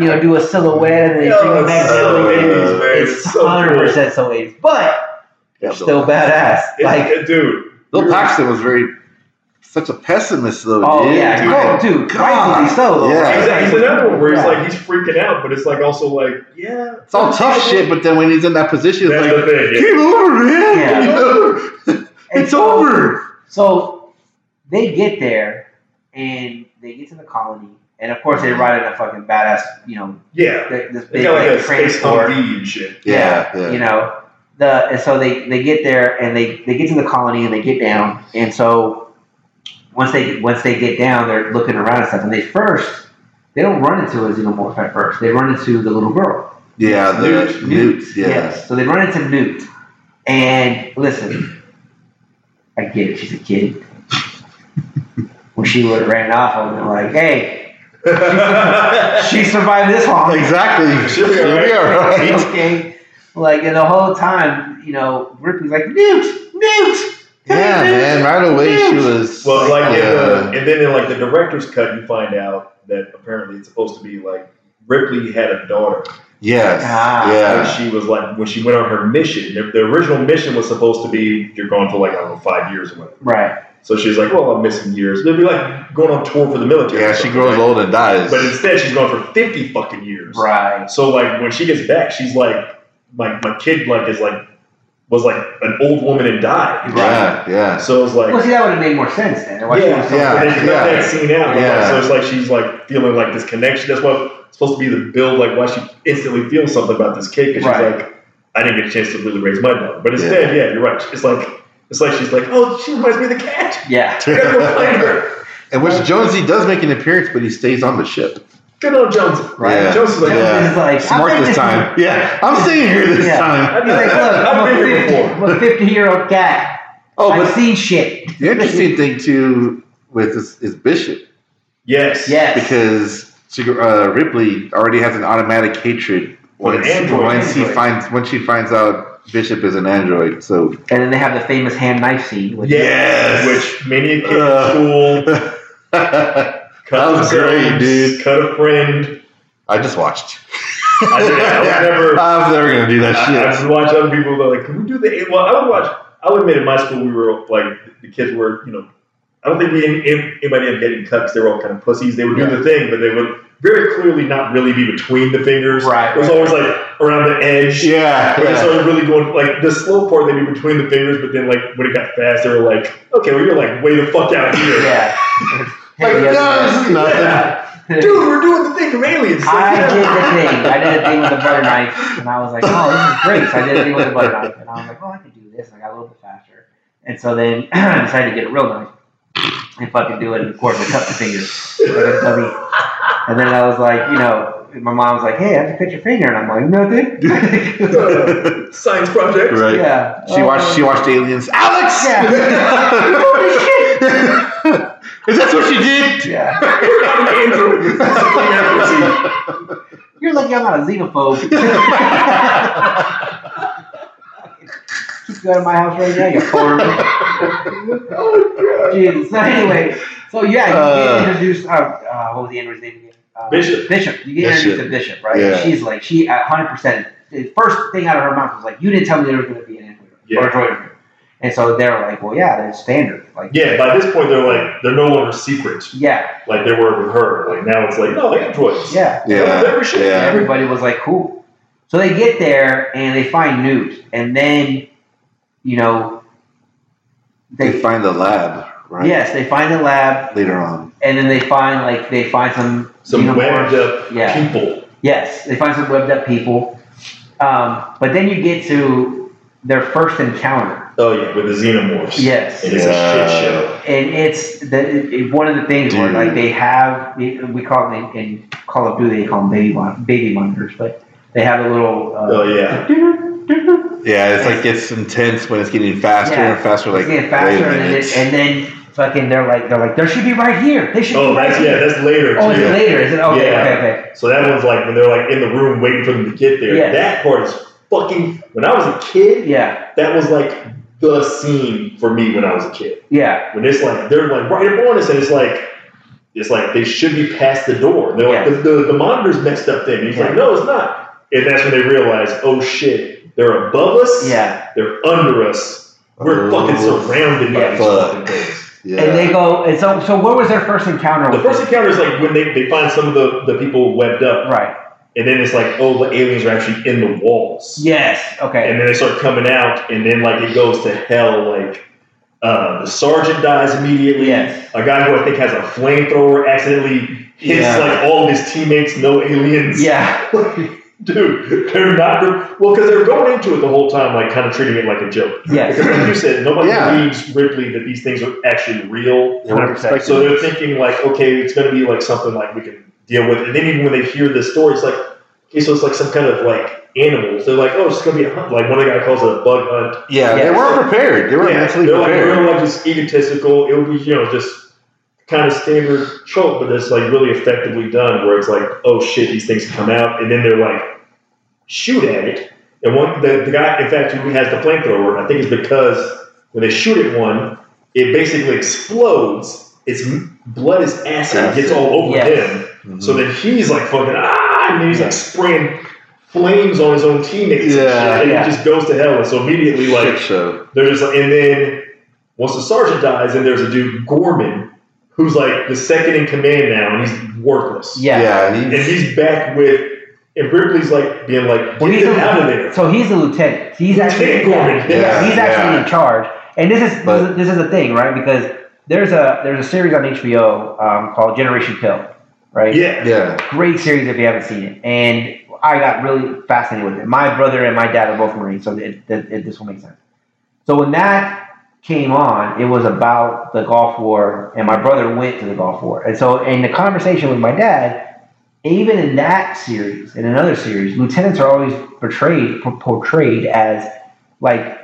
S1: they you know do a silhouette, and they
S3: Oh,
S1: bring it back
S3: it's
S1: down.
S3: so 80s, man.
S1: It's
S3: It's so
S1: hundred percent so 80s, but
S2: Yeah,
S1: still badass.
S3: It's,
S1: Like,
S3: dude.
S2: Bill Paxton was very, such a pessimist though.
S1: oh
S2: dude.
S1: yeah,
S3: dude.
S1: oh dude,
S2: God.
S1: so.
S2: Yeah.
S3: He's, he's another one where he's
S1: Yeah.
S3: like he's freaking out, but it's like also like yeah,
S2: It's all tough shit, but then when he's in that position, it's like,
S3: the thing. Yeah.
S2: game over, man.
S1: Yeah.
S2: You know?
S1: And
S2: it's
S1: so-
S2: over.
S1: So they get there and they get to the colony, and of course they ride in a fucking badass, you know,
S3: Yeah,
S1: th- this
S3: they
S1: big
S3: got like
S1: like,
S3: a space
S1: transport.
S3: Humvee and shit.
S2: Yeah, yeah.
S1: You know, the and so they they get there and they they get to the colony and they get down, and so once they once they get down, they're looking around and stuff, and they first they don't run into a xenomorph at first. They run into the little girl.
S2: Yeah, the
S3: Newt.
S2: newts, yeah.
S1: Yes. So they run into Newt, and listen, I get it. She's a kid. when she would have ran off, I would have been like, hey, she survived this long.
S2: Exactly.
S3: She'll be all right.
S2: She'll be all right.
S1: okay. Like, and the whole time, you know, Ripley's like, Newt, Newt.
S2: Yeah,
S1: Newt,
S2: man. Right away, she was.
S3: Well, like, in
S2: yeah.
S3: and then in like the director's cut, you find out that apparently it's supposed to be like Ripley had a daughter.
S2: yes.
S1: Ah,
S3: And
S2: yeah.
S3: she was like, when she went on her mission, the, the original mission was supposed to be you're going for like, I don't know, five years or whatever.
S1: Right.
S3: So she's like, well, I'm missing years. It'd be like going on tour for the military.
S2: Yeah, she grows
S3: right?
S2: old and dies.
S3: But instead, she's going for 50 fucking years.
S1: Right.
S3: So like when she gets back, she's like, my, my kid like is like, was like an old woman and died.
S2: yeah, yeah.
S3: So it's like,
S1: Well, see, that would have made more sense then. Why she
S3: yeah,
S1: was so
S2: yeah,
S3: But
S2: yeah.
S3: that scene out.
S2: Yeah.
S3: So it's like she's like feeling like this connection. That's what it's supposed to be the build, like why she instantly feels something about this kid because
S1: Right.
S3: she's like, I didn't get a chance to really raise my daughter. But instead, yeah, you're right. It's like it's like she's like, oh, she reminds me of the cat.
S1: Yeah.
S3: I gotta go find her.
S2: And which Jonesy does make an appearance, but he stays on the ship.
S3: Good old Jones.
S1: Right.
S2: Yeah.
S3: Jones is like,
S2: Yeah.
S1: Jones is like,
S2: Smart
S1: I'll
S2: this time. Yeah, I'm staying here this
S1: Yeah.
S2: time.
S1: He's like, look,
S3: I've
S1: I'm
S3: been
S1: a
S3: here
S1: 50,
S3: before.
S1: I'm a 50 year old cat.
S2: Oh,
S1: I've
S2: but
S1: seen shit.
S2: the interesting thing too with this is Bishop
S3: yes.
S1: Yes.
S2: because uh, Ripley already has an automatic hatred
S3: For
S2: once,
S3: android.
S2: once he
S1: Android.
S2: finds when she finds out Bishop is an android. So
S1: And then they have the famous hand knife scene. Which
S2: Yes.
S3: Which many a kid
S2: Uh.
S3: in school
S2: I
S3: cut
S2: was great, dude.
S3: Cut a friend.
S2: I just watched.
S3: I did- I would never-
S2: I was never gonna do that
S3: I, I
S2: shit.
S3: would watch other people go like, "Can we do the?" Well, I would watch. I would admit in my school we were like the kids were, you know, I don't think we any- anybody ended up getting cut because they were all kind of pussies. They would do the thing, but they would very clearly not really be between the fingers.
S1: Right,
S3: It was always like around the edge.
S2: Yeah, yeah.
S3: started really going like the slow part, they'd be between the fingers, but then like when it got fast, they were like, "Okay, well you're like way the fuck out here."
S1: Yeah.
S2: Like,
S1: Hey,
S2: no,
S1: yes,
S2: this is nothing.
S3: Yeah. Dude, we're doing the thing of aliens. Like,
S1: I
S3: yeah.
S1: did the thing. I did a thing with a butter knife, and I was like, "Oh, this is great." So I did a thing with a butter knife, and I was like, "Oh, I can do this." And I got a little bit faster, and so then I decided to get a real knife and fucking do it, and of course, I cut my fingers like a dummy. And then I was like, you know, my mom was like, "Hey, I have to cut your finger," and I'm like, "Nothing."
S3: Science project.
S2: right.
S1: yeah.
S2: She oh, watched. She watched Aliens. Alex.
S1: Yeah.
S2: Is that what she did?
S1: Yeah. You're lucky I'm not a xenophobe. Keep you out of my house right now, you perv.
S3: oh,
S1: Jesus. So anyway, so yeah, you
S2: Uh.
S1: get introduced. Uh, uh, what was the android's name again? Uh,
S3: Bishop.
S1: Bishop. You get
S2: Bishop.
S1: introduced to Bishop, right?
S2: Yeah.
S1: She's like, she at 100. percent The first thing out of her mouth was like, "You didn't tell me there was going to be an android
S3: Yeah.
S1: or a droid." And so they're like, "Well, yeah, they're standard." Like,
S3: Yeah, by this point they're like they're no longer secret
S1: yeah,
S3: like they were with her. Like now it's like no androids.
S1: yeah.
S2: Yeah.
S3: Every.
S2: Yeah.
S1: Everybody was like, "Cool." So they get there and they find Newt, and then, you know,
S2: They
S1: they
S2: find the lab, right?
S1: yes, they find the lab,
S2: Later on.
S1: and then they find like they find some
S3: Some
S1: xenomorphs.
S3: webbed up
S1: Yeah.
S3: people.
S1: Yes, they find some webbed up people. Um, but then you get to their first encounter.
S3: Oh yeah, with the xenomorphs.
S1: Yes,
S3: It is
S2: Yeah.
S3: a shit show.
S1: and it's the it, it- one of the things where like they have we we call them in, in Call of Duty they call them baby mon- baby monitors, but they have a little. Uh,
S3: Oh yeah.
S2: Yeah, it's like it's intense when it's getting faster
S1: Yeah.
S2: and faster. Like
S1: It's getting faster, and then, it, and then fucking they're like they're like there should be right here. They should.
S3: Oh,
S1: be right
S3: that's
S1: here.
S3: yeah, that's later.
S1: Oh,
S3: too.
S1: it's later. Is it? Okay,
S3: Yeah.
S1: okay, okay.
S3: So that one's like when they're like in the room waiting for them to get there.
S1: Yes.
S3: That part is fucking. When I was a kid,
S1: Yeah,
S3: that was like the scene for me when I was a kid.
S1: yeah,
S3: When it's like they're like right up on us, and it's like it's like they should be past the door. And they're like
S1: Yeah.
S3: the, the, the monitor's messed up. Thing. He's
S1: Yeah.
S3: like, no, it's not. And that's when they realize, oh shit, they're above us.
S1: yeah.
S3: They're under us. We're
S2: Oh,
S3: fucking surrounded by these fucking things.
S2: yeah.
S1: And they go. And so, so what was their first encounter?
S3: The
S1: with
S3: first
S1: it?
S3: encounter is like when they, they find some of the, the people webbed up,
S1: right?
S3: And then it's like, oh, the aliens are actually in the walls.
S1: Yes. Okay.
S3: And then they start coming out, and then like it goes to hell. Like uh, the sergeant dies immediately.
S1: Yes.
S3: A guy who I think has a flamethrower accidentally hits
S2: Yeah.
S3: like all of his teammates, no aliens.
S1: Yeah.
S3: Dude, they're not. Well, because they're going into it the whole time, like kind of treating it like a joke.
S1: Yes.
S3: Because like you said, nobody
S2: Yeah.
S3: believes Ripley that these things are actually real.
S1: 100%.
S3: So they're thinking like, okay, it's going to be like something like we can deal with. And then even when they hear this story, it's like, okay, so it's like some kind of like animals. They're like, oh, it's gonna be a hunt. Like one of the guy calls it a bug hunt.
S2: Yeah, they
S1: Yeah.
S2: weren't prepared. They were
S3: Yeah,
S2: mentally
S3: they're like,
S2: prepared.
S3: they're like just egotistical. It would be, you know, just kind of standard trope, but it's like really effectively done. Where it's like, oh shit, these things come out, and then they're like, shoot at it. And one, the, the guy, in fact, who has the flamethrower, I think it's because when they shoot at one, it basically explodes. Its blood is acid, it gets all over
S1: Yes.
S3: him.
S2: Mhm.
S3: So then he's like fucking ah, and he's like spraying flames on his own teammates.
S2: Yeah,
S3: and, shit, and
S1: yeah.
S3: it just goes to hell. And so immediately, like,
S2: Shit show.
S3: there's and then once the sergeant dies, and there's a dude Gorman who's like the second in command now, and he's worthless.
S1: Yeah.
S2: Yeah,
S3: and
S2: he's,
S3: he's back with and Ripley's like being like,
S1: Well,
S3: get
S1: he's
S3: them
S1: a-
S3: out of there.
S1: So he's the lieutenant. He's actually
S3: Lieutenant Gorman.
S1: yeah,
S2: Yeah,
S1: he's actually
S2: yeah.
S1: in charge. And this is
S2: But-
S1: this is the thing, right? Because there's a there's a series on HBO um, called Generation Kill, right?
S3: Yeah,
S2: yeah,
S1: Great series if you haven't seen it. And I got really fascinated with it. My brother and my dad are both Marines, so it, it, it, this will make sense. So when that came on, it was about the Gulf War, and my brother went to the Gulf War. And so in the conversation with my dad, even in that series, in another series, lieutenants are always portrayed por- portrayed as like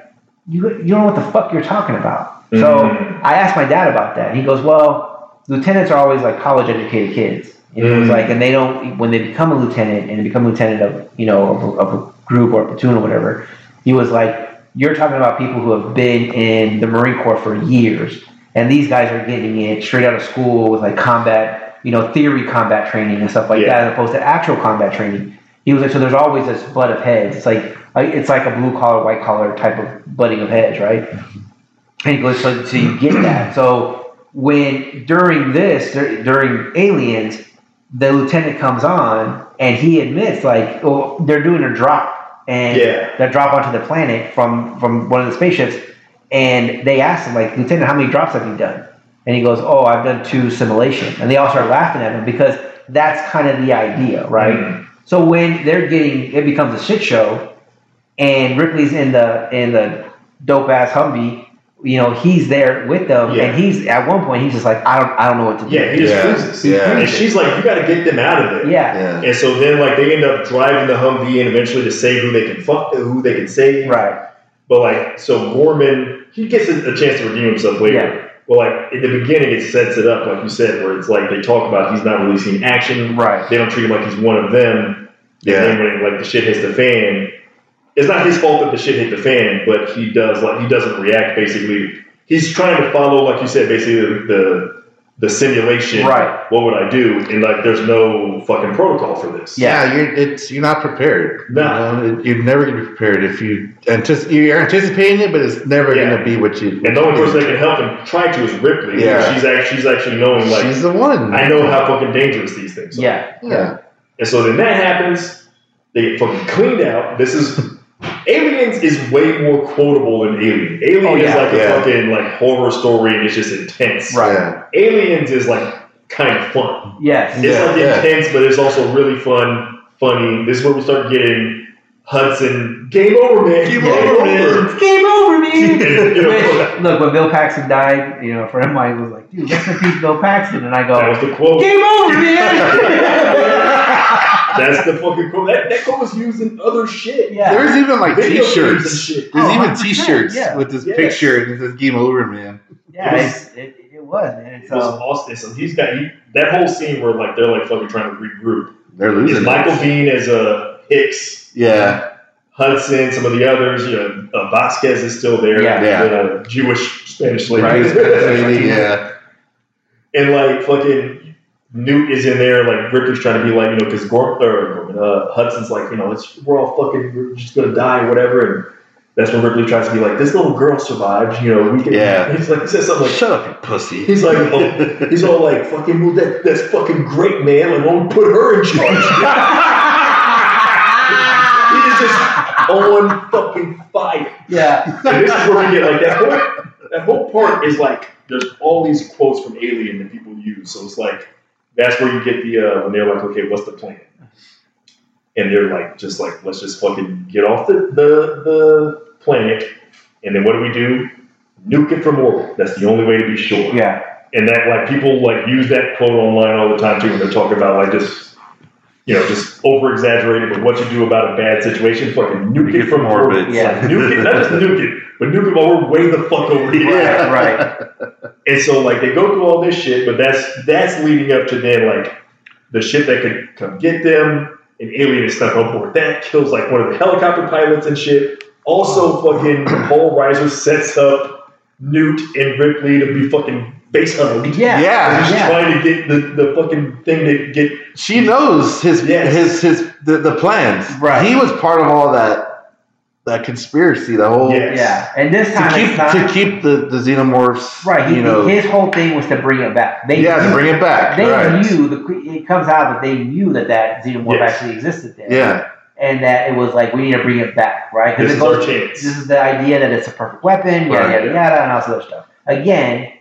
S1: you you don't know what the fuck you're talking about. So
S3: Mhm.
S1: I asked my dad about that. He goes, "Well, lieutenants are always like college educated kids." You know, it's
S3: Mhm.
S1: like, and they don't when they become a lieutenant and they become lieutenant of you know of a, of a group or a platoon or whatever. He was like, "You're talking about people who have been in the Marine Corps for years, and these guys are getting it straight out of school with like combat, you know, theory combat training and stuff like
S3: Yeah.
S1: that, as opposed to actual combat training." He was like, "So there's always this butt of heads. It's like like- it's like a blue collar, white collar type of butting of heads, right?" And he goes, so, so you get that. So when during this, during Aliens, the lieutenant comes on and he admits, like, well, they're doing a drop and
S3: Yeah.
S1: they drop onto the planet from from one of the spaceships, and they ask him, like, Lieutenant, how many drops have you done? And he goes, Oh, I've done two simulations, and they all start laughing at him because that's kind of the idea, right?
S3: Mhm.
S1: So when they're getting, it becomes a shit show, and Ripley's in the in the dope ass Humvee. You know, he's there with them,
S3: Yeah.
S1: and he's at one point he's just like, I don't, I don't know what to do.
S3: yeah, he just
S2: Yeah.
S3: loses.
S2: Yeah.
S3: And she's like, you got to get them out of there.
S1: yeah,
S2: yeah.
S3: And so then, like, they end up driving the Humvee and eventually to save who they can fuck, who they can save.
S1: right,
S3: But like, so Gorman, he gets a, a chance to redeem himself later.
S1: Yeah.
S3: Well, like in the beginning, it sets it up, like you said, where it's like they talk about he's not really seen action.
S1: right,
S3: They don't treat him like he's one of them.
S2: Yeah.
S3: And then when like the shit hits the fan, it's not his fault that the shit hit the fan, but he does like he doesn't react. Basically, he's trying to follow, like you said, basically the the, the simulation.
S1: Right.
S3: What would I do? And like, there's no fucking protocol for this.
S1: Yeah.
S2: Yeah, you're it's you're not prepared.
S3: No.
S2: You know, it- you're never gonna be prepared if you antici- you're anticipating it, but it's never
S3: Yeah.
S2: gonna be what you.
S3: And the only person that can help him try to is Ripley.
S2: Yeah.
S3: She's actually she's actually knowing like
S2: she's the one.
S3: I know how fucking dangerous these things are.
S1: yeah,
S2: Yeah,
S3: And so then that happens. They get fucking cleaned out. This is Aliens is way more quotable than Alien. Alien
S1: Oh,
S3: is
S1: yeah.
S3: like a fucking like horror story and it's just intense.
S1: Right.
S2: Yeah.
S3: Aliens is like kind of fun.
S1: yes,
S3: It's
S2: Yeah,
S3: like
S2: yeah.
S3: intense, but it's also really fun, funny. This is where we start getting Hudson. Game over, man.
S2: Game
S3: Game
S2: over,
S3: man.
S1: Game over, man.
S3: You know,
S1: look, when Bill Paxton died, you know, a friend of mine was like, "Dude, rest in peace, Bill Paxton," and I go,
S3: That
S1: go,
S3: was the quote.
S1: "Game over, man."
S3: That's the fucking quote. That, that quote was used in other shit.
S1: yeah,
S2: There's even like
S3: Video games and
S2: T-shirts.
S3: shit.
S2: There's
S1: Oh,
S2: even
S1: 100%,
S2: T-shirts
S1: yeah.
S2: with this
S3: Yes.
S2: picture and it says "Game Over, man."
S1: yeah,
S3: It was-
S1: it's, it, it was, man.
S3: It
S1: It's,
S3: was
S1: um,
S3: awesome. So he's got he, that whole scene where like they're like fucking trying to regroup.
S2: They're
S3: Is
S2: losing.
S3: Michael. Biehn as a Hicks,
S2: Yeah,
S3: Hudson, some of the others. You know, uh, Vasquez is still there.
S1: Yeah.
S2: Yeah.
S3: The Jewish Spanish lady.
S2: right. yeah,
S3: and like fucking Newt is in there. Like Ripley's trying to be like you know because Gorm or uh, Hudson's like you know let's we're all fucking we're just gonna die or whatever and. That's when Ripley tries to be like, this little girl survived, you know, we can,
S2: Yeah.
S3: he's like, he says something like,
S2: shut up, you pussy.
S3: He's like, oh, he's all like, fucking, well, that, that's fucking great, man. Like, won't put her in charge. he is just on fucking fire.
S1: yeah,
S3: And this is where we get like that whole that whole part is like there's all these quotes from Alien that people use. So it's like that's where you get the uh, when they're like, okay, what's the plan? And they're like, just like, let's just fucking get off the the, the planet, and then what do we do? Nuke it from orbit. That's the only way to be sure.
S1: yeah,
S3: And that like people like use that quote online all the time too when they're talking about like just you know, just over exaggerated, but what you do about a bad situation, fucking nuke
S2: Make
S3: it
S2: it
S3: from
S2: morbid.
S3: orbit.
S1: Yeah.
S3: nuke it, not just nuke it, but nuke it while we're way the fuck over here.
S2: Yeah.
S1: Right.
S3: And so like they go through all this shit, but that's that's leading up to then like the shit that could come get them. An alien is stuck on board. That kills like one of the helicopter pilots and shit. Also, fucking Paul Reiser sets up Newt and Ripley to be fucking face hugged.
S1: Yeah.
S2: Yeah.
S3: He's just
S1: Yeah.
S3: trying to get the, the fucking thing to get.
S2: She knows his
S3: Yes.
S2: his his the, the plans.
S1: Right.
S2: He was part of all that that conspiracy, the whole
S3: Yes.
S1: Yeah. And this
S2: to
S1: time
S2: keep
S1: it's not
S2: to keep the, the xenomorphs
S1: right. He,
S2: you know
S1: his whole thing was to bring it back. They
S2: yeah,
S1: knew,
S2: to bring it back.
S1: They
S2: right.
S1: knew the it comes out that they knew that that xenomorph
S3: Yes.
S1: actually existed there.
S2: Yeah.
S1: And that it was like we need to bring it back, right?
S3: This
S1: it
S3: is our chance.
S1: This is the idea that it's a perfect weapon, yada
S2: Right.
S1: yada yada, and all this other stuff. Again,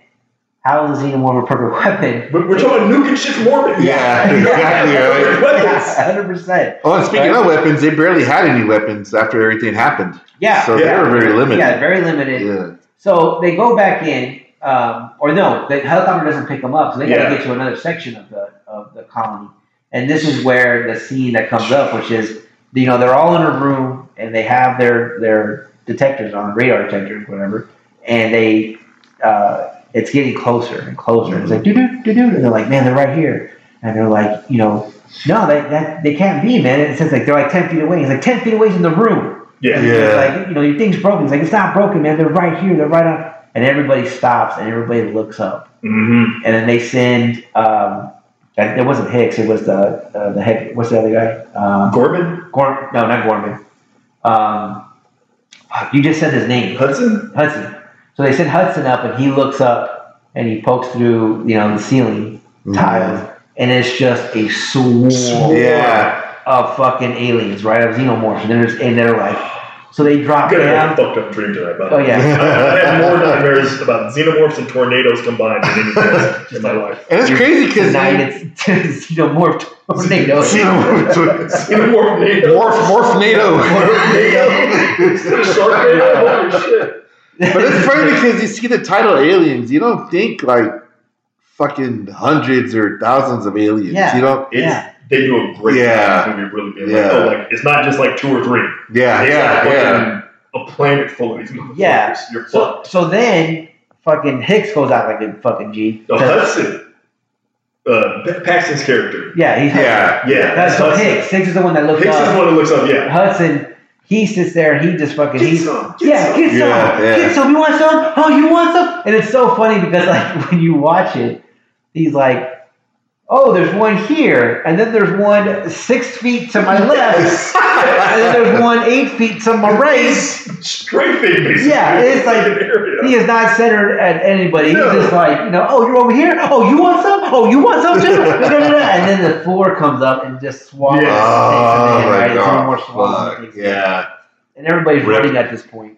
S1: how is the xenomorph a perfect weapon?
S3: But we're talking nuke and shit from orbit.
S2: Yeah, exactly, right?
S3: Weapons.
S1: hundred percent.
S2: Oh, and speaking of weapons, they barely had any weapons after everything happened.
S1: Yeah,
S2: So
S3: Yeah.
S2: they were very limited.
S1: yeah, very limited.
S2: Yeah.
S1: So they go back in, um, or no, the helicopter doesn't pick them up, so they got to
S3: Yeah.
S1: get to another section of the of the colony. And this is where the scene that comes up, which is you know they're all in a room and they have their their detectors on, radar detectors, whatever, and they uh, it's getting closer and closer. And it's like do do do do, and they're like, man, they're right here, and they're like, you know, no, that that they can't be, man. It says like they're like ten feet away. He's like ten feet away from the room.
S3: Yeah.
S1: And
S2: Yeah.
S1: like, you know, your thing's broken. It's like, it's not broken, man. They're right here. They're right on. And everybody stops and everybody looks up.
S3: Mm-hmm.
S1: And then they send, um, I- it wasn't Hicks. It was the, uh, the head, what's the other guy? Um,
S3: Gorman?
S1: Gorm, no, not Gorman. Um, you just said his name.
S3: Hudson?
S1: Hudson. So they send Hudson up and he looks up and he pokes through, you know, the ceiling mm-hmm. tiles. And it's just a swarm
S2: Yeah.
S1: of fucking aliens, right? Of xenomorphs. And they're, just, and they're like, so they drop
S3: I'm gonna have
S1: down.
S3: a fucked up dream tonight, but
S1: Oh, yeah.
S3: I've had more nightmares about xenomorphs and tornadoes combined than anything else in my life.
S2: And it's crazy because
S1: Tonight it's xenomorph tornadoes.
S2: Xenomorph
S3: Xenomorph NATO.
S2: morph NATO.
S3: Instead of Sharknado, holy shit.
S2: But it's funny because you see the title aliens, you don't think like fucking hundreds or thousands of aliens.
S1: Yeah.
S2: You don't
S3: It's,
S1: Yeah.
S3: They do a great
S2: Yeah.
S3: job in this movie, really being
S2: Yeah.
S3: like, oh, like, it's not just like two or three.
S2: Yeah,
S3: It's
S2: yeah,
S3: like
S2: yeah.
S3: A planet full of these motherfuckers.
S1: Yeah.
S3: You're
S1: So,
S3: fucked.
S1: so then fucking Hicks goes out like a fucking G.
S3: No, Hudson. Uh, Paxton's character.
S1: Yeah, he's
S2: Yeah.
S3: Yeah.
S1: That's so
S3: Hudson.
S1: Hicks. Hicks is the one that looks
S3: Hicks is the one that looks up, yeah.
S1: Hudson, he sits there and he just fucking
S3: Get
S1: he's
S3: some. Get
S1: yeah,
S3: some.
S1: get some,
S2: Yeah, yeah.
S1: get some. You want some? Oh, you want some? And it's so funny because like when you watch it, he's like, "Oh, there's one here, and then there's one six feet to my left, and then there's one eight feet to my right."
S3: He's strafing, basically.
S1: Yeah, it's like- He is not centered at anybody.
S3: No.
S1: He's just like, you know, oh, you're over here. Oh, you want some? Oh, you want some too? And then the floor comes up and just swallows.
S3: Yeah.
S2: Oh
S1: him in, right? It's no more
S2: god. Fuck. Yeah.
S1: And everybody's
S2: Rip.
S1: running at this point.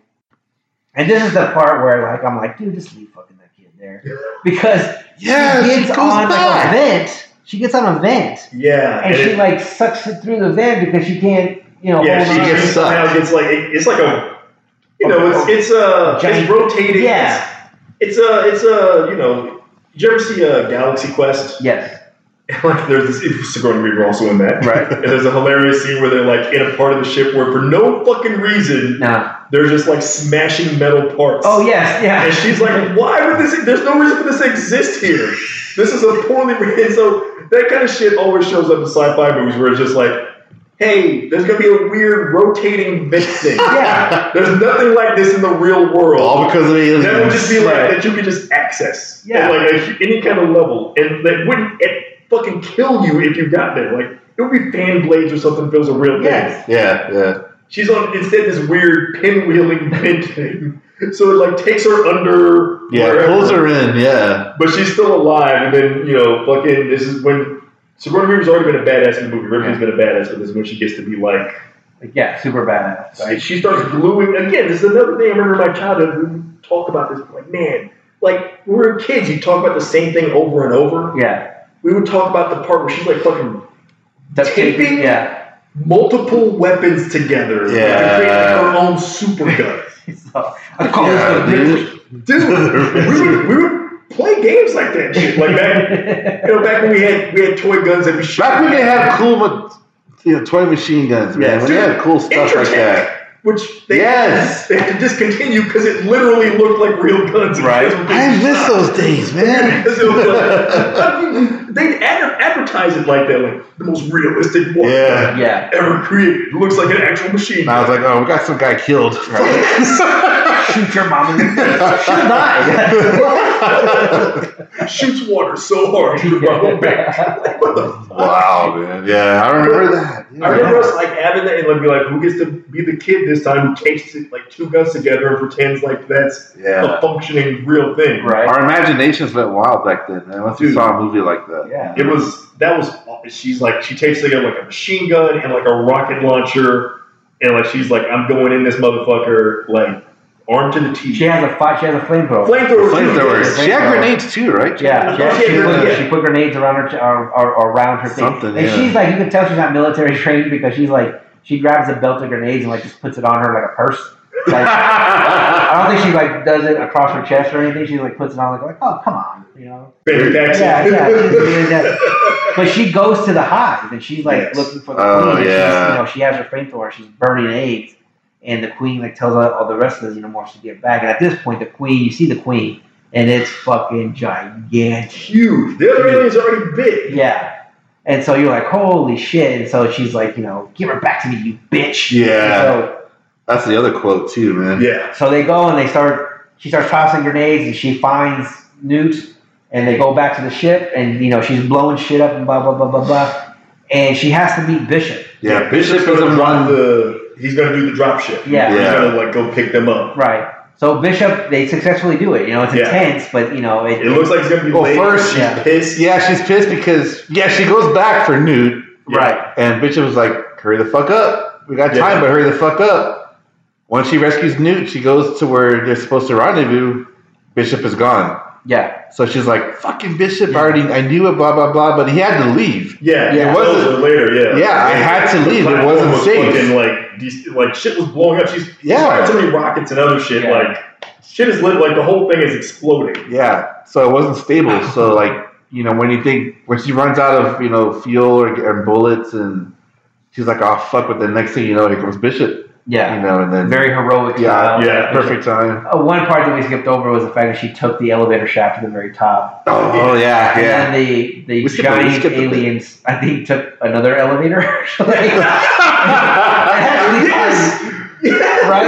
S1: And this is the part where, like, I'm like, dude, just leave fucking that kid there because
S2: Yeah,
S1: she
S2: she
S1: gets
S2: goes
S1: on like a vent. She gets on a vent,
S3: Yeah.
S1: and,
S3: and
S1: she
S3: it-
S1: like sucks it through the vent because she can't, you know,
S3: yeah,
S1: hold
S3: she
S1: on.
S2: gets
S3: just
S2: sucked.
S3: somehow gets like it- it's like a you know it's it's uh, a
S1: Giant-
S3: it's rotating.
S1: Yeah.
S3: It's a it's uh, a uh, you know. Did you ever see a Galaxy Quest?
S1: Yes.
S3: like there's this Sigourney Weaver also in that.
S1: Right.
S3: And there's a hilarious scene where they're like in a part of the ship where for no fucking reason
S1: No.
S3: they're just like smashing metal parts.
S1: Oh yes. Yeah.
S3: And she's like, why would this? There's no reason for this to exist here. This is a poorly written. So that kind of shit always shows up in sci-fi movies where it's just like, hey, there's gonna be a weird rotating vent thing.
S1: Yeah.
S3: There's nothing like this in the real world.
S2: All because of aliens.
S3: that would just be like that you could just access.
S1: Yeah.
S3: Like a, any kind of level, and that wouldn't it fucking kill you if you got there. Like it would be fan blades or something if it a real thing.
S1: Yes.
S2: Yeah, yeah.
S3: She's on instead this weird pinwheeling vent thing. So it like takes her under
S2: Yeah,
S3: wherever.
S2: pulls her in, yeah.
S3: But she's still alive, and then you know, fucking. This is when Sigourney Weaver's already been a badass in the movie. Ripley's been a badass, but this is when she gets to be like,
S1: Like, yeah. Super badass.
S3: like, she starts gluing. Again, this is another thing I remember in my childhood. We talk about this, like, man, like when we were kids, you talk about the same thing over and over.
S1: Yeah.
S3: We would talk about the part where she's like fucking
S1: That's
S3: Taping?
S1: Yeah.
S3: multiple weapons together
S2: Yeah.
S3: to create like, her own super gun.
S1: So, I call
S2: Yeah,
S1: this
S2: dude.
S3: Dude, we would, we would play games like that shit. Like back, you know, back when we had we had toy guns that we shot.
S2: Back when they had cool, know, toy machine guns, man.
S3: Yeah,
S2: when they had cool stuff like that.
S3: Which they,
S2: Yes.
S3: they had to discontinue because it literally looked like real guns.
S1: Right.
S3: guys were being
S2: I miss
S3: shot.
S2: those days, man.
S3: Because it was like, they ad- advertise it like that, like the most realistic one
S2: Yeah.
S1: yeah.
S3: ever created. It looks like an actual machine.
S2: And I was like, oh, we got some guy killed.
S1: Shoot your mom in the face. She'll die.
S3: shoots water so hard through my whole back. What the fuck?
S2: wow, man. Yeah, I remember that. Yeah.
S3: I remember us like having that and like be like, who gets to be the kid this time who takes it, like two guns together and pretends like that's
S2: Yeah.
S3: a functioning real thing.
S1: right.
S2: Our imaginations went wild back then, man. Once we saw a movie like that.
S1: Yeah.
S3: It was that was she's like she takes together like a machine gun and like a rocket launcher and like she's like I'm going in this motherfucker like armed to the teeth.
S1: She has a fi- she has a flamethrower.
S3: Flamethrower. too.
S2: Flamethrowers. She had grenades too, right?
S1: Yeah, she, she,
S3: yeah,
S1: put,
S3: yeah.
S1: she put grenades around her, ch- or, or, or around her thing.
S2: Something,
S1: and
S2: yeah.
S1: she's like, you can tell she's not military trained because she's like, she grabs a belt of grenades and like just puts it on her like a purse. Like, I don't think she like does it across her chest or anything. She like puts it on like, like oh come on, you know.
S3: Benny Jackson.
S1: Yeah, yeah. she's doing that. But she goes to the hive and she's like
S3: Yes.
S1: looking for the
S2: Oh,
S1: queen. and
S2: yeah.
S1: You know, she has her flamethrower. She's burning eggs, and the queen like tells all, all the rest of the xenomorphs to get back. And at this point, the queen, you see the queen, and it's fucking gigantic.
S3: Huge. The other alien's already big.
S1: Yeah. And so you're like, holy shit. And so she's like, you know, give her back to me, you bitch.
S2: Yeah.
S1: So,
S2: That's the other quote too, man.
S3: Yeah.
S1: so they go and they start, she starts tossing grenades and she finds Newt and they go back to the ship and, you know, she's blowing shit up and blah, blah, blah, blah, blah. And she has to meet Bishop.
S2: Yeah, Bishop is
S3: gonna
S2: the
S3: drop the he's gonna do the drop ship.
S1: Yeah.
S3: He's gonna like go pick them up.
S1: Right. So Bishop, they successfully do it. You know, it's
S3: Yeah.
S1: intense, but, you know, it,
S3: It looks like it's gonna be
S2: Well,
S3: late.
S2: first-
S3: she's
S1: Yeah.
S3: pissed.
S2: Yeah, she's pissed because yeah, she goes back for Newt,
S1: right.
S2: and Bishop was like, "Hurry the fuck up! We got
S3: Yeah.
S2: time, but hurry the fuck up!" Once she rescues Newt, she goes to where they're supposed to rendezvous. Bishop is gone,
S1: Yeah.
S2: so she's like, "Fucking Bishop! I already, I knew it, blah blah blah." But he had to leave.
S3: Yeah,
S1: Yeah.
S3: it wasn't later. Yeah,
S2: Yeah, I had to leave. It wasn't
S3: was
S2: safe.
S3: Fucking, like, these, like shit was blowing up. She's
S2: Yeah.
S3: fired so many rockets and other shit.
S1: Yeah.
S3: Like shit is lit. Like the whole thing is exploding.
S2: Yeah, so it wasn't stable. So like, you know, when you think when she runs out of you know fuel or, or bullets, and she's like, "Oh fuck!" But the next thing you know, here comes Bishop.
S1: Yeah.
S2: You know, and then
S1: Very heroic.
S2: yeah,
S1: style.
S3: yeah.
S2: perfect time.
S1: Uh, one part that we skipped over was the fact that she took the elevator shaft to the very top.
S2: Oh yeah,
S1: And
S2: yeah.
S1: then the, the
S2: We skipped
S1: giant
S2: skipped a bit.
S1: aliens, I think, took another elevator. Like,
S3: yes.
S1: Right?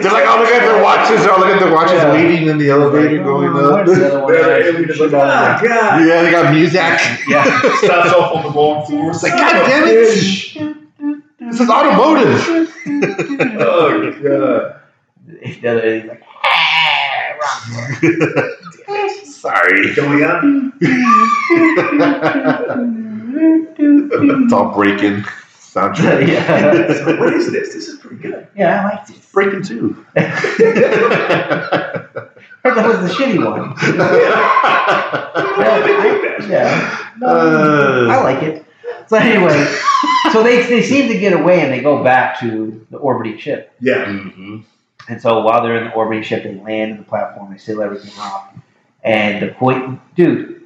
S2: They're like, oh look at their watches. Oh look at their watches
S1: Yeah.
S2: waiting in the elevator going
S1: Oh,
S2: up.
S1: where's the other one?
S3: The alien is like, God.
S2: Yeah, they got music.
S1: Yeah.
S3: Stops off on the wrong floor. It's
S2: like, God damn it. This is automotive.
S3: Oh god.
S1: The other alien's like,
S2: Sorry.
S3: Going up.
S2: it's all breaking soundtrack.
S1: yeah.
S3: So what is this? This is pretty good.
S1: yeah, I liked it.
S2: breaking too.
S1: That was the shitty one. Yeah. No,
S2: Uh.
S1: I like it. So anyway, so they, they seem to get away and they go back to the orbiting ship.
S3: Yeah.
S2: Mhm.
S1: And so while they're in the orbiting ship, they land in the platform, they seal everything off. And the point, dude,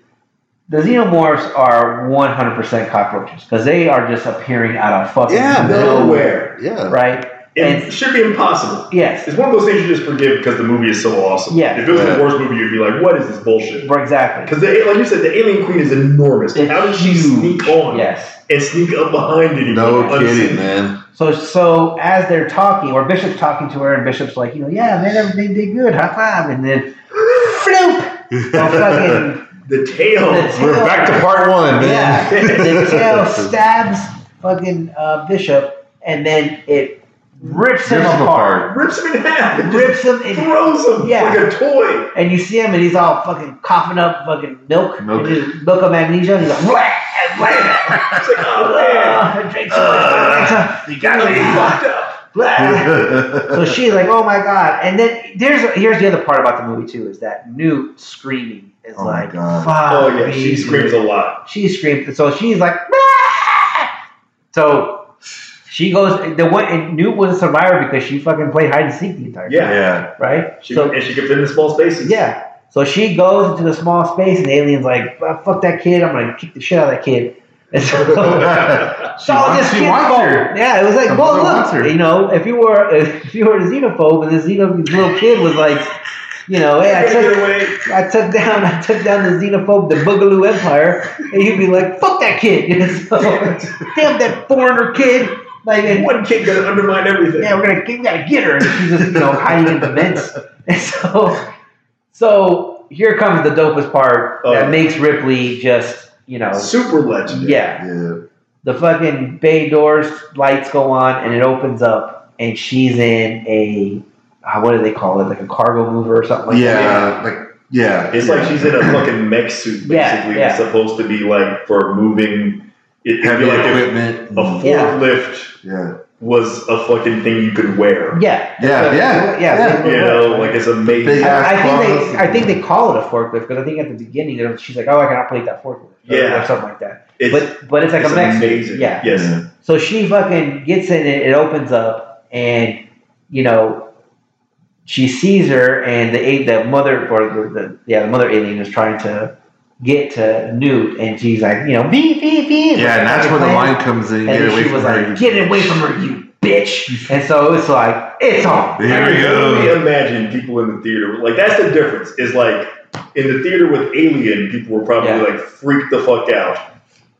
S1: the xenomorphs are 100% cockroaches because they are just appearing out of fucking
S2: Yeah, man.
S3: Nowhere.
S2: Yeah.
S1: right?
S3: And
S1: And-
S3: it should be impossible.
S1: Yes,
S3: It's one of those things you just forgive because the movie is so awesome.
S1: Yeah.
S3: If it was
S2: Yeah.
S3: the worst movie, you'd be like, "What is this bullshit?"
S1: exactly.
S3: Because like you said, the alien queen is enormous.
S1: It's
S3: How did she
S1: huge.
S3: sneak on
S1: Yes.
S3: and sneak up behind it?
S2: No
S3: unseen?
S2: kidding, man.
S1: So so as they're talking, or Bishop's talking to her, and Bishop's like, you know, yeah, man, everything did good, high five, and then floop, the fucking
S3: The tail.
S1: The tail.
S2: We're back to part one,
S1: yeah, the tail stabs fucking uh, Bishop, and then it rips him
S2: Rips him
S1: apart,
S3: rips him in half. and
S1: rips him, and,
S3: throws him
S1: Yeah.
S3: like a toy.
S1: and you see him, and he's all fucking coughing up fucking milk,
S2: Milk.
S1: and his milk of magnesia. And he's like, wah, wah,
S3: It's like, oh man,
S1: uh, drink some, drink
S2: you
S3: I'm
S2: got
S3: fucked up.
S1: blah. So she's like, "Oh my god!" And then there's here's the other part about the movie too is that Newt screaming is
S2: Oh my
S1: like,
S2: God.
S1: "Fuck
S3: Oh yeah,
S1: me,
S3: she screams a lot.
S1: She screams. So she's like, "Ah!" so she goes. The one and Newt was a survivor because she fucking played hide and seek the entire time,
S3: Yeah.
S2: yeah.
S1: right?
S3: She,
S1: so
S3: and she can fit in small spaces.
S1: yeah. So she goes into the small space, and the alien's like, "Ah, "Fuck that kid! I'm gonna kick the shit out of that kid." And so,
S2: She
S1: so
S2: wants-
S1: this
S2: she wants her.
S1: Yeah, it was like, well, look, you know, if you were if you were a xenophobe, and this xeno this little kid was like, you know, hey, I took. I took down I took down the xenophobe, the Boogaloo Empire, and he'd be like, "Fuck that kid!" You know, so, damn that foreigner kid. Like, and,
S3: One kid gonna undermine everything.
S1: yeah, we're gonna we gotta get her, and she's just you know hiding in the vents. And so, so here comes the dopest part
S3: Oh,
S1: that makes Ripley just you know,
S3: Super legendary.
S1: yeah,
S2: Yeah.
S1: the fucking bay doors lights go on and it opens up and she's in a uh, what do they call it like a cargo mover or something like that
S2: Yeah. Like yeah.
S3: It's
S2: yeah.
S3: like she's in a fucking mech suit, basically.
S1: Yeah, yeah.
S3: It's supposed to be like for moving. It, it'd
S2: heavy
S3: be like if
S2: equipment.
S3: a
S1: Yeah.
S3: forklift
S2: yeah.
S3: was a fucking thing you could wear.
S1: yeah
S2: Yeah, yeah,
S1: yeah,
S2: yeah.
S3: You know, like it's amazing.
S2: Big ass
S1: I, I think they I think they call it a forklift because I think at the beginning she's like oh I can operate that forklift or,
S3: Yeah.
S1: or something like that
S3: It's,
S1: but but it's like
S3: it's
S1: a mech suit.
S3: amazing.
S1: yeah
S3: Yes.
S2: Yeah.
S1: So she fucking gets in it, it opens up, and you know, she sees her, and the a- the mother or the, the yeah the mother alien is trying to get to Newt, and she's like, you know, beep beep beep.
S2: Yeah, and that's where the line comes in.
S1: And
S2: Get away
S1: she
S2: from
S1: was
S2: her.
S1: like, "Get away from her, you bitch!" And so it's like, it's on.
S2: Here we
S3: I can only imagine people in the theater. Like that's the difference. Is like in the theater with Alien, people were probably
S1: Yeah.
S3: like freaked the fuck out.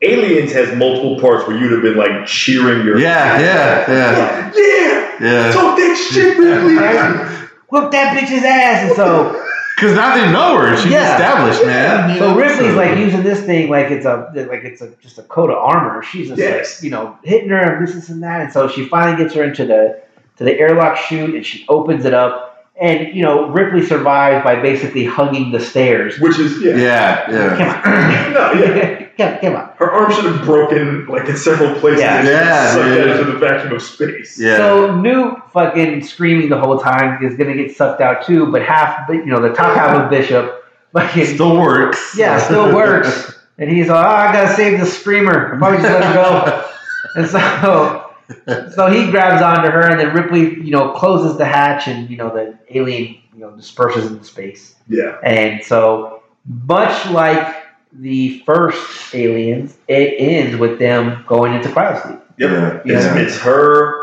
S3: Aliens has multiple parts where you'd have been like cheering your
S2: Yeah, yeah, yeah,
S3: yeah.
S2: yeah.
S3: Talk that shit, Ripley.
S1: Whoop that bitch's ass, and so
S2: Because now they know her. She's
S1: Yeah.
S2: established, man. You
S1: So Ripley's
S2: so-
S1: like using this thing like it's a like it's a just a coat of armor. She's just
S3: Yes.
S1: like you know hitting her and this, this and that, and so she finally gets her into the to the airlock chute and she opens it up, and you know Ripley survives by basically hugging the stairs.
S3: Which is yeah.
S2: Yeah, yeah.
S1: Come on,
S3: No, yeah.
S1: come, come on.
S3: Her arm should have broken like in several places.
S1: Yeah.
S2: Yeah,
S3: sucked
S2: dude.
S3: out into the vacuum of space.
S2: Yeah.
S1: So Newt fucking screaming the whole time is gonna get sucked out too, but half you know the top half of Bishop, fucking
S2: Still works.
S1: yeah, still works. And he's like, oh, I gotta save the screamer. I'll probably just let him go. And so, so he grabs onto her, and then Ripley, you know, closes the hatch, and you know the alien, you know, disperses into space.
S3: Yeah.
S1: And so, much like the first aliens, it ends with them going into cryosleep.
S3: Yep.
S2: Yeah.
S3: It's,
S2: Yeah.
S3: it's her,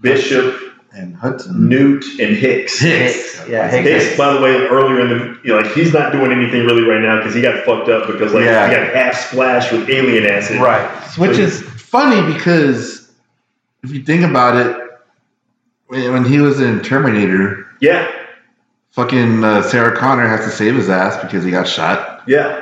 S3: Bishop,
S2: And Hudson.
S3: Newt, and Hicks.
S2: Hicks.
S1: yeah,
S3: Hicks,
S1: Hicks.
S3: by the way, earlier in the, you know, like he's not doing anything really right now because he got fucked up because like
S2: Yeah.
S3: he got half splashed with alien acid.
S1: right.
S2: Which is funny because if you think about it, when when he was in Terminator,
S3: Yeah.
S2: fucking uh, Sarah Connor has to save his ass because he got shot.
S3: Yeah.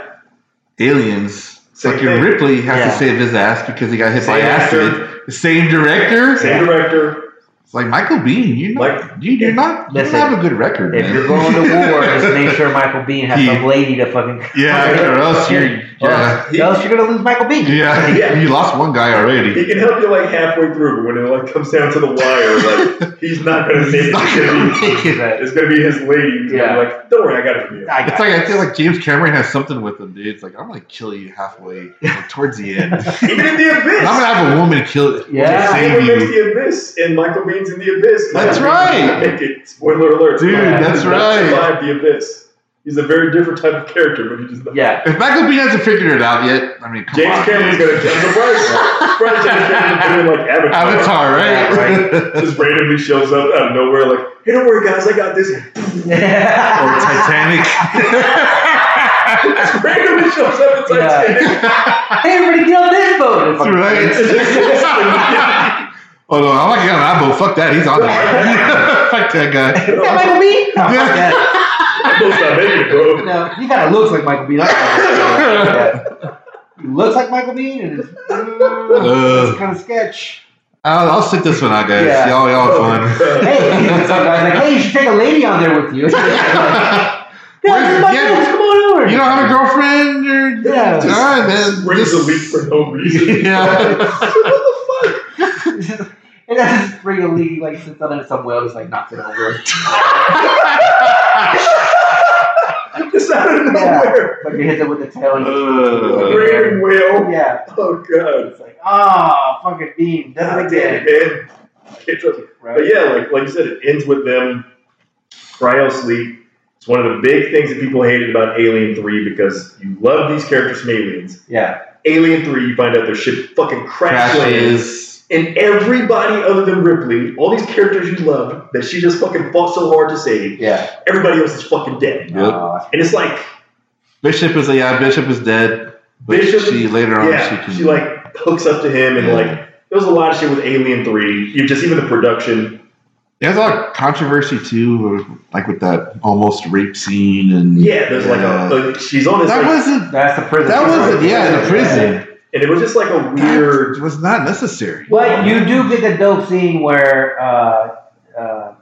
S2: Aliens,
S3: Same
S2: fucking
S3: thing.
S2: Ripley has
S1: Yeah.
S2: to save his ass because he got hit by
S3: Same
S2: acid.
S3: actor.
S2: The same director.
S3: Same director.
S2: It's like Michael Biehn. You know,
S3: Like-
S2: you, you're not. You don't
S1: Listen,
S2: have a good record,
S1: If
S2: man.
S1: you're going to war, just make sure Michael Biehn has
S2: He-
S1: some lady to fucking.
S2: yeah, or else you're. Yeah, uh,
S1: Or else you're gonna lose Michael Biehn.
S2: yeah,
S3: Yeah.
S2: You lost one guy already.
S3: He can help you like halfway through, but when it like comes down to the wire, like he's not gonna make it.
S2: Not
S3: It's
S2: gonna
S3: gonna be,
S2: make it.
S3: It's gonna be his lady who's
S1: Yeah.
S3: gonna be like, "Don't worry, I got it from you."
S1: I got
S2: It's like I feel like James Cameron has something with him, dude. It's like I'm gonna kill you halfway, like, towards the end. I'm
S3: Even in the abyss.
S2: And I'm gonna have a woman kill it.
S1: Yeah.
S2: save
S3: Never makes
S2: you,
S3: the abyss, and Michael Biehn's in the abyss.
S2: That's
S3: Michael
S2: right.
S3: Biehn did not Make it. Spoiler alert.
S2: dude.
S1: Yeah.
S2: That's
S3: He did not
S2: right.
S3: Survive the abyss. He's a very different type of character, but he just
S1: Yeah.
S2: If Michael Biehn hasn't figured it out yet, I mean, come
S3: James
S2: on.
S3: Cameron's gonna. I'm surprised. surprised James Cameron's doing like Avatar.
S2: Avatar, right?
S1: Yeah, right.
S3: Just randomly shows up out of nowhere, like, "Hey, don't worry, guys, I got this."
S2: or Titanic.
S3: Just randomly shows up in
S1: Yeah.
S3: Titanic.
S1: hey, everybody, get on this boat.
S2: That's right. Oh no, I'm not getting on that boat. Fuck that. He's on there. Fuck that guy.
S1: Is that Michael Biehn? No, oh, fuck that.
S3: Almost not bro.
S1: No, he kind of looks like Michael Biehn. I don't know. Yeah. He looks like Michael Biehn, and it's, uh, it's kind of sketch.
S2: I'll, I'll sit this one out, guys.
S1: Yeah.
S2: Y'all, y'all have fun.
S1: Hey, some guy's like, hey, you should take a lady on there with you. yeah,
S2: Where's-
S1: my
S2: yeah.
S1: friends, come on over.
S2: You don't have a girlfriend? Or...
S1: Yeah.
S2: All right, man.
S3: Brings a
S2: This-
S3: leak for no reason.
S2: Yeah.
S3: what the fuck?
S1: and then just bring a lady like sits on it some well, just like knocks it over.
S3: Just out of nowhere.
S1: Fucking hits it with the tail. And
S2: Uh,
S3: Raining whale.
S1: yeah,
S3: Oh god.
S1: it's like, ah, fucking Biehn, does
S3: God
S1: it
S3: damn
S1: again.
S3: it, man. It.
S1: Right?
S3: But yeah, like like you said, it ends with them cryo sleep, It's one of the big things that people hated about Alien 3 because you love these characters from Aliens.
S1: Yeah.
S3: Alien 3, you find out their ship fucking crash lands.
S2: Crashes.
S3: And everybody other than Ripley, all these characters you loved that she just fucking fought so hard to save,
S1: Yeah.
S3: everybody else is fucking dead.
S2: Yep.
S1: Uh,
S3: And it's like,
S2: Bishop is like, yeah, Bishop is dead. But
S3: Bishop-
S2: she later on
S3: yeah,
S2: she can
S3: she like hooks up to him and
S2: Yeah.
S3: like, there was a lot of shit with Alien 3. You just even the production.
S2: There's a lot of controversy too, like with that almost rape scene and
S3: Yeah, there's like a, like, she's on this,
S2: that
S3: like,
S2: wasn't
S1: that's the prison.
S2: that wasn't yeah in the
S3: Yeah.
S2: prison.
S3: And it was just like a weird.
S2: It was not necessary.
S1: But you do get the dope scene where, uh, uh, God,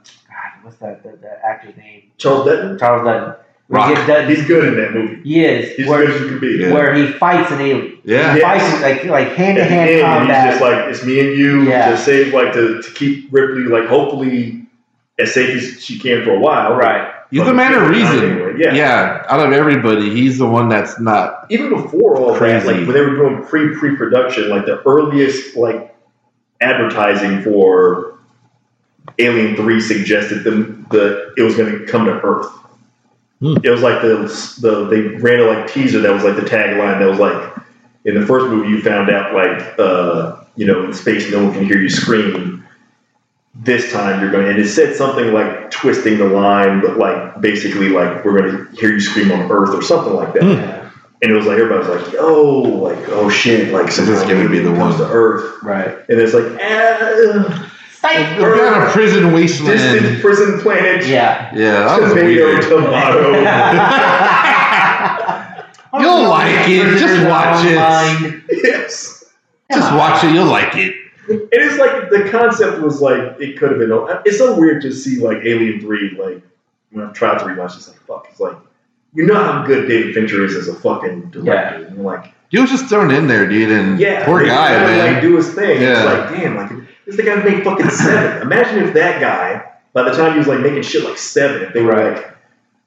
S1: what's that, the, the actor's name?
S3: Charles Dutton,
S1: Charles Dutton. Where
S2: Rock.
S1: he Dutton.
S3: he's good in that movie.
S1: He is.
S3: He's
S1: where,
S3: good as you can be.
S2: Yeah.
S1: where he fights an alien.
S2: Yeah,
S1: He
S3: Yeah.
S1: fights like like hand to hand
S3: end,
S1: combat.
S3: he's just like, it's me and you
S1: Yeah.
S3: to save, like, to, to keep Ripley, like, hopefully as safe as she can for a while.
S1: right.
S2: He's the man of reason.
S3: Yeah.
S2: Yeah, out of everybody, he's the one that's not.
S3: Even before all that, like, when they were doing pre pre production, like, the earliest, like, advertising for Alien 3 suggested them that it was going to come to Earth.
S2: Hmm.
S3: It was like the, the, they ran a, like, teaser that was, like, the tagline that was, like, in the first movie, you found out, like, uh, you know, in space, no one can hear you scream. This time you're going, and it said something like twisting the line, but like basically like we're going to hear you scream on Earth or something like that.
S1: Yeah.
S3: And it was like everybody was like, "Oh, like oh shit!" Like
S2: So this is gonna be the one.
S3: to Earth,
S1: Right.
S3: and it's like, ah,
S2: They're on a prison
S3: distant
S2: wasteland.
S3: prison planet,
S1: Yeah.
S2: Yeah, that was
S3: tomato,
S2: weird.
S3: tomato.
S2: You'll like it. Just watch it.
S3: yes,
S2: Just watch it. You'll like it.
S3: And it's like the concept was like it could have been. It's so weird to see like Alien Three. Like when I've tried to rewatch, it's like fuck. It's like you know how good David Fincher is as a fucking director. And you're like.
S2: He was just thrown in there, dude, and
S3: Yeah,
S2: poor guy, man.
S3: Like do his thing.
S2: Yeah.
S3: It's like, damn, like this the guy who made fucking seven. Imagine if that guy, by the time he was like making shit like seven, if they were
S1: Right.
S3: like,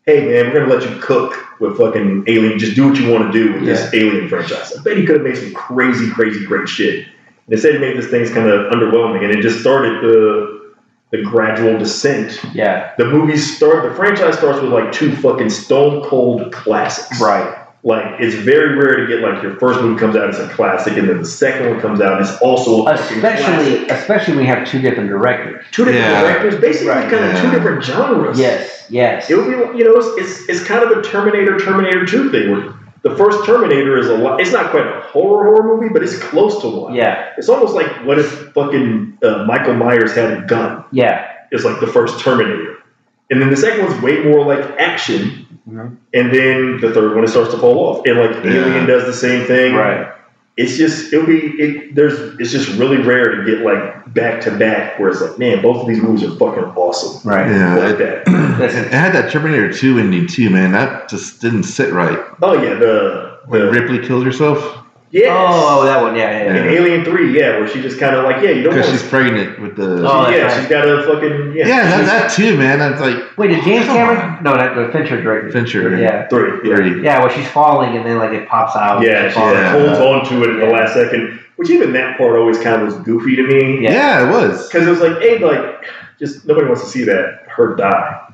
S3: hey man, we're gonna let you cook with fucking Alien. Just do what you want to do with this Alien franchise. I bet he could have made some crazy, crazy, great shit. And instead, it made this thing's kind of underwhelming, and it just started the the gradual descent.
S1: Yeah.
S3: The movie start. The franchise starts with like two fucking stone cold classics
S1: Right.
S3: like it's very rare to get like your first movie comes out as a classic and then the second one comes out and it's also a fucking
S1: Especially,
S3: classic.
S1: especially when you have two different directors.
S3: two different
S2: Yeah.
S3: directors basically
S1: Right.
S3: kind of two different genres
S1: Yes. Yes.
S3: it would be you know it's, it's, it's kind of a terminator terminator 2 thing where the first terminator is a lot it's not quite a horror horror movie but it's close to one
S1: Yeah.
S3: it's almost like what if fucking uh, michael myers had a gun
S1: Yeah.
S3: it's like the first terminator and then the second one's way more like action
S1: Mhm.
S3: and then the third one it starts to fall off and like
S2: Yeah.
S3: alien does the same thing
S1: Right.
S3: It's just it'll be it there's it's just really rare to get like back to back where it's like man both of these movies are fucking awesome
S1: Right.
S2: Yeah,
S3: like
S2: it,
S3: that
S1: Listen.
S2: it had that Terminator 2 ending too, man. That just didn't sit right.
S3: oh yeah the,
S2: When
S3: the
S2: Ripley killed herself
S3: yes
S1: oh, oh, that one. Yeah. Yeah.
S3: in
S1: yeah.
S3: Alien Three yeah where she just kind of like yeah you don't
S2: because
S3: want
S2: she's pregnant with the.
S1: Oh,
S3: yeah
S1: right.
S3: she's got a fucking yeah,
S2: yeah, that, that too, man. That's like
S1: Wait, did James Cameron? No, not the Fincher directed.
S2: Fincher.
S1: Yeah.
S3: three yeah.
S2: Three.
S1: Yeah, where she's falling and then like it pops out.
S3: Yeah,
S1: She's
S3: she.
S2: Yeah.
S3: holds on to it at the last second, which even that part always kind of was goofy to me.
S1: Yeah.
S2: Yeah, it was.
S3: Because it was like, hey, like, just nobody wants to see that her die.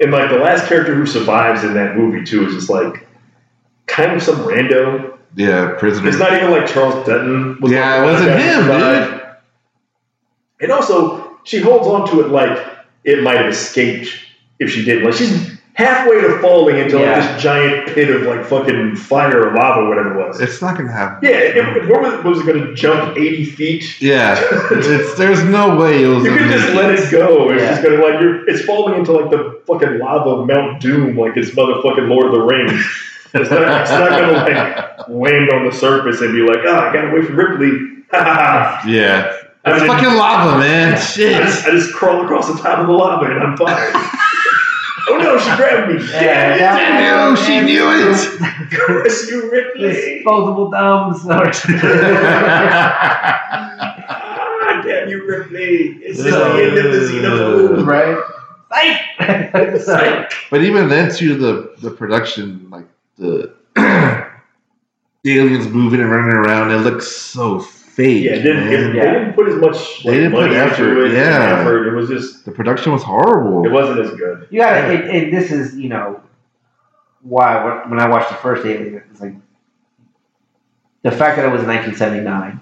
S3: And like the last character who survives in that movie too is just like kind of some rando.
S2: Yeah, prisoner.
S3: It's not even like Charles Dutton. Was
S2: Yeah, it wasn't
S3: guy who
S2: him,
S3: survived. And also, she holds on to it like it might have escaped if she didn't. Like she's halfway to falling into like this giant pit of like fucking fire or lava, or whatever it was.
S2: It's not gonna happen.
S3: Yeah, if, if what was, was it going to jump 80 feet?
S2: Yeah, it's there's no way it was.
S3: You
S2: gonna
S3: could just let it go. It's
S1: Yeah.
S3: just going to like you're. It's falling into like the fucking lava of Mount Doom, like it's motherfucking Lord of the Rings. It's not, it's not going to like land on the surface and be like, oh, I got away from Ripley. Ha ha ha.
S2: Yeah,
S3: I
S2: it's
S3: mean,
S2: fucking lava, man.
S3: I
S2: Shit.
S3: just, I just crawl across the top of the lava and I'm fine. oh no, she grabbed me.
S1: Yeah,
S3: Damn
S2: yeah. knew, she knew it.
S3: it. Curse you, Ripley.
S1: Disposable thumbs.
S3: Ah, damn you, Ripley. It's just the end of the xenophobe.
S1: right. Psych.
S3: Psych.
S2: But even then, too, the the production, like the the aliens moving and running around, it looks so fake.
S3: Yeah, it didn't, it,
S2: man.
S3: they didn't put as much
S2: They didn't put
S3: money
S2: effort,
S3: into it. and
S2: yeah.
S3: effort. It was just
S2: The production was horrible.
S3: it wasn't as good.
S1: You gotta. It, it, this is you know why when- when I watched the first Alien, it's like the fact that it was 1979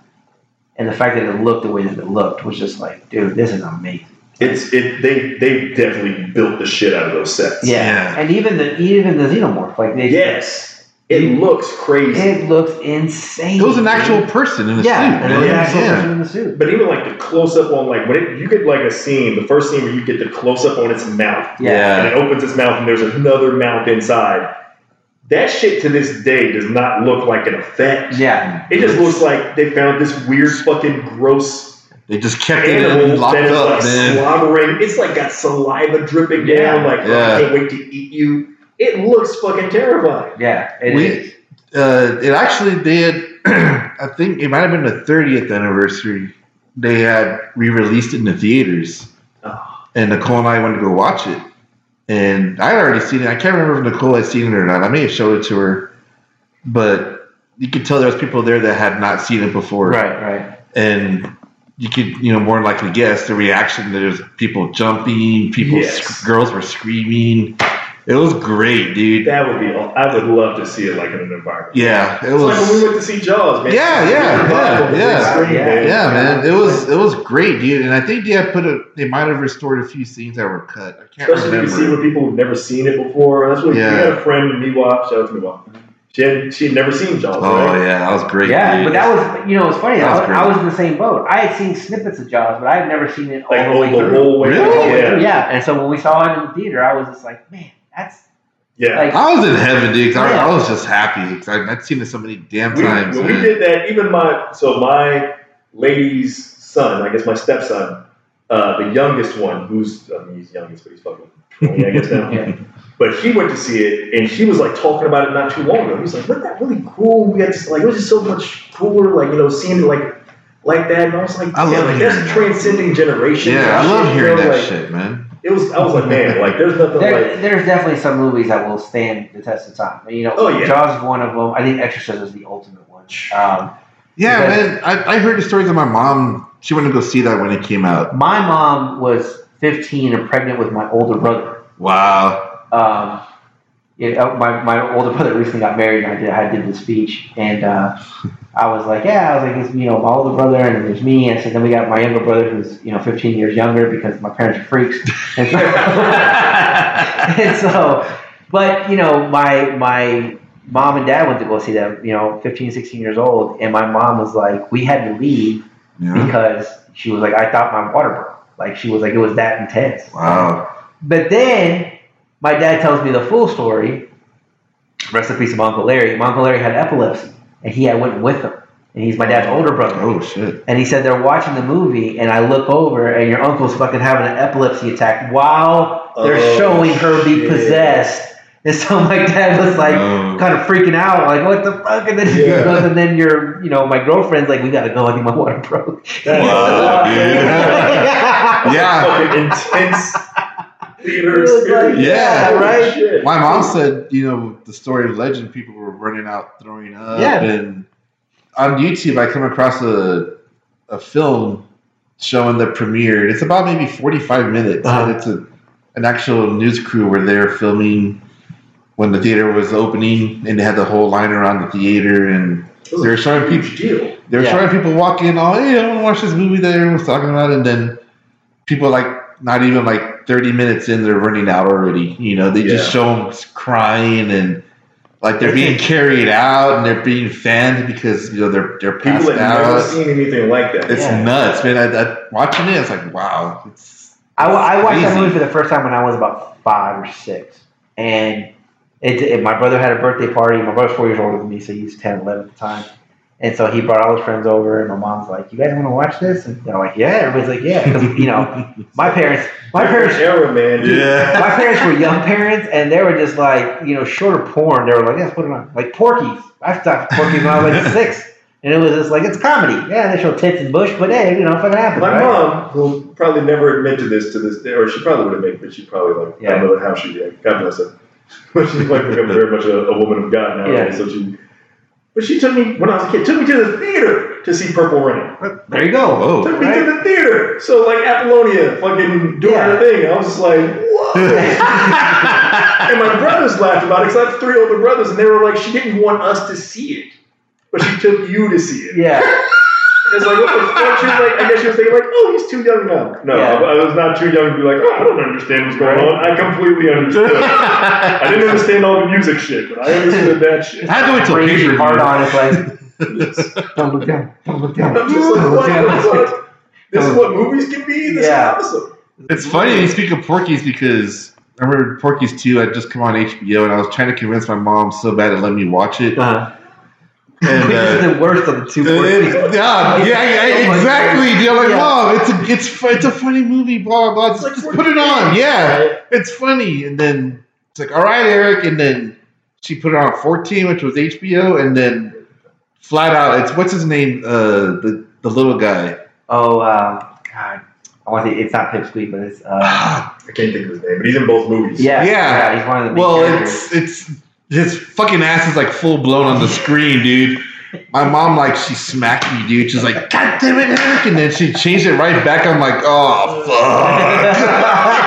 S1: and the fact that it looked the way that it looked was just like, dude, this is amazing.
S3: It's it. They they definitely built the shit out of those sets.
S2: Yeah.
S1: and even the even the xenomorph, like they,
S3: Yes, it looks crazy.
S1: it looks insane.
S2: It was an
S1: dude.
S2: actual person in a
S1: yeah,
S2: suit.
S1: and it an actual
S2: yeah.
S1: person in the suit.
S3: But even like the close up on like when it, you get like a scene, the first scene where you get the close up on its mouth,
S1: Yeah.
S3: and it opens its mouth and there's another mouth inside. That shit to this day does not look like an effect.
S1: Yeah,
S3: It just looks like they found this weird fucking gross
S2: They just kept it in, locked up,
S3: like
S2: man.
S3: slobbering. It's like got saliva dripping
S1: Yeah.
S3: down. Like oh,
S2: Yeah.
S3: I can't wait to eat you. It looks fucking terrifying.
S1: yeah, it
S2: We-
S1: is.
S2: Uh, it actually did. I think it might have been the 30th anniversary. They had re-released it in the theaters,
S3: Oh.
S2: and Nicole and I went to go watch it. And I had already seen it. I can't remember if Nicole had seen it or not. I may have showed it to her, but you could tell there was people there that had not seen it before.
S1: Right, right.
S2: and you could you know more likely guess the reaction there's people jumping people
S3: Yes.
S2: sc- girls were screaming it was great dude
S3: That would be. I would love to see it like in an environment.
S2: yeah it
S3: It's like when we went to see Jaws, man.
S2: Yeah, yeah, yeah, yeah.
S1: Yeah.
S2: yeah man it was it was great dude and i think they had put a they might have restored a few scenes that were cut i can't
S3: Especially when you see
S2: remember
S3: with people who've never seen it before. That's what
S2: Yeah.
S3: we had a friend, Miwa, shout out to Miwa. She had she had never seen Jaws,
S2: oh
S3: right?
S2: yeah that was great
S1: Yeah,
S2: dude.
S1: but that was you know it's funny.
S2: That
S1: I
S2: was
S1: was,
S2: great.
S1: I was in the same boat. I had seen snippets of Jaws, but I had never seen it all
S3: Like
S1: the way
S3: oh, the
S1: through.
S3: whole way.
S2: Really?
S1: All
S3: Yeah.
S1: yeah. And so when we saw it in the theater, I was just like, man, that's
S3: Yeah.
S1: like
S2: I was in heaven, dude. 'cause I,
S1: Yeah.
S2: I was just happy because I'd seen it so many damn
S3: we,
S2: times.
S3: when we did that, even my so my lady's son, I guess my stepson, uh, the youngest one, who's I mean he's youngest, but he's fucking twenty, I guess now.
S1: yeah.
S3: But he went to see it, and he was like talking about it not too long ago. He was like, "Wasn't that really cool? We had to, like it was just so much cooler, like you know, seeing it like like that." And I was like,
S2: I
S3: yeah,
S2: love
S3: like
S2: hearing
S3: that's
S2: that.
S3: transcending generation."
S2: yeah, I
S3: and
S2: love
S3: shit, you
S2: hearing
S3: know,
S2: that
S3: like,
S2: shit, man.
S3: It was. I was like, man, like there's nothing
S1: There,
S3: like.
S1: there's definitely some movies that will stand the test of time. You know,
S3: Oh, yeah.
S1: Jaws is one of them. I think Exorcist is the ultimate one. Um,
S2: Yeah,
S1: Because-
S2: man. I, I heard the stories of my mom. She went to go see that when it came out.
S1: my mom was 15 and pregnant with my older brother.
S2: Wow.
S1: Um, you know, my, my older brother recently got married, and I did I did the speech, and uh, I was like, yeah, I was like, it's you know my older brother, and then there's me, and so then we got my younger brother who's you know 15 years younger because my parents are freaks, and so, and so but you know my my mom and dad went to go see them, you know, 15, 16 years old, and my mom was like, we had to leave
S2: Yeah.
S1: because she was like, I thought my water broke, like she was like, it was that intense.
S2: Wow.
S1: But then my dad tells me the full story. Rest in peace of my Uncle Larry. My Uncle Larry had epilepsy, and he had went with him. And he's my dad's older brother.
S2: Oh shit.
S1: And he said they're watching the movie, and I look over, and your uncle's fucking having an epilepsy attack while they're
S3: Oh,
S1: showing her be
S3: shit.
S1: possessed. And so my dad was like,
S2: Oh.
S1: kind of freaking out, like, what the fuck? And then he
S3: Yeah.
S1: goes, and then your, you know, my girlfriend's like, we gotta go. I think my water broke.
S2: Wow, dude. Yeah.
S3: Fucking intense theater
S1: It was like,
S3: experience.
S2: Yeah,
S1: right?
S3: shit.
S2: My mom said, you know, the story of legend, people were running out, throwing up,
S1: Yeah.
S2: and on YouTube, I come across a a film showing the premiere. It's about maybe forty five minutes,
S1: Uh-huh.
S2: and it's a an actual news crew where they're filming when the theater was opening, and they had the whole line around the theater, and
S3: It was
S2: They're
S3: a
S2: showing
S3: huge deal.
S2: they were
S1: Yeah.
S2: showing people walk in, oh, hey, I want to watch this movie that everyone's talking about, and then people like not even like thirty minutes in, they're running out already. You know, they just show them crying and like they're being carried out and they're being fanned because you know they're they're
S3: People
S2: passed
S3: had never
S2: out.
S3: seen anything like that.
S2: It's
S1: Yeah.
S2: nuts, man. I, I, watching it, it's like wow. It's
S1: I, wa- I watched that movie for the first time when I was about five or six, and it, it, my brother had a birthday party. My brother's four years older than me, so he was 10, 11 at the time. And so he brought all his friends over, and my mom's like, "You guys want to watch this?" And they're like, "Yeah." Everybody's like, "Yeah," 'Cause, you know, my parents, my parents,
S3: era, man.
S2: Yeah.
S1: my parents were young parents, and they were just like, you know, short of porn. They were like, "Yeah, put it on." Like Porky's. I stopped Porky's when I was like six, and it was just like it's comedy. Yeah, they show tits and bush, but hey, you know, fucking happens.
S3: My
S1: right?
S3: mom will probably never admit to this to this day, or she probably would admit, but she probably like I don't know how she did. God bless her. But she's like become very much a, a woman of God now.
S1: Yeah.
S3: So she, But she took me when I was a kid. Took me to the theater to see Purple Rain.
S1: There you go.
S2: Whoa.
S3: Took me
S1: Right.
S3: to the theater. So like Apollonia, fucking doing
S1: Yeah.
S3: her thing. I was just like, whoa. and my brothers laughed about it because I have three older brothers, and they were like, she didn't want us to see it, but she took you to see it.
S1: Yeah.
S3: And it's like, what the fuck? She was like, I guess she was thinking like, oh, he's too young now. No,
S1: Yeah.
S3: I, I was not too young to be like, oh, I don't understand what's going on. I completely understood. I didn't understand all the music shit, but I understood that shit.
S2: I had to wait till
S1: Crazy
S2: pay-per-view.
S1: hard on. it, like, don't look down. Don't look down.
S3: I'm just like,
S1: Don't
S3: what
S1: down.
S3: the fuck? This is what movies can be? This
S1: Yeah.
S3: is awesome.
S2: It's funny you speak of Porky's because I remember Porky's 2 had just come on HBO and I was trying to convince my mom so bad to let me watch it.
S1: Uh-huh.
S2: And,
S1: This is
S2: uh,
S1: the worst of the two.
S2: it-
S1: Porky's.
S2: yeah, yeah, yeah,
S1: Oh
S2: exactly.
S1: God.
S2: You're like,
S1: Yeah.
S2: mom, it's a, it's, it's a funny movie, blah, blah, blah.
S3: It's like
S2: Just put it on. Yeah,
S3: right?
S2: it's funny. And then it's like, all right, Eric. And then she put it on 14, which was HBO. And then flat out, it's what's his name? Uh, the, the little guy.
S1: Oh, uh, God. I want to say it's not Pipsqueak, but it's. Uh,
S3: I can't think of his name, but he's in both movies.
S1: yeah,
S2: Yeah.
S1: He's one of the
S2: Well,
S1: characters.
S2: it's it's his fucking ass is like full blown on the screen, dude. My mom like she smacked me, dude. She's like, "God damn it, Eric!" And then she changed it right back. I'm like, "Oh fuck!"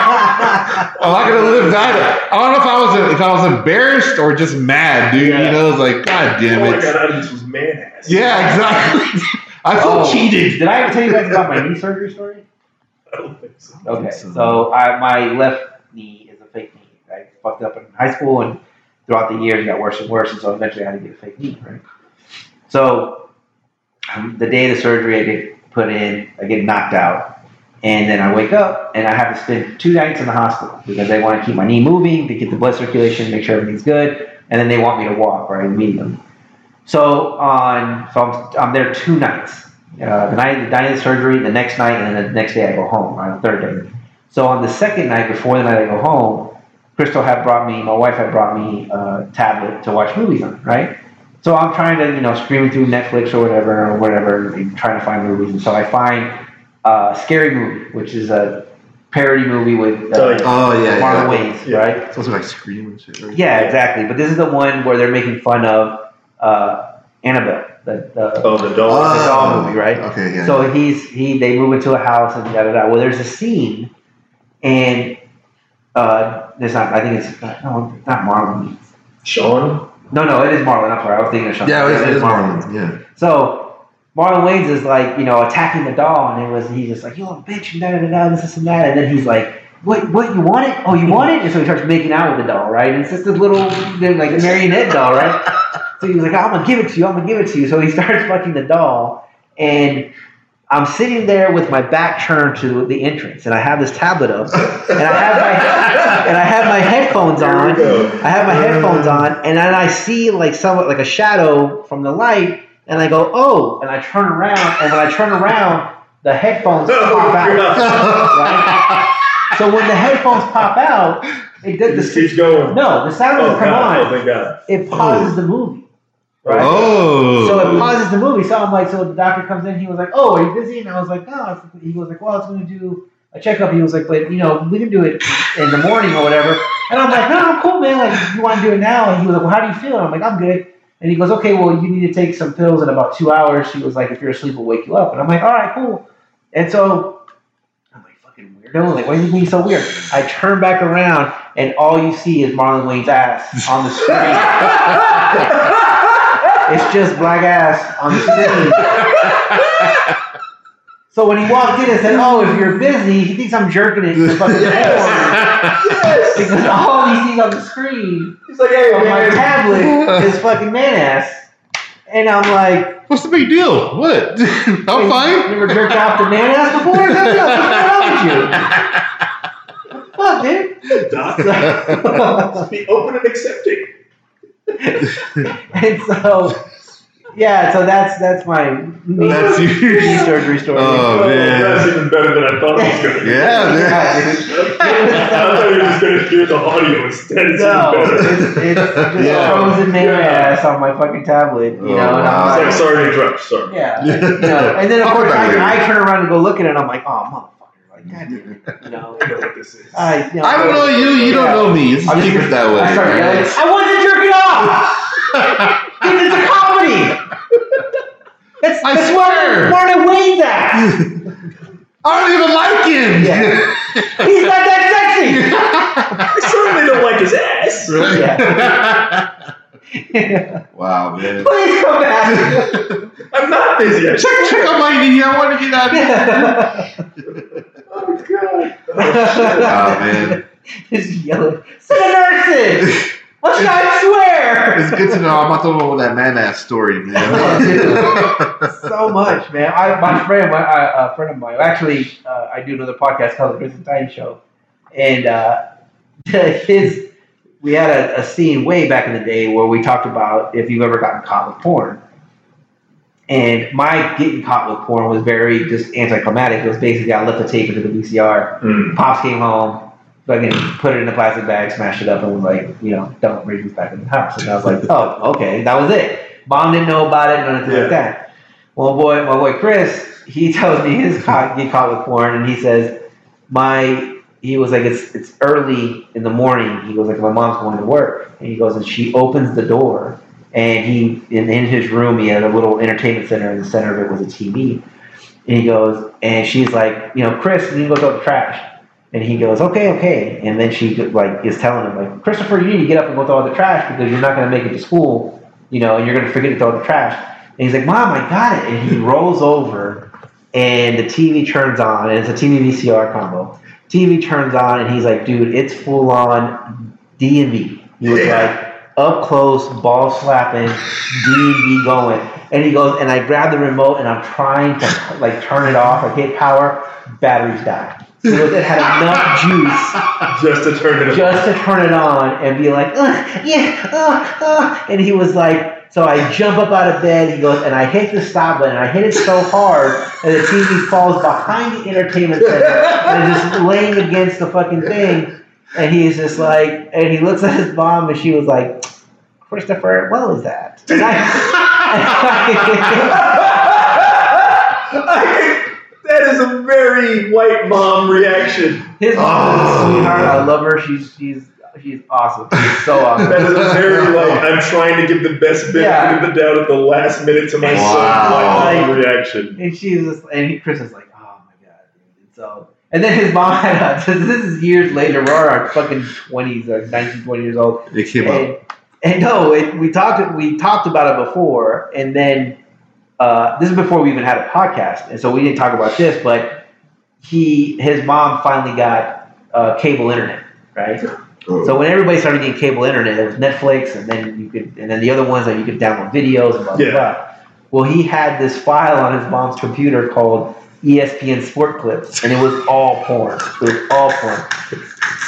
S2: I'm not gonna live that. I don't know if I was if I was embarrassed or just mad, dude.
S3: Yeah.
S2: You know, it's like, God damn oh
S3: All I
S2: it.
S3: got out of this was man ass.
S2: Yeah, exactly. I feel
S1: Oh,
S2: cheated.
S1: Did I ever tell you guys about my knee surgery story?
S3: I don't think so.
S1: Okay,
S2: So-
S1: so I, my left knee is a fake knee. I fucked up in high school, and throughout the years, it got worse and worse, and so eventually I had to get a fake knee, right? So um, the day of the surgery, I get put in, I get knocked out, and then I wake up, and I have to spend two nights in the hospital because they want to keep my knee moving to get the blood circulation, make sure everything's good, and then they want me to walk right immediately. So on, so I'm, I'm there two nights. Uh, the night, the night of the surgery, the next night, and then the next day I go home. On the third day. So on the second night, before the night I go home, Crystal had brought me, my wife had brought me a tablet to watch movies on, right? So I'm trying to, you know, screaming through Netflix or whatever, or whatever, and trying to find movies. And so I find uh, Scary Movie, which is a parody movie with
S3: Oh,
S1: uh,
S3: yeah.
S2: Oh yeah,
S1: Marlon
S2: yeah.
S1: Wayans,
S3: Yeah.
S1: right?
S2: It's supposed to be like scream and shit. Right?
S1: Yeah, exactly. But this is the one where they're making fun of uh, Annabelle, the, the,
S3: Oh, the dog.
S1: the doll movie, right?
S2: Okay, yeah.
S1: So he's he they move into a house and da da da. Well, there's a scene, and uh, there's not. I think it's uh, no, it's not Marlon.
S3: Sean.
S1: No, no, it is Marlon. I'm sorry, I was thinking of something.
S2: yeah, it is
S1: Marlon.
S2: Marlon. Yeah.
S1: So Marlon Wayans is like, you know, attacking the doll, and it was he's just like, you little bitch, and da da da da, this, this and that, and then he's like. What? What? You want it? Oh, you want it? And so he starts making out with the doll, right? And it's just this little, like a marionette doll, right? So he's like, I'm gonna give it to you. I'm gonna give it to you. So he starts fucking the doll, and I'm sitting there with my back turned to the entrance, and I have this tablet up, and I have my and I have my headphones on. I have my headphones on, and then I see like somewhat like a shadow from the light, and I go, oh, and I turn around, and when I turn around, the headphones
S3: Oh,
S1: pop out. Right? So when the headphones pop out, it
S3: just
S1: the
S3: keeps going.
S1: no, the sound doesn't
S3: Oh,
S1: come
S3: God. Oh,
S1: on.
S3: thank God.
S1: It pauses the movie. Right?
S2: Oh.
S1: So it pauses the movie. So I'm like, so the doctor comes in. He was like, "Oh, are you busy?" And I was like, "No." He was like, "Well, I was going to do a checkup." He was like, "But you know, we can do it in the morning or whatever." And I'm like, "No, I'm cool, man. Like, you want to do it now?" And he was like, "Well, how do you feel?" And I'm like, "I'm good." And he goes, "Okay, well, you need to take some pills in about two hours." He was like, "If you're asleep, we'll wake you up." And I'm like, "All right, cool." And so I'm like, "Fucking weirdo! Like, why are you being so weird?" I turn back around, and all you see is Marlon Wayans' ass on the screen. It's just black ass on the screen. So when he walked in and said, "Oh, if you're busy," he thinks I'm jerking it to fucking
S3: Yes.
S1: because all he sees on the screen
S3: He's like, hey,
S1: on my
S3: man.
S1: tablet is fucking man ass, and I'm like,
S2: What's the big deal? What? I'm
S1: "Wait,
S2: fine.
S1: You ever jerked off to man ass before? What's going on with you? Fuck, dude.
S3: Doc, be open and accepting.
S1: and so, yeah, so that's that's my knee,
S2: That's
S1: knee surgery story.
S2: Oh, oh, man.
S3: that's even better than I thought it was going to be.
S2: Yeah, man.
S1: Yeah, dude.
S3: I thought you were just going to hear the audio instead. It's
S1: No,
S3: even better.
S1: it's, it's just
S2: Yeah.
S1: frozen man
S3: Yeah.
S1: ass on my fucking tablet, you
S2: Oh,
S1: know, and
S2: wow.
S1: I'm
S3: oh,
S1: like,
S3: like, sorry to interrupt. Sorry.
S1: yeah, you know, and then of course. I, I turn around and go look at it, and I'm like, oh motherfucker, like God damn it, you know,
S3: I know what this is.
S1: I, you know,
S2: I don't know you. You don't know me. It's
S1: I'm just-
S2: keep it that way.
S1: I start yelling, I wasn't jerking off. Dude, it's a comedy. That's,
S2: I
S1: that's
S2: swear.
S1: Where, where Wayans at?
S2: I don't even like him.
S1: Yeah. He's not that sexy.
S3: I certainly don't like his ass.
S1: sexy.
S2: wow, man.
S1: Please come back.
S3: I'm not busy. I
S2: Check, check out my knee. I want to get out of here.
S3: Oh god.
S2: Wow, man.
S1: Just yelling, send a nurse in. Let's not swear.
S2: It's good to know I'm not the one with that man ass story, man.
S1: so much, man. I, my friend, my uh, a friend of mine, actually, uh, I do another podcast called The Chris and Tiny Show, and uh, his, we had a, a scene way back in the day where we talked about if you've ever gotten caught with porn. And my getting caught with porn was very just anticlimactic. It was basically I left the tape into the VCR.
S3: Mm.
S1: Pops came home, fucking put it in a plastic bag, smashed it up, and was like, you know, don't bring this back in the house. And I was like, oh, okay, that was it. Mom didn't know about it, nothing
S3: Yeah.
S1: like that. Well, boy, my boy Chris, he tells me his caught, get caught with porn, and he says, my, he was like, it's it's early in the morning. He goes like, my mom's going to work, and he goes, and she opens the door, and he in, in his room he had a little entertainment center, and the center of it was a TV. And he goes, and she's like, you know, Chris, you go throw the trash. And he goes, okay, okay. And then she like is telling him like, Christopher, you need to get up and go throw out the trash because you're not going to make it to school, you know, and you're going to forget to throw the trash. And he's like, Mom, I got it. And he rolls over, and the TV turns on, and it's a TV VCR combo. TV turns on, and he's like, dude, it's full on D and V. He was
S3: Yeah.
S1: like up close, ball slapping, D and V going. And he goes, and I grab the remote, and I'm trying to like turn it off, like hit power, batteries die. Goes, it had enough juice
S3: Just to turn it
S1: just to turn it on and be like, yeah, uh, uh. and he was like, so I jump up out of bed. He goes, and I hit the stop button. I hit it so hard, and the TV falls behind the entertainment center and is just laying against the fucking thing. And he's just like, and he looks at his mom, and she was like, Christopher, what was that? And I,
S3: that is a very white mom reaction.
S1: his mom is a
S2: Oh.
S1: sweetheart. I love her. She's she's she's awesome. She's so awesome.
S3: That is a very like I'm trying to give the best benefit
S1: Yeah.
S3: of the doubt at the last minute to my
S2: Wow.
S3: son
S1: Like-
S3: reaction.
S1: And she's just, and he, Chris is like, oh my god, dude. And so, and then his mom had a, this is years later, we're in our fucking 20s, like 19, 20 years old.
S2: It came up.
S1: And, and no, it, we talked, we talked about it before, and then, uh, this is before we even had a podcast, and so we didn't talk about this, but he, his mom finally got, uh, cable internet, right? So oh. when everybody started getting cable internet, it was Netflix, and then you could, and then the other ones that you could download videos and blah blah
S3: Yeah.
S1: blah. Well, he had this file on his mom's computer called ESPN Sport Clips, and it was all porn. It was all porn.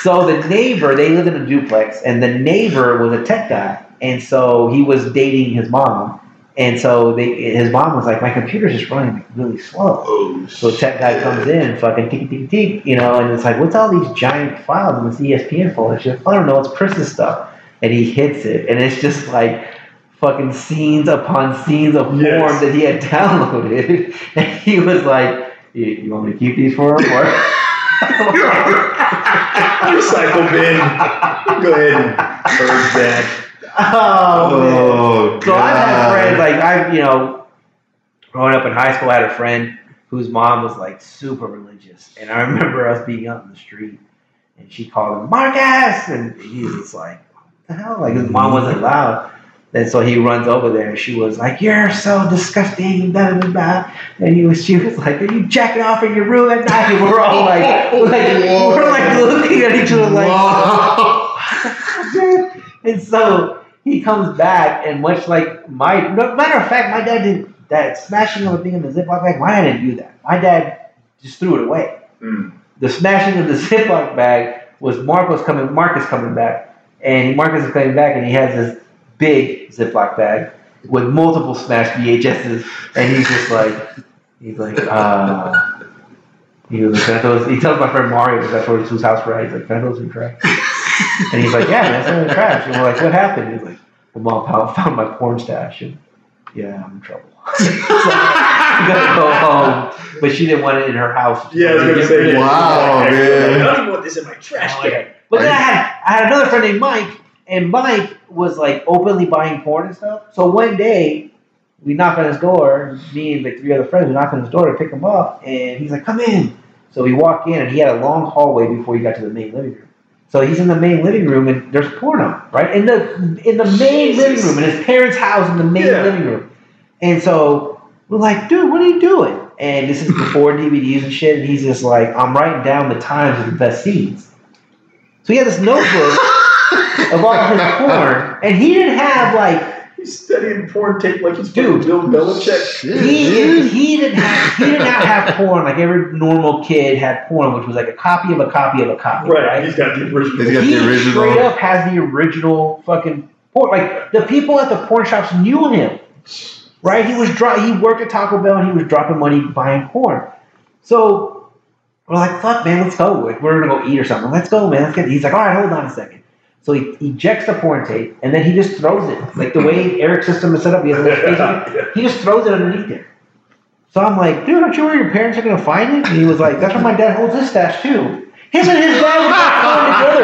S1: So the neighbor, they lived in a duplex, and the neighbor was a tech guy, and so he was dating his mom, and so they, his mom was like, "My computer's just running really slow."
S3: Oh,
S1: So tech guy comes in, fucking tick tick tick, you know, and it's like, what's all these giant files in this ESPN folder? She's like, I don't know, it's Chris's stuff. And he hits it, and it's just like fucking scenes upon scenes of porn
S3: Yes.
S1: that he had downloaded. And he was like, you, you want me to keep these for him? Or?
S3: Recycle bin. Go ahead and purge that.
S1: Oh.
S2: Oh,
S1: So I've had friends like I've you know, growing up in high school, I had a friend whose mom was like super religious, and I remember us being out in the street, and she called him Marcus, and he was just like, "What the hell?" Like his mom wasn't loud. And so he runs over there, and she was like, "You're so disgusting," blah blah blah. And he was, she was like, "Are you jacking off in your room at night?" And we're all like, like we're like looking at each other like,
S2: Wow.
S1: and so he comes back, and much like my no, matter of fact, my dad didn't that smashing of a thing in the Ziploc bag. My dad didn't do that. My dad just threw it away.
S3: Mm.
S1: The smashing of the Ziploc bag was Marcos coming, Marcus coming back, and Marcus is coming back, and he has this big Ziploc bag with multiple smashed VHSs, and he's just like, he's like, uh. He was like, can I throw this? He tells my friend Mario, because I throw this to his house for He's like, can I throw this in trash? And he's like, yeah, man, it's in the trash. And we're like, what happened? He's like, well, mom found, found my porn stash. And yeah, I'm in trouble. so, we gotta go home. But she didn't want it in her house.
S3: Yeah, I was gonna say. yeah.
S2: Wow,
S3: I
S2: man.
S3: don't even want this in my trash
S1: Oh,
S3: can.
S1: okay. But then I had, I had another friend named Mike, and Mike was like openly buying porn and stuff. So one day, we knock on his door. Me and like three other friends, we knock on his door to pick him up, and he's like, "Come in." So we walk in, and he had a long hallway before he got to the main living room. So he's in the main living room, and there's porno right in the in the main
S3: Jesus.
S1: living room in his parents' house in the main
S3: Yeah.
S1: living room. And so we're like, "Dude, what are you doing?" And this is before DVDs and shit. And he's just like, "I'm writing down the times of the best scenes." So he had this notebook of all his porn, and he didn't have like
S3: He's studying porn tape like he's
S1: Dude.
S3: Bill Belichick.
S2: Shit,
S1: he
S2: dude.
S1: he didn't have he did not have porn like every normal kid had porn, which was like a copy of a copy of a copy,
S3: Right.
S1: right?
S3: He's got the original.
S2: He's got
S1: he
S2: the original.
S1: straight up has the original fucking porn. Like the people at the porn shops knew him, right? He was dro- he worked at Taco Bell and he was dropping money buying porn. So we're like, fuck, man, let's go. Like, we're gonna go eat or something. Let's go, man. Let's get. He's like, all right, hold on a second. So he ejects the porn tape and then he just throws it like the way Eric's system is set up. He has a little space in. He just throws it underneath there. So I'm like, dude, aren't you worried your parents are gonna find it? And he was like, that's where my dad holds his stash too. Him and his dad were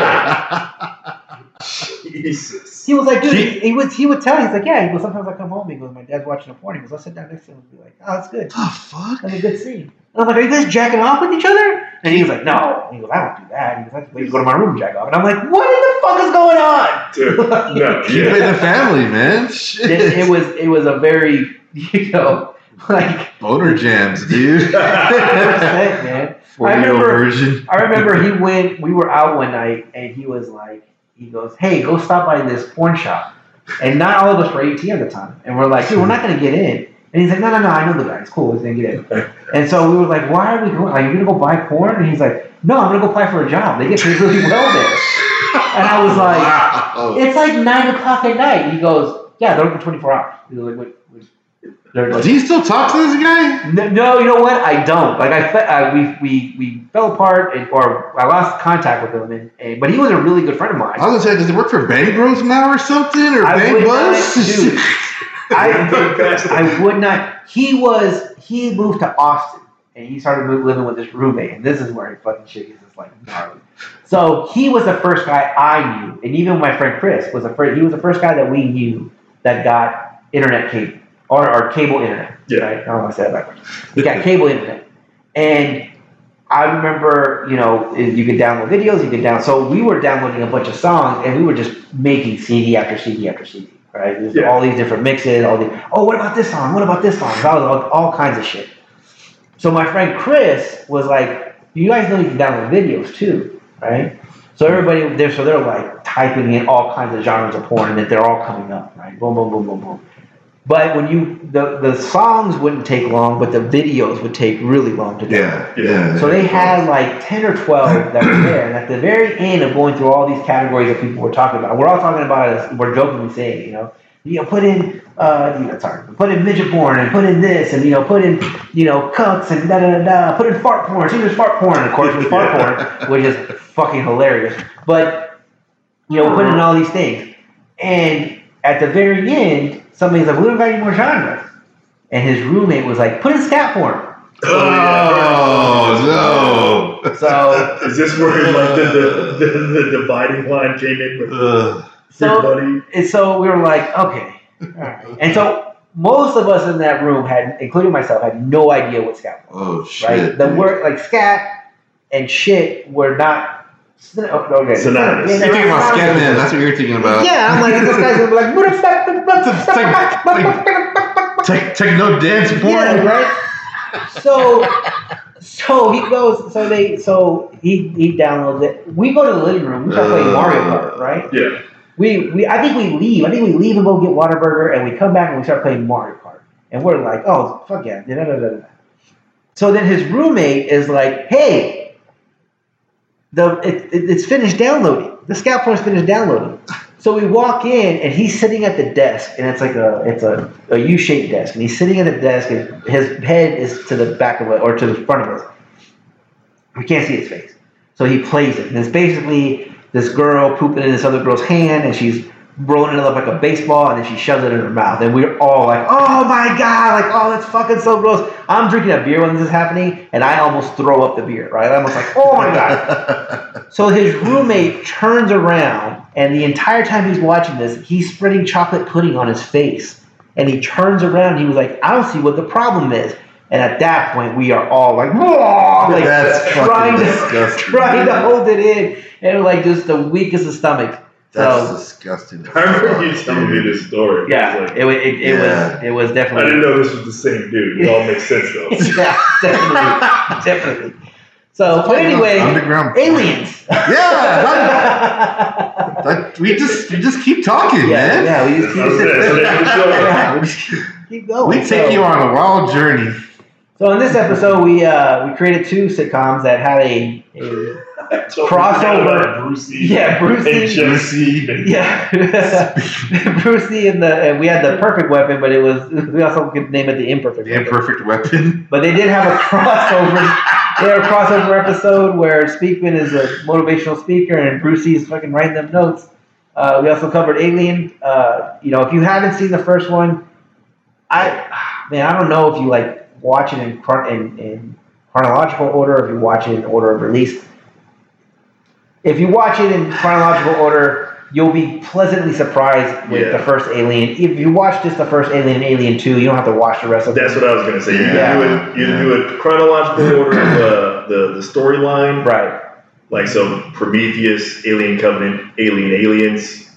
S1: together.
S3: Jesus.
S1: He was like, dude, he, he would he would tell. He's like, yeah. He goes, sometimes I come home. He goes, my dad's watching a porn. He goes, I'll sit down next to him and be like, oh, that's good.
S2: the fuck?
S1: That's a good scene. And I'm like, are you guys jacking off with each other? And he was like, no. And he goes, I don't do that. He goes, that's why you go to my room and jack off. And I'm like, what in the fuck is going on?
S3: Dude, no,
S2: Keep it in the family, man. Shit.
S1: It, it was it was a very you know like
S2: Boner jams, dude.
S1: 100%, man.
S2: Four year old
S1: remember-
S2: version.
S1: I remember he went. We were out one night, and he was like, he goes, "Hey, go stop by this porn shop." And not all of us were 18 at the time, and we're like, "Dude, we're not gonna get in." And he's like, "No, no, no, I know the guy. It's cool. He's gonna get in." And so we were like, "Why are we going? Are you gonna go buy porn?" And he's like, "No, I'm gonna go apply for a job. They get paid really well there." And I was like,
S2: wow.
S1: "It's like nine o'clock at night." He goes, "Yeah, they're open 24 hours." He's like, "Wait, wait." They're like,
S2: Do you still talk to this guy?
S1: no, no, you know what? I don't. Like I, fe- uh, we, we, we fell apart, and, or I lost contact with him. And, and but he was a really good friend of mine.
S2: I was gonna say, does he work for Bang Bros now or something? Or
S1: I
S2: Bang
S1: would
S2: Buzz?
S1: not- dude, I, I would not. He was. He moved to Austin, and he started living with his roommate. And this is where he fucking shit is just like gnarly. So he was the first guy I knew, and even my friend Chris was the first. He was the first guy that we knew that got internet cable or, or cable internet.
S3: Yeah.
S1: Right? I don't want to say that backwards. We got cable internet, and I remember, you know, you could download videos, you could download. So we were downloading a bunch of songs, and we were just making CD after CD after CD, right? There's
S3: Yeah.
S1: All these different mixes, all the. Oh, what about this song? What about this song? All, all, all kinds of shit. So my friend Chris was like, "You guys know you can download videos too, right?" So everybody there, so they're like typing in all kinds of genres of porn, and that they're all coming up, right? Boom, boom, boom, boom, boom. But when you the the songs wouldn't take long, but the videos would take really long to do.
S2: yeah, yeah.
S1: So they had like 10 or 12 that were there. And at the very end of going through all these categories that people were talking about, we're all talking about it, we're jokingly saying, you know, you know, put in, uh, you know, sorry, put in midget porn and put in this and, you know, put in, you know, cucks and da da da da, put in fart porn. See, there's fart porn, of course, there's fart porn, which is fucking hilarious. But, you know, put in all these things. And at the very end, somebody's like, we don't got any more genres. And his roommate was like, put in scat porn.
S2: Oh, oh, no.
S1: So,
S3: Is this where like the, the, the, the dividing line came in with
S2: Ugh.
S3: your
S1: so
S3: buddy?
S1: And so we were like, okay. All right. And so most of us in that room had, including myself, had no idea what scat oh, was.
S2: Oh, shit.
S1: Right? The
S2: dude.
S1: word like scat and shit were not. Syn- oh, Okay.
S3: Synonymous.
S1: Yeah,
S2: You're thinking about Scatman. That's what you're thinking about.
S1: Yeah, I'm like this guy's gonna be like.
S2: Take, take no dance porn.
S1: Yeah, right. So, so he goes. So they. So he he downloads it. We go to the living room. We start playing uh, Mario Kart, right?
S3: Yeah.
S1: we, we I think we leave. I think we leave and go get Whataburger, and we come back and we start playing Mario Kart. And we're like, oh fuck yeah! Da, da, da, da, da. So then his roommate is like, hey, the it, it, it's finished downloading. The scat porn's finished downloading. So we walk in and he's sitting at the desk, and it's like a it's a, a U-shaped desk, and he's sitting at the desk, and his head is to the back of it or to the front of us. We can't see his face. So he plays it. And it's basically this girl pooping in this other girl's hand and she's rolling it up like a baseball and then she shoves it in her mouth. And we're all like, oh my God, like, oh, that's fucking so gross. I'm drinking a beer when this is happening and I almost throw up the beer, right? I'm almost like, oh my God. So his roommate turns around and the entire time he's watching this, he's spreading chocolate pudding on his face and he turns around. He was like, I don't see what the problem is. And at that point, we are all like, like
S2: That's
S1: trying to trying to hold it in, and like just the weakest of stomach.
S2: That's
S1: So
S2: disgusting.
S3: I remember you telling me this story.
S1: yeah,
S3: It was like,
S1: it, it, it
S2: Yeah.
S1: was it was definitely.
S3: I didn't know this was the same dude. It all makes sense though.
S1: yeah, definitely definitely. So, but anyway,
S2: underground
S1: aliens.
S2: Yeah, that, that- we just we just keep talking,
S1: yeah,
S2: man.
S1: yeah, we just keep,
S3: That was it. So that's the show.
S1: yeah, we just keep, keep going.
S2: We take
S1: So-
S2: you on a wild journey.
S1: So in this episode, we uh, we created two sitcoms that had a, a Crossover.
S3: Brucey.
S1: yeah Brucey
S3: And Jesse. and-
S1: yeah Brucey and the and we had the perfect weapon, but it was we also could name it the imperfect.
S2: The
S1: weapon.
S2: imperfect weapon.
S1: But they did have a crossover. they had a crossover episode where Speakman is a motivational speaker and Brucey is fucking writing them notes. Uh, we also covered Alien. Uh, you know, if you haven't seen the first one, I man, I don't know if you like watch it in, in, in chronological order, or if you watch it in order of release. If you watch it in chronological order, you'll be pleasantly surprised with
S3: Yeah.
S1: the first Alien. If you watch just the first Alien, and Alien Two, you don't have to watch the rest of
S3: That's
S1: them.
S3: what I was gonna say. You
S1: Yeah.
S3: do it. You do it chronological order of the the, the storyline.
S1: Right.
S3: Like so, Prometheus, Alien Covenant, Alien Aliens,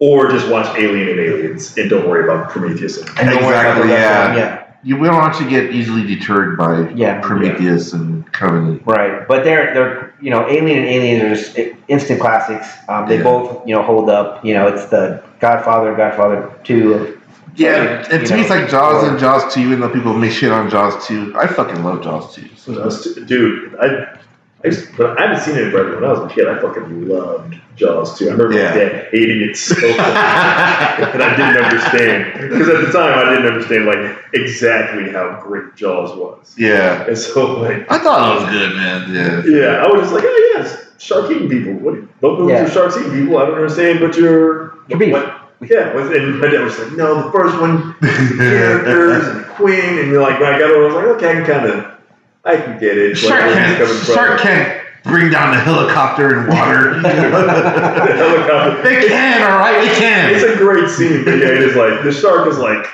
S3: or just watch Alien and Aliens and don't worry about Prometheus. And,
S1: And don't worry about the
S2: Exactly,
S1: rest of them.
S2: yeah.
S1: Yeah.
S2: You will don't to get easily deterred by
S1: Yeah.
S2: Prometheus and Covenant.
S1: Right, but they're they're you know Alien and Aliens are just instant classics. Um, they
S2: Yeah.
S1: both you know hold up. You know it's the Godfather, Godfather Two. Of,
S2: Yeah, and
S1: You
S2: to me, it's like Jaws
S1: or-
S2: and Jaws 2, even though people make shit on Jaws 2. I fucking love Jaws 2. So
S3: Jaws two- dude, I, I used, but I haven't seen it forever. When I was a kid, I fucking loved Jaws 2. I remember
S2: Yeah.
S3: my dad hating it so much, and I didn't understand because at the time I didn't understand like exactly how great Jaws was.
S2: yeah.
S3: And so like,
S2: I thought it was good, man. Yeah.
S3: yeah, I was just like, oh yes, shark eating people. What? Don't know
S1: Yeah.
S3: yeah. sharks eating people. I don't understand, but you're
S1: Your beef.
S3: what? Yeah, and my dad was like, no, the first one, characters and the Queen, and you're like, when I got over, I was like, okay, I can kind of, I can get it.
S2: Shark
S3: where he's
S2: can't, shark can't bring down a helicopter in water.
S3: the helicopter.
S2: they can, all right, they can.
S3: It's a great scene, but yeah, it is like the shark is like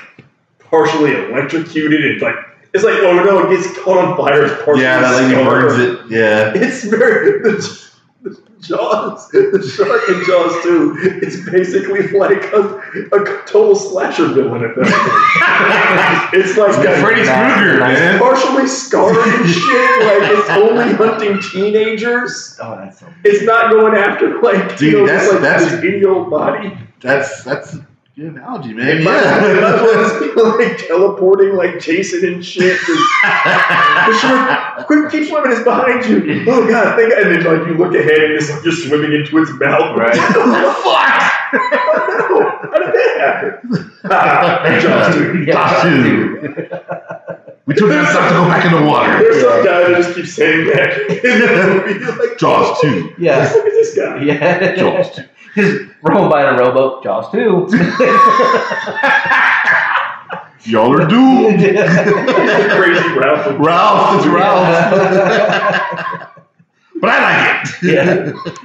S3: partially electrocuted. It's like it's like oh no, it gets caught on fire. It's partially
S2: Yeah, that lady
S3: scarred.
S2: burns it. Yeah.
S3: It's very the, the Jaws, the shark in Jaws 2. is basically like a, a total slasher villain at that point. it's like
S2: It's Freddy Krueger, man.
S3: partially scarred and shit. Like it's only hunting teenagers.
S1: oh, that's so.
S3: It's not going after like
S2: Dude,
S3: you know,
S2: that's-
S3: just, like
S2: that's-
S3: this idiot old body.
S2: That's that's a good analogy, man.
S3: And
S2: Yeah.
S3: like teleporting like Jason and shit. The shark, quick, keep swimming, it's behind you. Oh god, think and then like you look ahead and it's like you're swimming into its mouth.
S1: Right.
S3: What the fuck! Oh no! How did that happen? Ah.
S1: Yeah,
S2: Jaws two. we told them not to go back in the water.
S3: There's some guy that just keeps saying that in the movie. Like,
S2: Jaws 2.
S1: Yeah.
S3: Look at this guy.
S1: Yeah.
S2: Jaws 2.
S1: Just rolling by in a rowboat. Jaws two.
S2: Y'all are doomed.
S3: Crazy Ralph.
S2: Ralph, it's Ralph. but I like it.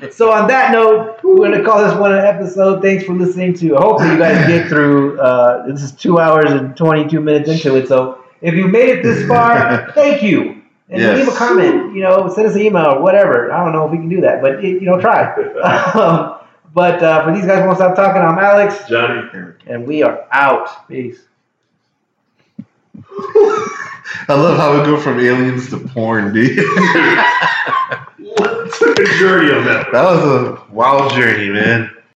S1: yeah. So on that note, we're going to call this one an episode. Thanks for listening to. Hopefully, you guys get through. Uh, this is two hours and twenty-two minutes into it. So if you made it this far, thank you. And
S2: Yes.
S1: leave a comment. You know, send us an email or whatever. I don't know if we can do that, but you know, try. um, but uh, for these guys, who won't stop talking. I'm Alex,
S3: Johnny.
S1: and we are out. Peace.
S2: I love how we go from aliens to porn, dude.
S3: Took a journey on that.
S2: That was a wild journey, man.